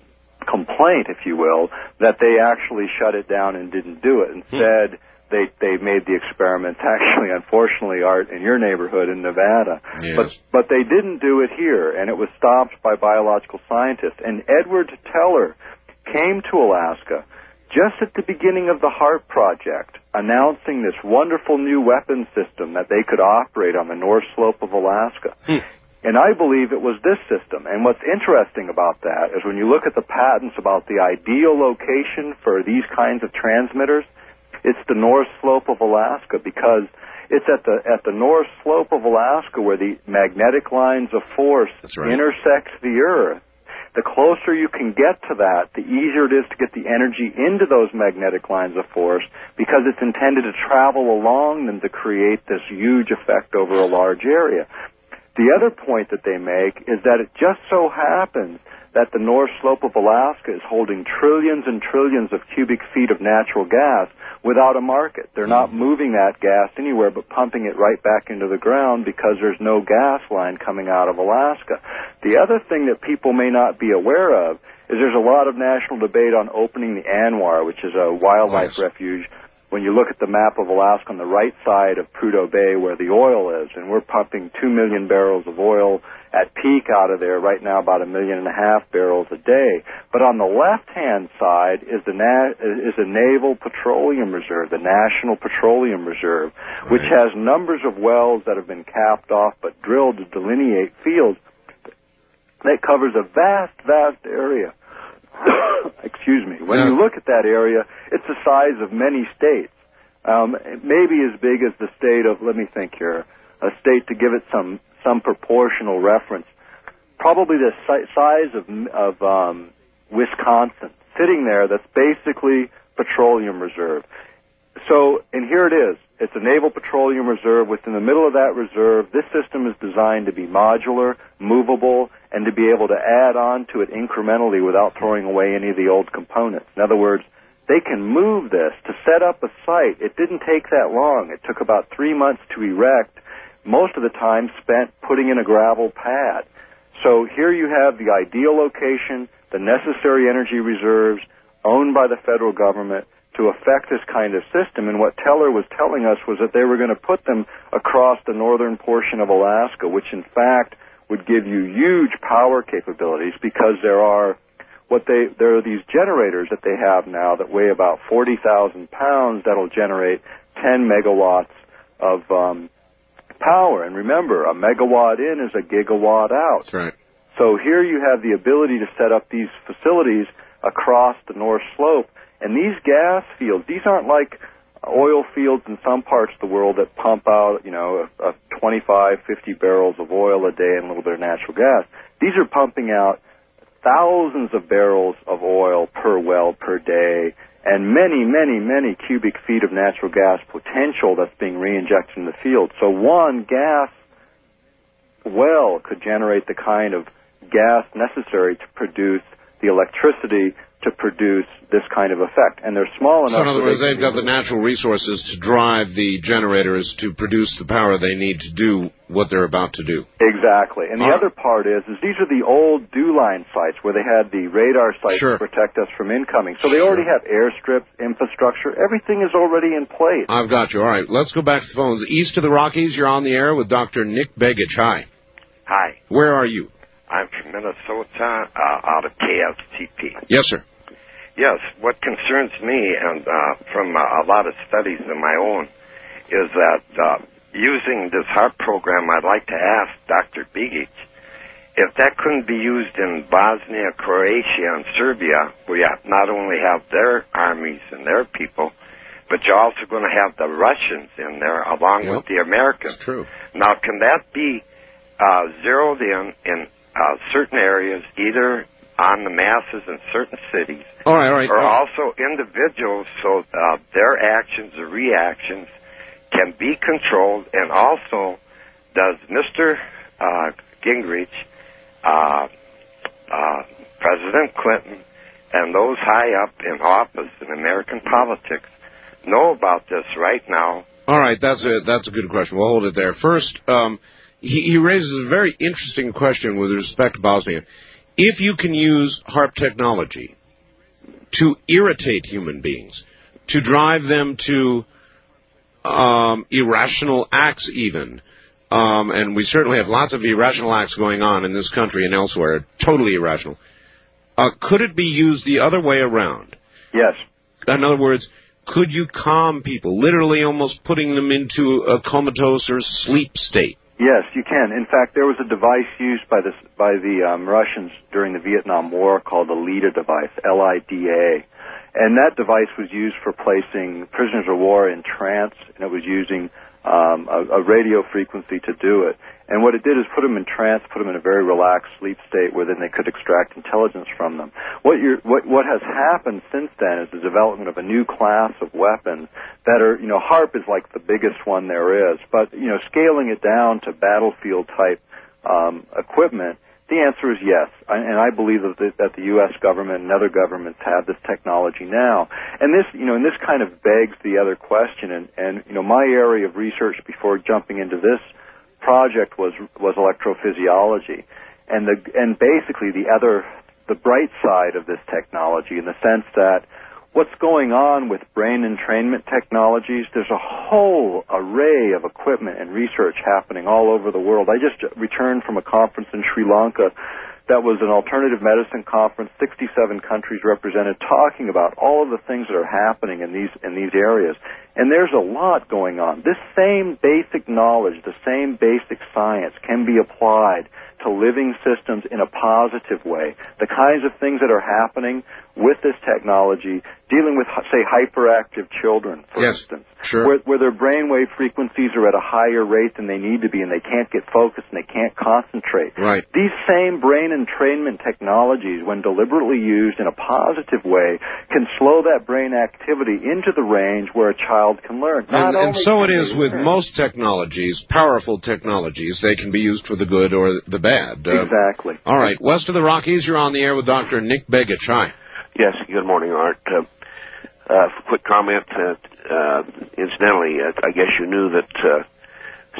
complaint, if you will, that they actually shut it down and didn't do it. Instead, hmm. they they made the experiments actually unfortunately art in your neighborhood in Nevada. Yes. but but they didn't do it here and it was stopped by biological scientists. And Edward Teller came to Alaska just at the beginning of the HAARP project announcing this wonderful new weapon system that they could operate on the north slope of Alaska hmm. And I believe it was this system. And what's interesting about that is when you look at the patents about the ideal location for these kinds of transmitters, it's the north slope of Alaska because it's at the at the north slope of Alaska where the magnetic lines of force right. intersect the Earth. The closer you can get to that, the easier it is to get the energy into those magnetic lines of force because it's intended to travel along them to create this huge effect over a large area. The other point that they make is that it just so happens that the north slope of Alaska is holding trillions and trillions of cubic feet of natural gas without a market. They're not mm-hmm. moving that gas anywhere but pumping it right back into the ground because there's no gas line coming out of Alaska. The other thing that people may not be aware of is there's a lot of national debate on opening the ANWR, which is a wildlife refuge when you look at the map of Alaska on the right side of Prudhoe Bay where the oil is, and we're pumping two million barrels of oil at peak out of there right now, about a million and a half barrels a day. But on the left-hand side is the na- is a naval petroleum reserve, the National Petroleum Reserve, which has numbers of wells that have been capped off but drilled to delineate fields. That covers a vast, vast area. Excuse me. When you look at that area, it's the size of many states. Um, maybe as big as the state of, let me think here, a state to give it some some proportional reference. Probably the si- size of of um, Wisconsin, sitting there. That's basically petroleum reserve. So, and here it is. It's a naval petroleum reserve. Within the middle of that reserve, this system is designed to be modular, movable, and to be able to add on to it incrementally without throwing away any of the old components. In other words, they can move this to set up a site. It didn't take that long. It took about three months to erect. Most of the time spent putting in a gravel pad. So here you have the ideal location, the necessary energy reserves owned by the federal government to affect this kind of system. And what Teller was telling us was that they were going to put them across the northern portion of Alaska, which in fact would give you huge power capabilities because there are what they there are these generators that they have now that weigh about 40,000 pounds that'll generate 10 megawatts of um, power. And remember, a megawatt in is a gigawatt out. That's right. So here you have the ability to set up these facilities across the North Slope. And these gas fields, these aren't like oil fields in some parts of the world that pump out, you know, a, a 25, 50 barrels of oil a day and a little bit of natural gas. These are pumping out thousands of barrels of oil per well per day and many, many, many cubic feet of natural gas potential that's being reinjected in the field. So one gas well could generate the kind of gas necessary to produce the electricity to produce this kind of effect. And they're small enough. So in other words, they they've got the natural resources to drive the generators to produce the power they need to do what they're about to do. Exactly. And the All right. other part is, is these are the old dew line sites where they had the radar sites Sure. to protect us from incoming. So they already have airstrips, infrastructure, everything is already in place. I've got you. All right, let's go back to the phones. East of the Rockies, you're on the air with Dr. Nick Begich. Hi. Hi, Where are you? I'm from Minnesota, uh, out of KSTP. Yes, sir. Yes, what concerns me, and uh, from uh, a lot of studies of my own, is that uh, using this HAARP program, I'd like to ask Dr. Begich if that couldn't be used in Bosnia, Croatia, and Serbia, where you not only have their armies and their people, but you're also going to have the Russians in there along Yep. with the Americans. That's true. Now, can that be uh, zeroed in in uh, certain areas, either on the masses in certain cities, All right, all right. or also individuals, so uh, their actions or reactions can be controlled, and also does Mr. Uh, Gingrich, uh, uh, President Clinton, and those high up in office in American politics know about this right now? All right, that's a that's a good question. We'll hold it there. First, um, he, he raises a very interesting question with respect to Bosnia. If you can use HAARP technology to irritate human beings, to drive them to um, irrational acts, even, um, and we certainly have lots of irrational acts going on in this country and elsewhere, totally irrational. Uh, could it be used the other way around? Yes. In other words, could you calm people, literally almost putting them into a comatose or sleep state? Yes, you can. In fact, there was a device used by the by the um, Russians during the Vietnam War called the LIDA device, L-I-D-A, and that device was used for placing prisoners of war in trance, and it was using um, a, a radio frequency to do it. And what it did is put them in trance, put them in a very relaxed sleep state where then they could extract intelligence from them. What, what, what has happened since then is the development of a new class of weapons that are, you know, HAARP is like the biggest one there is, but, you know, scaling it down to battlefield type um, equipment, the answer is yes, and I believe that the, that the U.S. government and other governments have this technology now. And this, you know, and this kind of begs the other question. And, and you know, my area of research before jumping into this project was was electrophysiology, and the and basically the other the bright side of this technology in the sense that what's going on with brain entrainment technologies, there's a whole array of equipment and research happening all over the world. I just returned from a conference in Sri Lanka that was an alternative medicine conference, 67 countries represented, talking about all of the things that are happening in these in these areas. And there's a lot going on. This same basic knowledge, the same basic science can be applied to living systems in a positive way. The kinds of things that are happening with this technology, dealing with, say, hyperactive children, for Yes, instance, sure. where, where their brainwave frequencies are at a higher rate than they need to be and they can't get focused and they can't concentrate. Right. These same brain entrainment technologies, when deliberately used in a positive way, can slow that brain activity into the range where a child can learn. Not And, and so it is with learn- most technologies, powerful technologies. They can be used for the good or the bad. Uh, Exactly. all right, west of the Rockies, you're on the air with Dr. Nick Begich. Hi. Yes, good morning, Art. Uh, uh, quick comment. Uh, uh, incidentally, uh, I guess you knew that uh,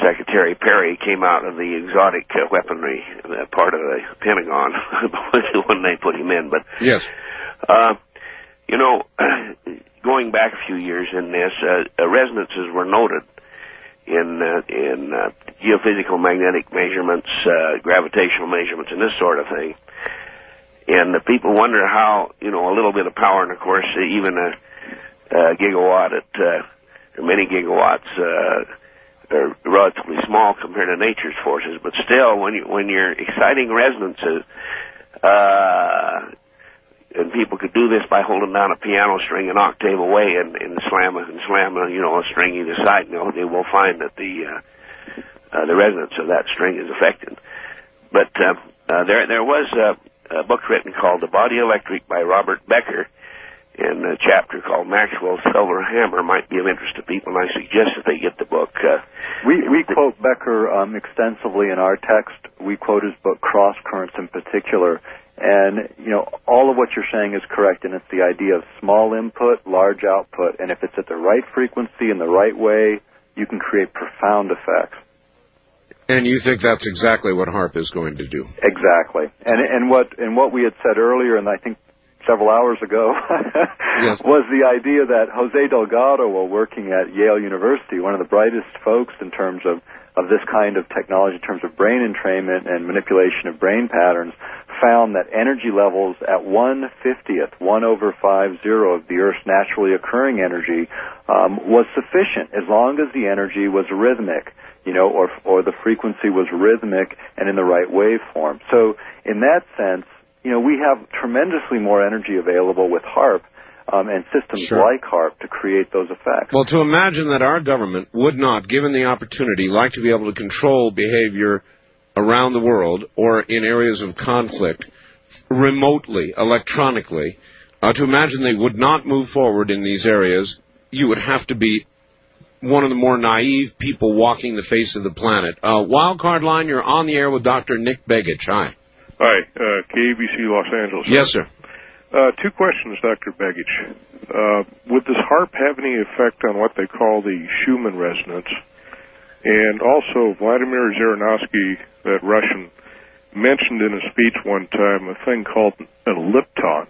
Secretary Perry came out of the exotic uh, weaponry uh, part of the Pentagon when they put him in. But Yes. uh, you know, going back a few years in this, uh, uh, resonances were noted in uh, in uh, geophysical magnetic measurements, uh, gravitational measurements, and this sort of thing. And the people wonder how you know a little bit of power, and of course uh, even a, a gigawatt at uh, many gigawatts uh, are relatively small compared to nature's forces. But still, when you when you're exciting resonances, uh, and people could do this by holding down a piano string an octave away and, and slam a, and slam a, you know a string either side. You know, they will find that the uh, uh, the resonance of that string is affected. But uh, uh, there there was a, a book written called The Body Electric by Robert Becker. And a chapter called Maxwell's Silver Hammer might be of interest to people, and I suggest that they get the book. Uh, We we quote Becker um, extensively in our text. We quote his book Cross Currents in particular, and you know all of what you're saying is correct, and it's the idea of small input, large output, and if it's at the right frequency in the right way, you can create profound effects. And you think that's exactly what HAARP is going to do? Exactly, and and what and what we had said earlier, and I think several hours ago, Yes. was the idea that Jose Delgado, while working at Yale University, one of the brightest folks in terms of of this kind of technology, in terms of brain entrainment and manipulation of brain patterns, found that energy levels at one fiftieth, one over five zero of the Earth's naturally occurring energy, um, was sufficient as long as the energy was rhythmic you know, or or the frequency was rhythmic and in the right waveform. So in that sense, you know, we have tremendously more energy available with HAARP. um, and systems Sure. like HAARP to create those effects. Well, to imagine that our government would not, given the opportunity, like to be able to control behavior around the world or in areas of conflict remotely, electronically, uh, to imagine they would not move forward in these areas, you would have to be one of the more naive people walking the face of the planet. Uh, Wildcard line, you're on the air with Dr. Nick Begich. Hi. Hi, uh, KABC Los Angeles. Yes, sir. Uh, two questions, Dr. Begich. Uh, would this HAARP have any effect on what they call the Schumann resonance? And also, Vladimir Zhirinovsky, that Russian, mentioned in a speech one time a thing called an ellipton.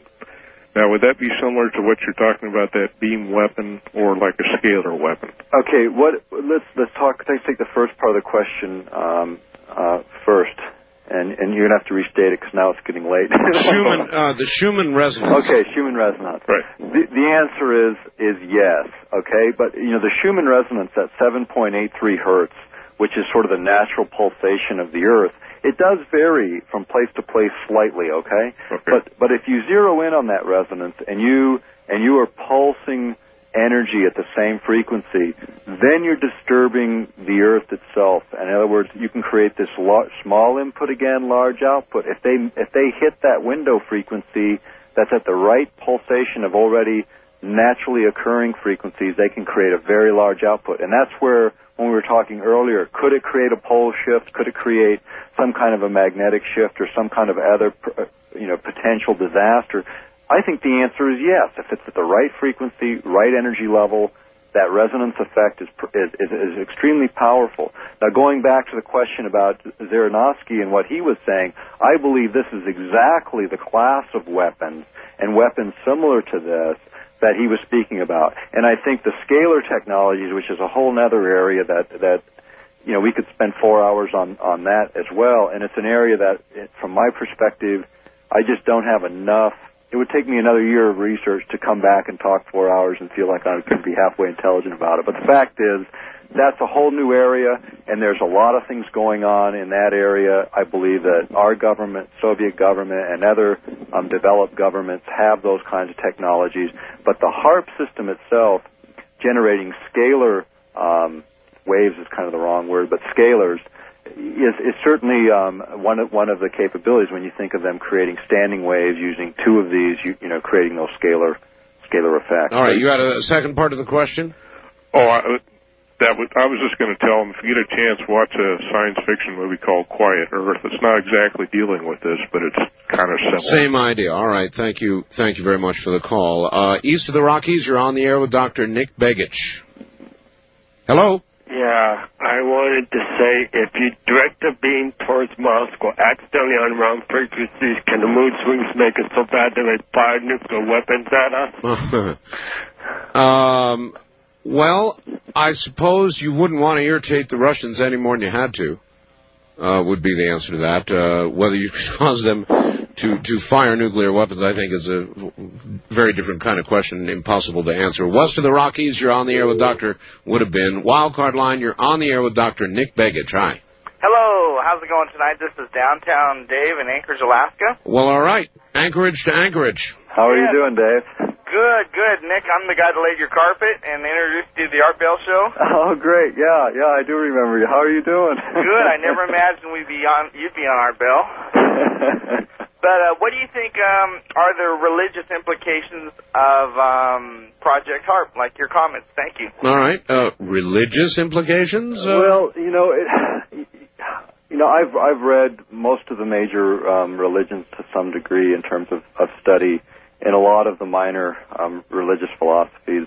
Now, would that be similar to what you're talking about, that beam weapon, or like a scalar weapon? Okay, what? Let's let's talk. Let's take the first part of the question um, uh, first, and and you're gonna have to restate it because now it's getting late. Schumann, uh, the Schumann resonance. Okay, Schumann resonance. Right. The, the answer is is yes. Okay, but you know the Schumann resonance at 7.83 hertz, which is sort of the natural pulsation of the Earth, it does vary from place to place slightly. Okay. Okay. But but if you zero in on that resonance and you and you are pulsing energy at the same frequency, then you're disturbing the Earth itself. And in other words, you can create this small input again, large output. If they if they hit that window frequency that's at the right pulsation of already naturally occurring frequencies, they can create a very large output. And that's where when we were talking earlier, could it create a pole shift? Could it create some kind of a magnetic shift or some kind of other, uh, you know, potential disaster? I think the answer is yes. If it's at the right frequency, right energy level, that resonance effect is, is, is, extremely powerful. Now, going back to the question about Zhirinovsky and what he was saying, I believe this is exactly the class of weapons and weapons similar to this that he was speaking about. And I think the scalar technologies, which is a whole other area that that you know we could spend four hours on on that as well. And it's an area that, from my perspective, I just don't have enough. It would take me another year of research to come back and talk four hours and feel like I could be halfway intelligent about it. But the fact is, that's a whole new area, and there's a lot of things going on in that area. I believe that our government, Soviet government, and other um, developed governments have those kinds of technologies. But the HAARP system itself, generating scalar um, waves is kind of the wrong word, but scalars is, is certainly um, one of one of the capabilities when you think of them creating standing waves using two of these, you, you know, creating those scalar scalar effects. All right, you had a second part of the question? Oh, I, that was, I was just going to tell them if you get a chance, watch a science fiction movie called Quiet Earth. It's not exactly dealing with this, but it's kind of similar. Same idea. All right. Thank you. Thank you very much for the call. Uh, east of the Rockies, you're on the air with Dr. Nick Begich. Hello. Yeah, I wanted to say if you direct a beam towards Moscow accidentally on wrong frequencies, can the mood swings make it so bad that they fire nuclear weapons at us? um, well, I suppose you wouldn't want to irritate the Russians any more than you had to. Uh, would be the answer to that. Uh, whether you cause them to to fire nuclear weapons, I think, is a very different kind of question, impossible to answer. West of the Rockies, you're on the air with Doctor Would have been Wildcard Line. You're on the air with Doctor Nick Begich. Hi. Hello, how's it going tonight? This is Downtown Dave in Anchorage, Alaska. Well, all right. Anchorage to Anchorage. How are Yeah. you doing, Dave? Good, good. Nick, I'm the guy that laid your carpet and introduced you to the Art Bell Show. Oh, great. Yeah, yeah, I do remember you. How are you doing? Good. I never imagined we'd be on. You'd be on Art Bell. But uh, what do you think um, are the religious implications of um, Project HAARP? Like your comments. Thank you. All right. Uh, religious implications? Uh, well, you know, it, you know, I've I've read most of the major um, religions to some degree in terms of, of study, and a lot of the minor um, religious philosophies.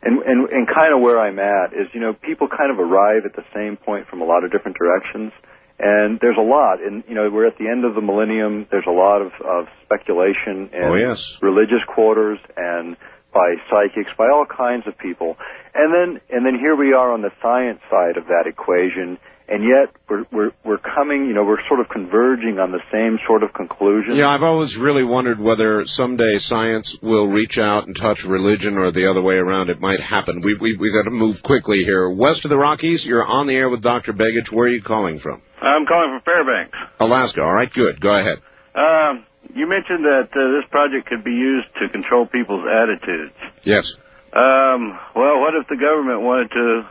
And, and and kind of where I'm at is, you know, people kind of arrive at the same point from a lot of different directions. And there's a lot, and you know, we're at the end of the millennium. There's a lot of, of speculation and Oh, yes. religious quarters and by psychics, by all kinds of people. And then and then here we are on the science side of that equation, and yet we're we're we're coming, you know, we're sort of converging on the same sort of conclusion. Yeah, I've always really wondered whether someday science will reach out and touch religion or the other way around. It might happen. We we we got to move quickly here. West of the Rockies, you're on the air with Dr. Begich. Where are you calling from? I'm calling from Fairbanks. Alaska. All right, good. Go ahead. Um, you mentioned that uh, this project could be used to control people's attitudes. Yes. Um, well, what if the government wanted to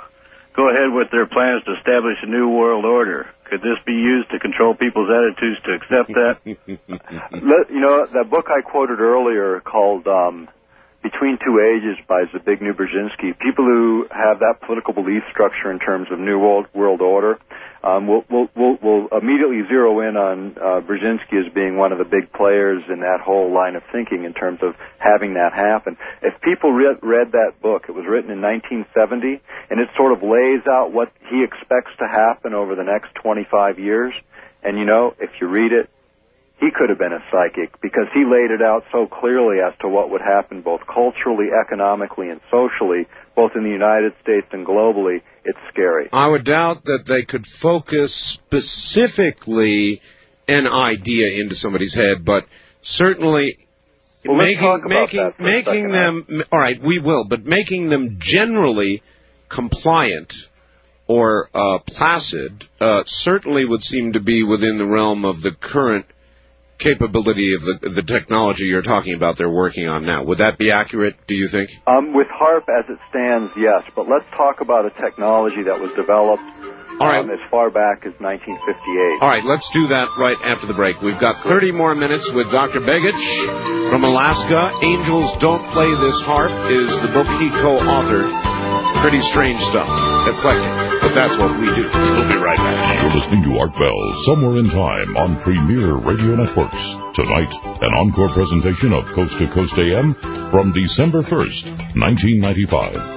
go ahead with their plans to establish a new world order? Could this be used to control people's attitudes to accept that? You know, that book I quoted earlier called um, Between Two Ages by Zbigniew Brzezinski, people who have that political belief structure in terms of New World, world Order um, will will will will immediately zero in on uh, Brzezinski as being one of the big players in that whole line of thinking in terms of having that happen. If people read, read that book, it was written in 1970, and it sort of lays out what he expects to happen over the next 25 years. And you know, if you read it, he could have been a psychic because he laid it out so clearly as to what would happen both culturally, economically, and socially, both in the United States and globally. It's scary. I would doubt that they could focus specifically an idea into somebody's head, but certainly Well, making talk about making making them all right, we will, but making them generally compliant or uh, placid uh, certainly would seem to be within the realm of the current capability of the the technology you're talking about they're working on now. Would that be accurate, do you think? Um, with HAARP as it stands, yes, but let's talk about a technology that was developed All right. um, as far back as 1958. All right, let's do that right after the break. We've got 30 more minutes with Dr. Begich from Alaska. Angels Don't Play This HAARP is the book he co-authored. Pretty strange stuff. Eclectic. But that's what we do. We'll be right back. You're listening to Art Bell, Somewhere in Time on Premier Radio Networks. Tonight, an encore presentation of Coast to Coast AM from December 1st, 1995.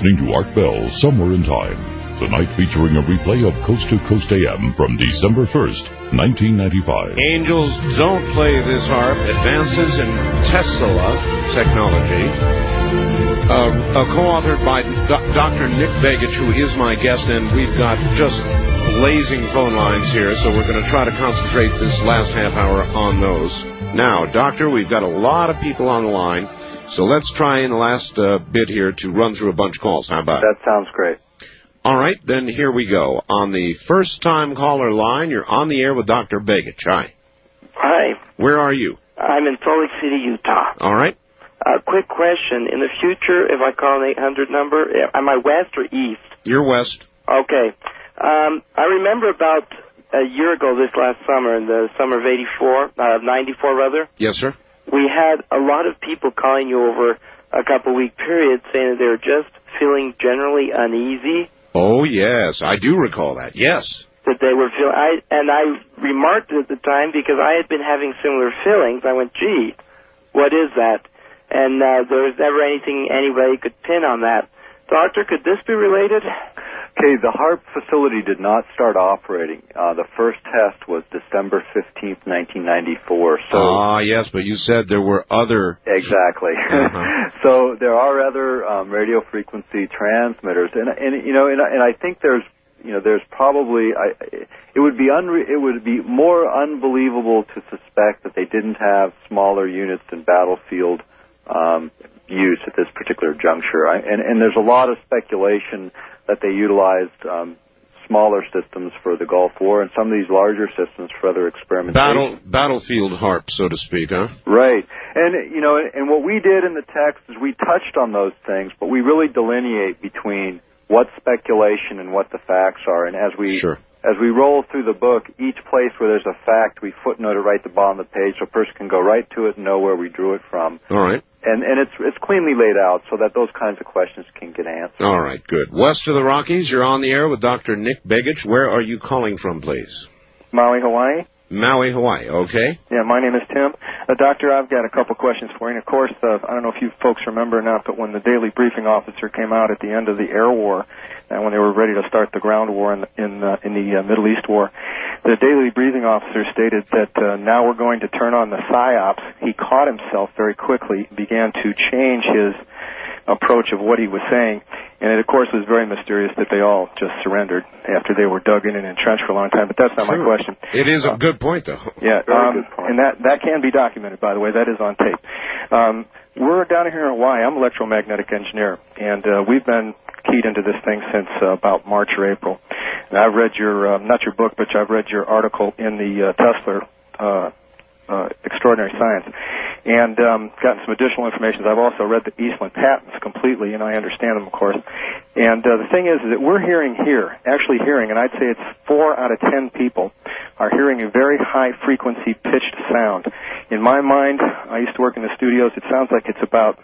Listening to Art Bell, Somewhere in Time. Tonight featuring a replay of Coast to Coast AM from December 1st, 1995. Angels Don't Play This HAARP Advances in Tesla Technology. Uh, uh, co-authored by Do- Dr. Nick Begich, who is my guest, and we've got just blazing phone lines here, so we're going to try to concentrate this last half hour on those. Now, Doctor, we've got a lot of people on the line, so let's try in the last uh, bit here to run through a bunch of calls. How about it? That sounds great. All right, then here we go. On the first time caller line, you're on the air with Dr. Begich. Hi. Hi, Where are you? I'm in Salt Lake City, Utah. All right. A quick question. In the future, if I call an 800 number, eh, am I west or east? You're west. Okay. Um, I remember about a year ago this last summer, in the summer of 84, uh, 94 rather, Yes, sir. We had a lot of people calling you over a couple week period saying that they were just feeling generally uneasy, Oh, yes. I do recall that. Yes. that they were feeling, I, and I remarked at the time because I had been having similar feelings. I went, gee, what is that? And uh, there was never anything anybody could pin on that. Doctor, could this be related? Okay, the HAARP facility did not start operating. Uh, the first test was December 15th, 1994. So Ah, yes, but you said there were other. Exactly. Uh-huh. so there are other um, radio frequency transmitters, and and you know, and, I- and I think there's you know there's probably I, it would be unre- it would be more unbelievable to suspect that they didn't have smaller units in battlefield um, use at this particular juncture. I, and and there's a lot of speculation that they utilized. Um, Smaller systems for the Gulf War, and some of these larger systems for other experimentation. Battle battlefield HAARP, so to speak, huh? Right. And you know, and what we did in the text is we touched on those things, but we really delineate between what's speculation and what the facts are. And as we Sure. as we roll through the book, each place where there's a fact, we footnote it right at the bottom of the page so a person can go right to it and know where we drew it from. All right. And and it's it's cleanly laid out so that those kinds of questions can get answered. All right, good. West of the Rockies, you're on the air with Dr. Nick Begich. Where are you calling from, please? Maui, Hawaii. Maui, Hawaii. Okay. Yeah, my name is Tim. Uh, doctor, I've got a couple questions for you. And of course, uh, I don't know if you folks remember or not, but when the daily briefing officer came out at the end of the air war, when they were ready to start the ground war in the, in, uh, in the uh, Middle East war, the daily briefing officer stated that uh, now we're going to turn on the psyops. He caught himself very quickly, began to change his approach of what he was saying. And it, of course, was very mysterious that they all just surrendered after they were dug in and entrenched for a long time. But that's not my question. It is a good point, though. Yeah, um, and that that can be documented, by the way. That is on tape. Um, we're down here in Hawaii. I'm an electromagnetic engineer, and uh, we've been keyed into this thing since uh, about March or April. And I've read your uh, not your book, but I've read your article in the uh, Tesla uh, uh, Extraordinary Science, and um, gotten some additional information. I've also read the Eastlund patents completely, and I understand them, of course. And uh, the thing is, is that we're hearing here, actually hearing, and I'd say it's four out of ten people are hearing a very high frequency pitched sound. In my mind, I used to work in the studios. It sounds like it's about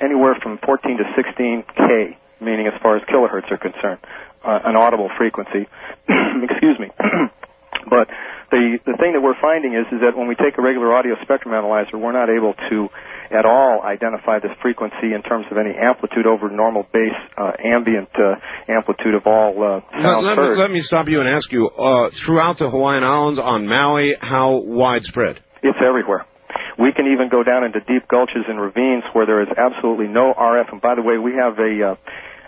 anywhere from 14 to 16 K, meaning as far as kilohertz are concerned, uh, an audible frequency. Excuse me. but the the thing that we're finding is is that when we take a regular audio spectrum analyzer, we're not able to at all identify this frequency in terms of any amplitude over normal base uh, ambient uh, amplitude of all uh, Let, sounds let, me, heard. let me stop you and ask you, uh, throughout the Hawaiian Islands, on Maui, how widespread? It's everywhere. We can even go down into deep gulches and ravines where there is absolutely no RF. And by the way, we have a uh,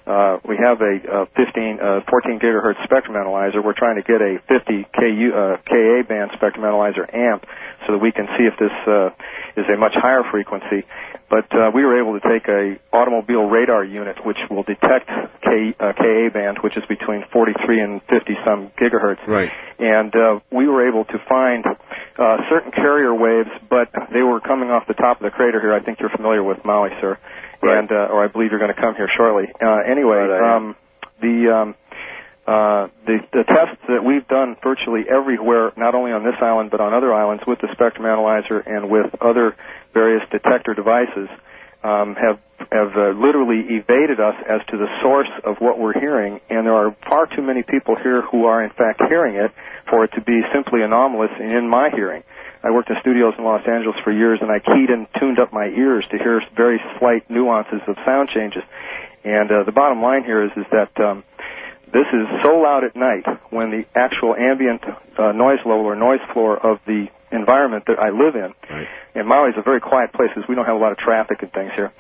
uh, we have a uh, 15, uh, 14 gigahertz spectrum analyzer. We're trying to get a 50 KU, uh, Ka band spectrum analyzer amp so that we can see if this uh, is a much higher frequency. But uh, we were able to take a automobile radar unit which will detect K, uh, Ka band, which is between 43 and 50 some gigahertz Right. and uh, we were able to find uh, certain carrier waves, but they were coming off the top of the crater here. I think you're familiar with Maui, sir, and uh, or I believe you're going to come here shortly. Uh, anyway, Right, um, the um, uh, the the tests that we've done virtually everywhere, not only on this island but on other islands with the spectrum analyzer and with other various detector devices, um, have have uh, literally evaded us as to the source of what we're hearing, and there are far too many people here who are in fact hearing it for it to be simply anomalous in my hearing. I worked in studios in Los Angeles for years, and I keyed and tuned up my ears to hear very slight nuances of sound changes. And uh, the bottom line here is is that um, this is so loud at night when the actual ambient uh, noise level or noise floor of the environment that I live in, and Maui is a very quiet place because we don't have a lot of traffic and things here,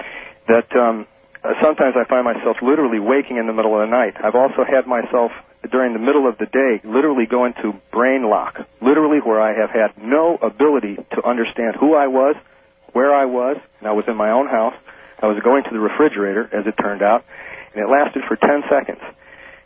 that um, uh, sometimes I find myself literally waking in the middle of the night. I've also had myself during the middle of the day literally go into brain lock, literally where I have had no ability to understand who I was, where I was, and I was in my own house. I was going to the refrigerator, as it turned out, and it lasted for 10 seconds.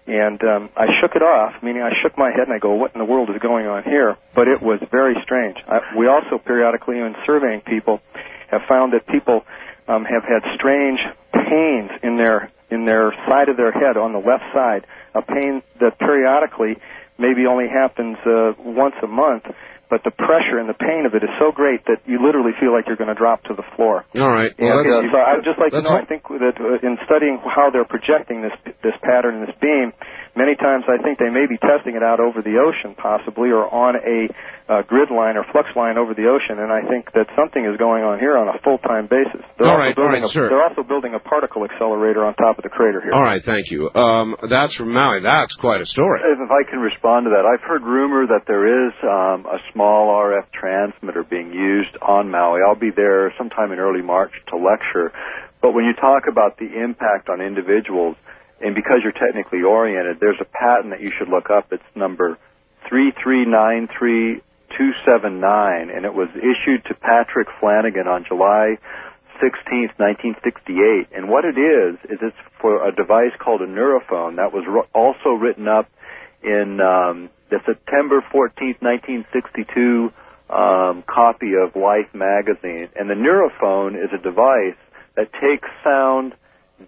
And um, I shook it off, meaning I shook my head and I go, what in the world is going on here? But it was very strange. I, we also periodically, in surveying people, have found that people um, have had strange pains in their in their side of their head on the left side, a pain that periodically maybe only happens uh, once a month, but the pressure and the pain of it is so great that you literally feel like you're going to drop to the floor. All right. And Well, uh, so I'd just like to know. I think that uh, in studying how they're projecting this this pattern and this beam, many times I think they may be testing it out over the ocean, possibly, or on a uh, grid line or flux line over the ocean. And I think that something is going on here on a full time basis. They're All also building a, sir. They're also building a particle accelerator on top of the crater here. All right, thank you. Um, that's from Maui. That's quite a story. If, if I can respond to that, I've heard rumor that there is um, a small RF transmitter being used on Maui. I'll be there sometime in early March to lecture. But when you talk about the impact on individuals, and because you're technically oriented, there's a patent that you should look up. It's number 3393279, and it was issued to Patrick Flanagan on July 16th, 1968. And what it is, is it's for a device called a neurophone that was also written up in um, the September 14th, 1962 um, copy of Life magazine. And the neurophone is a device that takes sound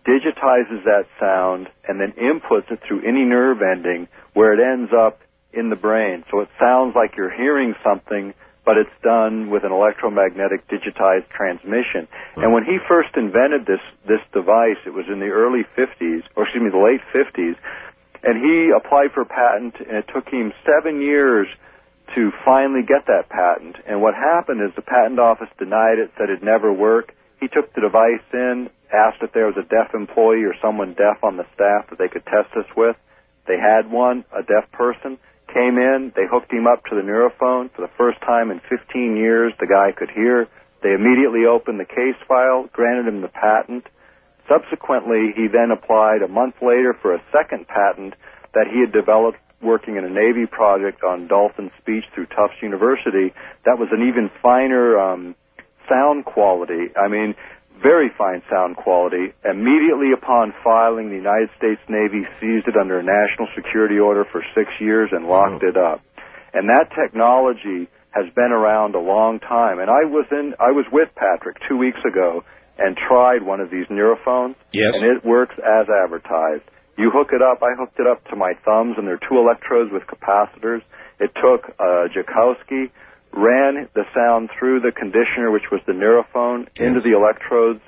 digitizes that sound, and then inputs it through any nerve ending where it ends up in the brain. So it sounds like you're hearing something, but it's done with an electromagnetic digitized transmission. And when he first invented this this device, it was in the early 50s, or excuse me, the late 50s, and he applied for a patent, and it took him seven years to finally get that patent. And what happened is the patent office denied it, said it'd never work. He took the device in, asked if there was a deaf employee or someone deaf on the staff that they could test this with. They had one, a deaf person, came in, they hooked him up to the neurophone. For the first time in 15 years, the guy could hear. They immediately opened the case file, granted him the patent. Subsequently, he then applied a month later for a second patent that he had developed working in a Navy project on dolphin speech through Tufts University. That was an even finer um, sound quality. I mean, very fine sound quality. Immediately upon filing, the United States Navy seized it under a national security order for six years and locked it up. And that technology has been around a long time. And I was in, I was with Patrick two weeks ago and tried one of these neurophones. Yes. And it works as advertised. You hook it up. I hooked it up to my thumbs, and there are two electrodes with capacitors. It took uh, Jakowski, ran the sound through the conditioner, which was the neurophone, into the electrodes,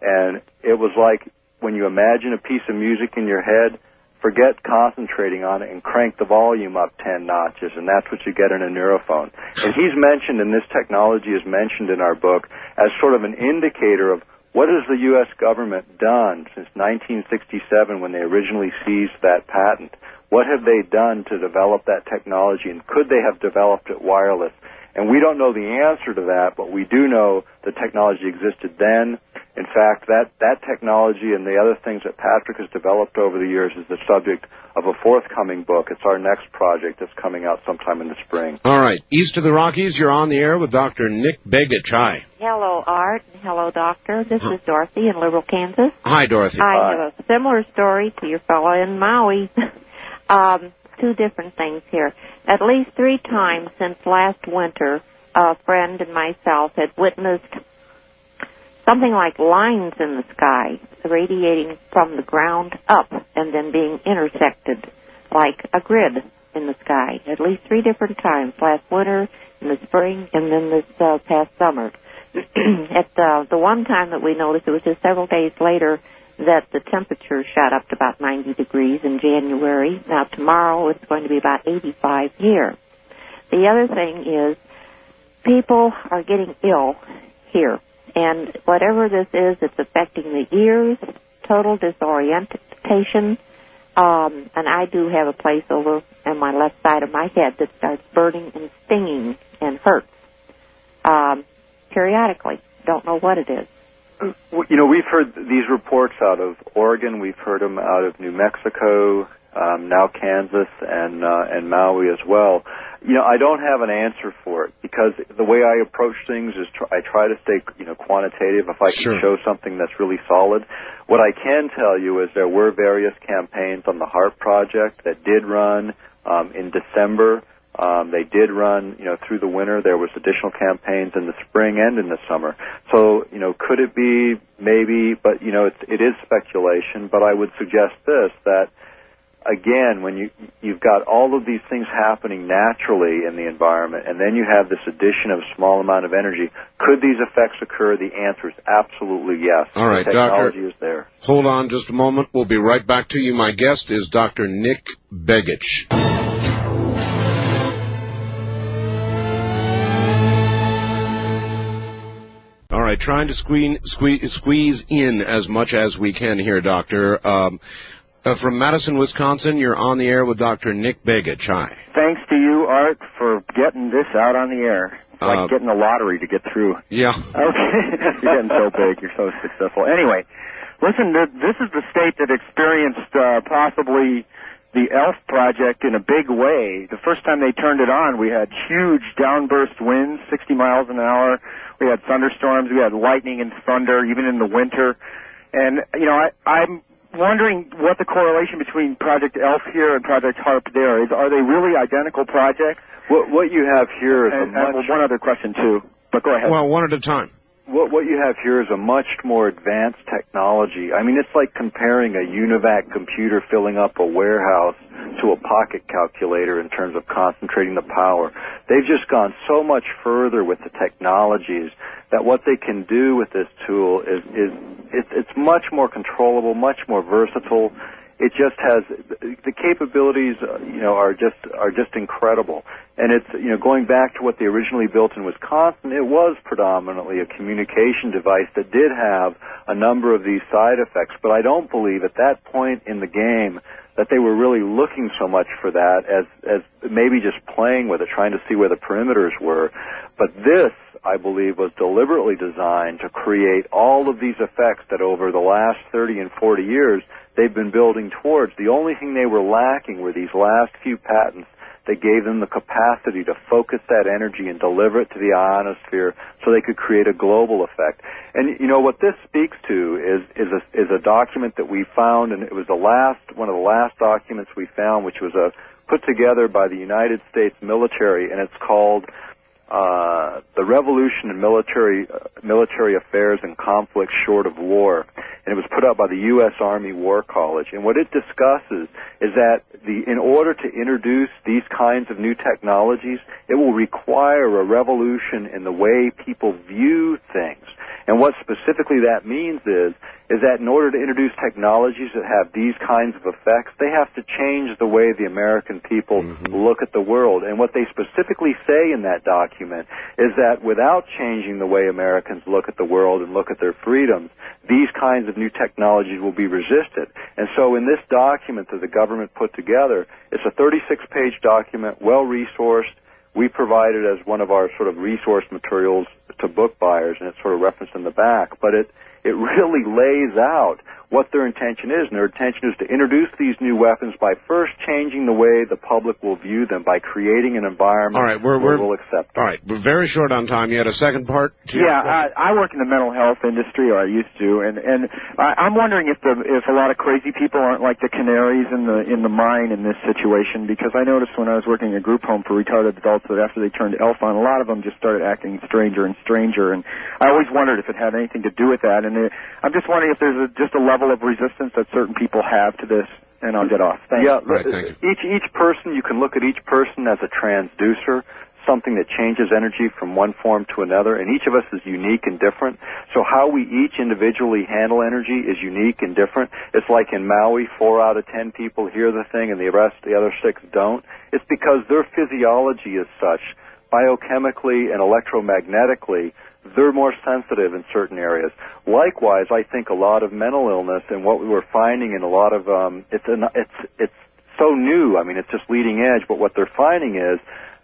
and it was like when you imagine a piece of music in your head, forget concentrating on it and crank the volume up 10 notches, and that's what you get in a neurophone. And he's mentioned, and this technology is mentioned in our book, as sort of an indicator of what has the U.S. government done since 1967 when they originally seized that patent? What have they done to develop that technology, and could they have developed it wireless? And we don't know the answer to that, but we do know the technology existed then. In fact, that, that technology and the other things that Patrick has developed over the years is the subject of a forthcoming book. It's our next project that's coming out sometime in the spring. All right. East of the Rockies, you're on the air with Dr. Nick Begich. Hi. Hello, Art. and Hello, Doctor. This is Dorothy in Liberal, Kansas. Hi, Dorothy. I have a similar story to your fellow in Maui. um, two different things here. At least three times since last winter, a friend and myself had witnessed something like lines in the sky radiating from the ground up and then being intersected like a grid in the sky. At least three different times last winter, in the spring, and then this uh, past summer. At the the one time that we noticed, it was just several days later that the temperature shot up to about 90 degrees in January. Now tomorrow it's going to be about 85 here. The other thing is people are getting ill here. And whatever this is, it's affecting the ears, total disorientation, um, and I do have a place over on my left side of my head that starts burning and stinging and hurts um, periodically. Don't know what it is. You know, we've heard these reports out of Oregon. We've heard them out of New Mexico, um, now Kansas, and uh, and Maui as well. You know, I don't have an answer for it because the way I approach things is tr- I try to stay, you know, quantitative. If I can Sure. show something that's really solid, what I can tell you is there were various campaigns on the HAARP project that did run um, in December. Um, they did run, you know, through the winter. There was additional campaigns in the spring and in the summer. So, you know, could it be maybe? But you know, it's, it is speculation. But I would suggest this that again, when you you've got all of these things happening naturally in the environment, and then you have this addition of a small amount of energy, could these effects occur? The answer is absolutely yes. All right, the Doctor. is there. Hold on just a moment. We'll be right back to you. My guest is Dr. Nick Begich. All right, trying to squeeze, squeeze, squeeze in as much as we can here, Doctor. Um, uh, from Madison, Wisconsin, you're on the air with Dr. Nick Begich. Hi. Thanks to you, Art, for getting this out on the air. It's like Uh, getting a lottery to get through. Yeah. Okay. you're getting so big. You're so successful. Anyway, listen, this is the state that experienced uh, possibly the ELF project in a big way. The first time they turned it on, we had huge downburst winds, 60 miles an hour. We had thunderstorms. We had lightning and thunder, even in the winter. And, you know, I, I'm wondering what the correlation between Project ELF here and Project HAARP there is. Are they really identical projects? What, what you have here is And, a and much one other question, too. But go ahead. Well, one at a time. What what you have here is a much more advanced technology. I mean, it's like comparing a UNIVAC computer filling up a warehouse to a pocket calculator in terms of concentrating the power. They've just gone so much further with the technologies that what they can do with this tool is is it's, it's much more controllable, much more versatile. It just has the capabilities, uh, you know, are just are just incredible. And it's you know going back to what they originally built in Wisconsin, it was predominantly a communication device that did have a number of these side effects. But I don't believe at that point in the game that they were really looking so much for that as as maybe just playing with it, trying to see where the perimeters were. But this, I believe, was deliberately designed to create all of these effects that over the last 30 and 40 years they've been building towards. The only thing they were lacking were these last few patents that gave them the capacity to focus that energy and deliver it to the ionosphere so they could create a global effect. And you know what this speaks to is is a is a document that we found and it was the last one of the last documents we found which was a put together by the United States military and it's called uh, the revolution in military uh, military affairs and conflicts short of war, and it was put out by the U.S. Army War College. And what it discusses is that the in order to introduce these kinds of new technologies, it will require a revolution in the way people view things. And what specifically that means is is that in order to introduce technologies that have these kinds of effects, they have to change the way the American people mm-hmm. look at the world. And what they specifically say in that document is that without changing the way Americans look at the world and look at their freedoms, these kinds of new technologies will be resisted. And so in this document that the government put together, it's a 36 page document, well resourced, we provide it as one of our sort of resource materials to book buyers, and it's sort of referenced in the back. But it it really lays out what their intention is. And their intention is to introduce these new weapons by first changing the way the public will view them, by creating an environment all right, we're, where we're, we'll accept them. All right, we're very short on time. You had a second part? yeah, I, I work in the mental health industry, or I used to, and and I, I'm wondering if the if a lot of crazy people aren't like the canaries in the in the mine in this situation. Because I noticed when I was working in a group home for retarded adults that after they turned ELF on, a lot of them just started acting stranger and stranger, and I always wondered if it had anything to do with that. And it, I'm just wondering if there's a, just a level of resistance that certain people have to this, and I'll get off. Thanks. Yeah, right, thank you. each each person you can look at each person as a transducer, something that changes energy from one form to another, and each of us is unique and different. So how we each individually handle energy is unique and different. It's like in Maui, four out of ten people hear the thing, and the rest, the other six, don't. It's because their physiology is such, biochemically and electromagnetically, they're more sensitive in certain areas. Likewise, I think a lot of mental illness and what we were finding in a lot of um, it's an, it's it's so new. I mean, it's just leading edge. But what they're finding is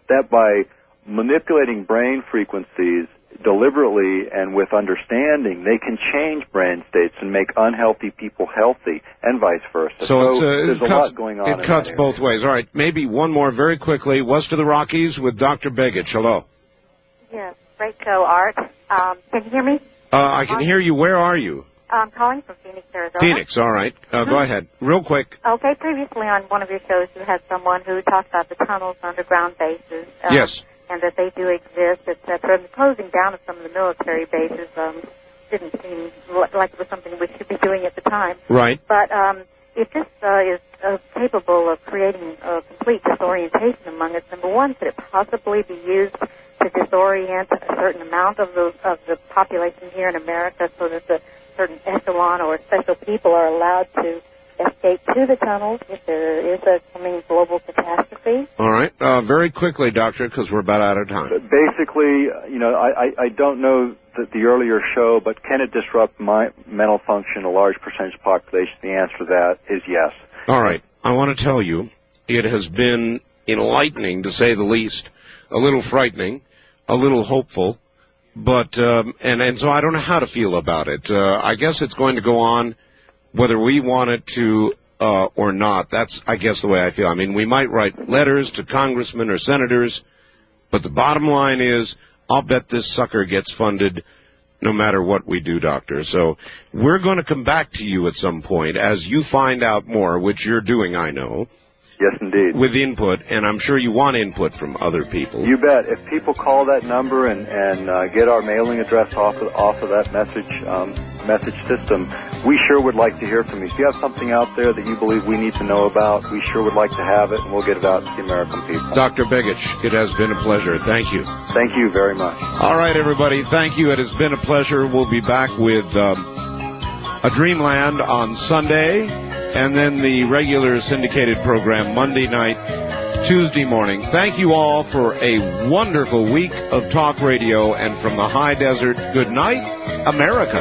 that by manipulating brain frequencies deliberately and with understanding, they can change brain states and make unhealthy people healthy, and vice versa. So, so it's, uh, there's it a lot going on. It cuts both ways. All right, maybe one more very quickly. West of the Rockies with Dr. Begich. Hello. Yes. Great show, Art. Um, can you hear me? Uh, I can hear you. Where are you? I'm calling from Phoenix, Arizona. Phoenix, all right. Uh, mm-hmm. Go ahead. Real quick. Okay, previously on one of your shows, you had someone who talked about the tunnels underground bases. Um, yes. And that they do exist, etc. And the closing down of some of the military bases um, didn't seem like it was something we should be doing at the time. Right. But um, if this uh, is uh, capable of creating a complete disorientation among us, number one, could it possibly be used to disorient a certain amount of the of the population here in America, so that a certain echelon or special people are allowed to escape to the tunnels if there is a coming global catastrophe? All right, uh, very quickly, doctor, because we're about out of time. Basically, you know, I, I, I don't know the, the earlier show, but can it disrupt my mental function, a large percentage of the population? The answer to that is yes. All right, I want to tell you, it has been enlightening to say the least, a little frightening a little hopeful, but um, and and so I don't know how to feel about it. Uh, I guess it's going to go on, whether we want it to uh, or not. That's I guess the way I feel. I mean, we might write letters to congressmen or senators, but the bottom line is, I'll bet this sucker gets funded. No matter what we do, Doctor. So we're going to come back to you at some point as you find out more, which you're doing, I know. Yes, indeed. with input, and I'm sure you want input from other people. You bet. If people call that number and and uh, get our mailing address off of off of that message um, message system, we sure would like to hear from you. If you have something out there that you believe we need to know about, we sure would like to have it, and we'll get it out to the American people. Dr. Begich, it has been a pleasure. Thank you. Thank you very much. All right, everybody. Thank you. It has been a pleasure. We'll be back with um, a Dreamland on Sunday, and then the regular syndicated program Monday night, Tuesday morning. Thank you all for a wonderful week of talk radio, and from the high desert, good night, America.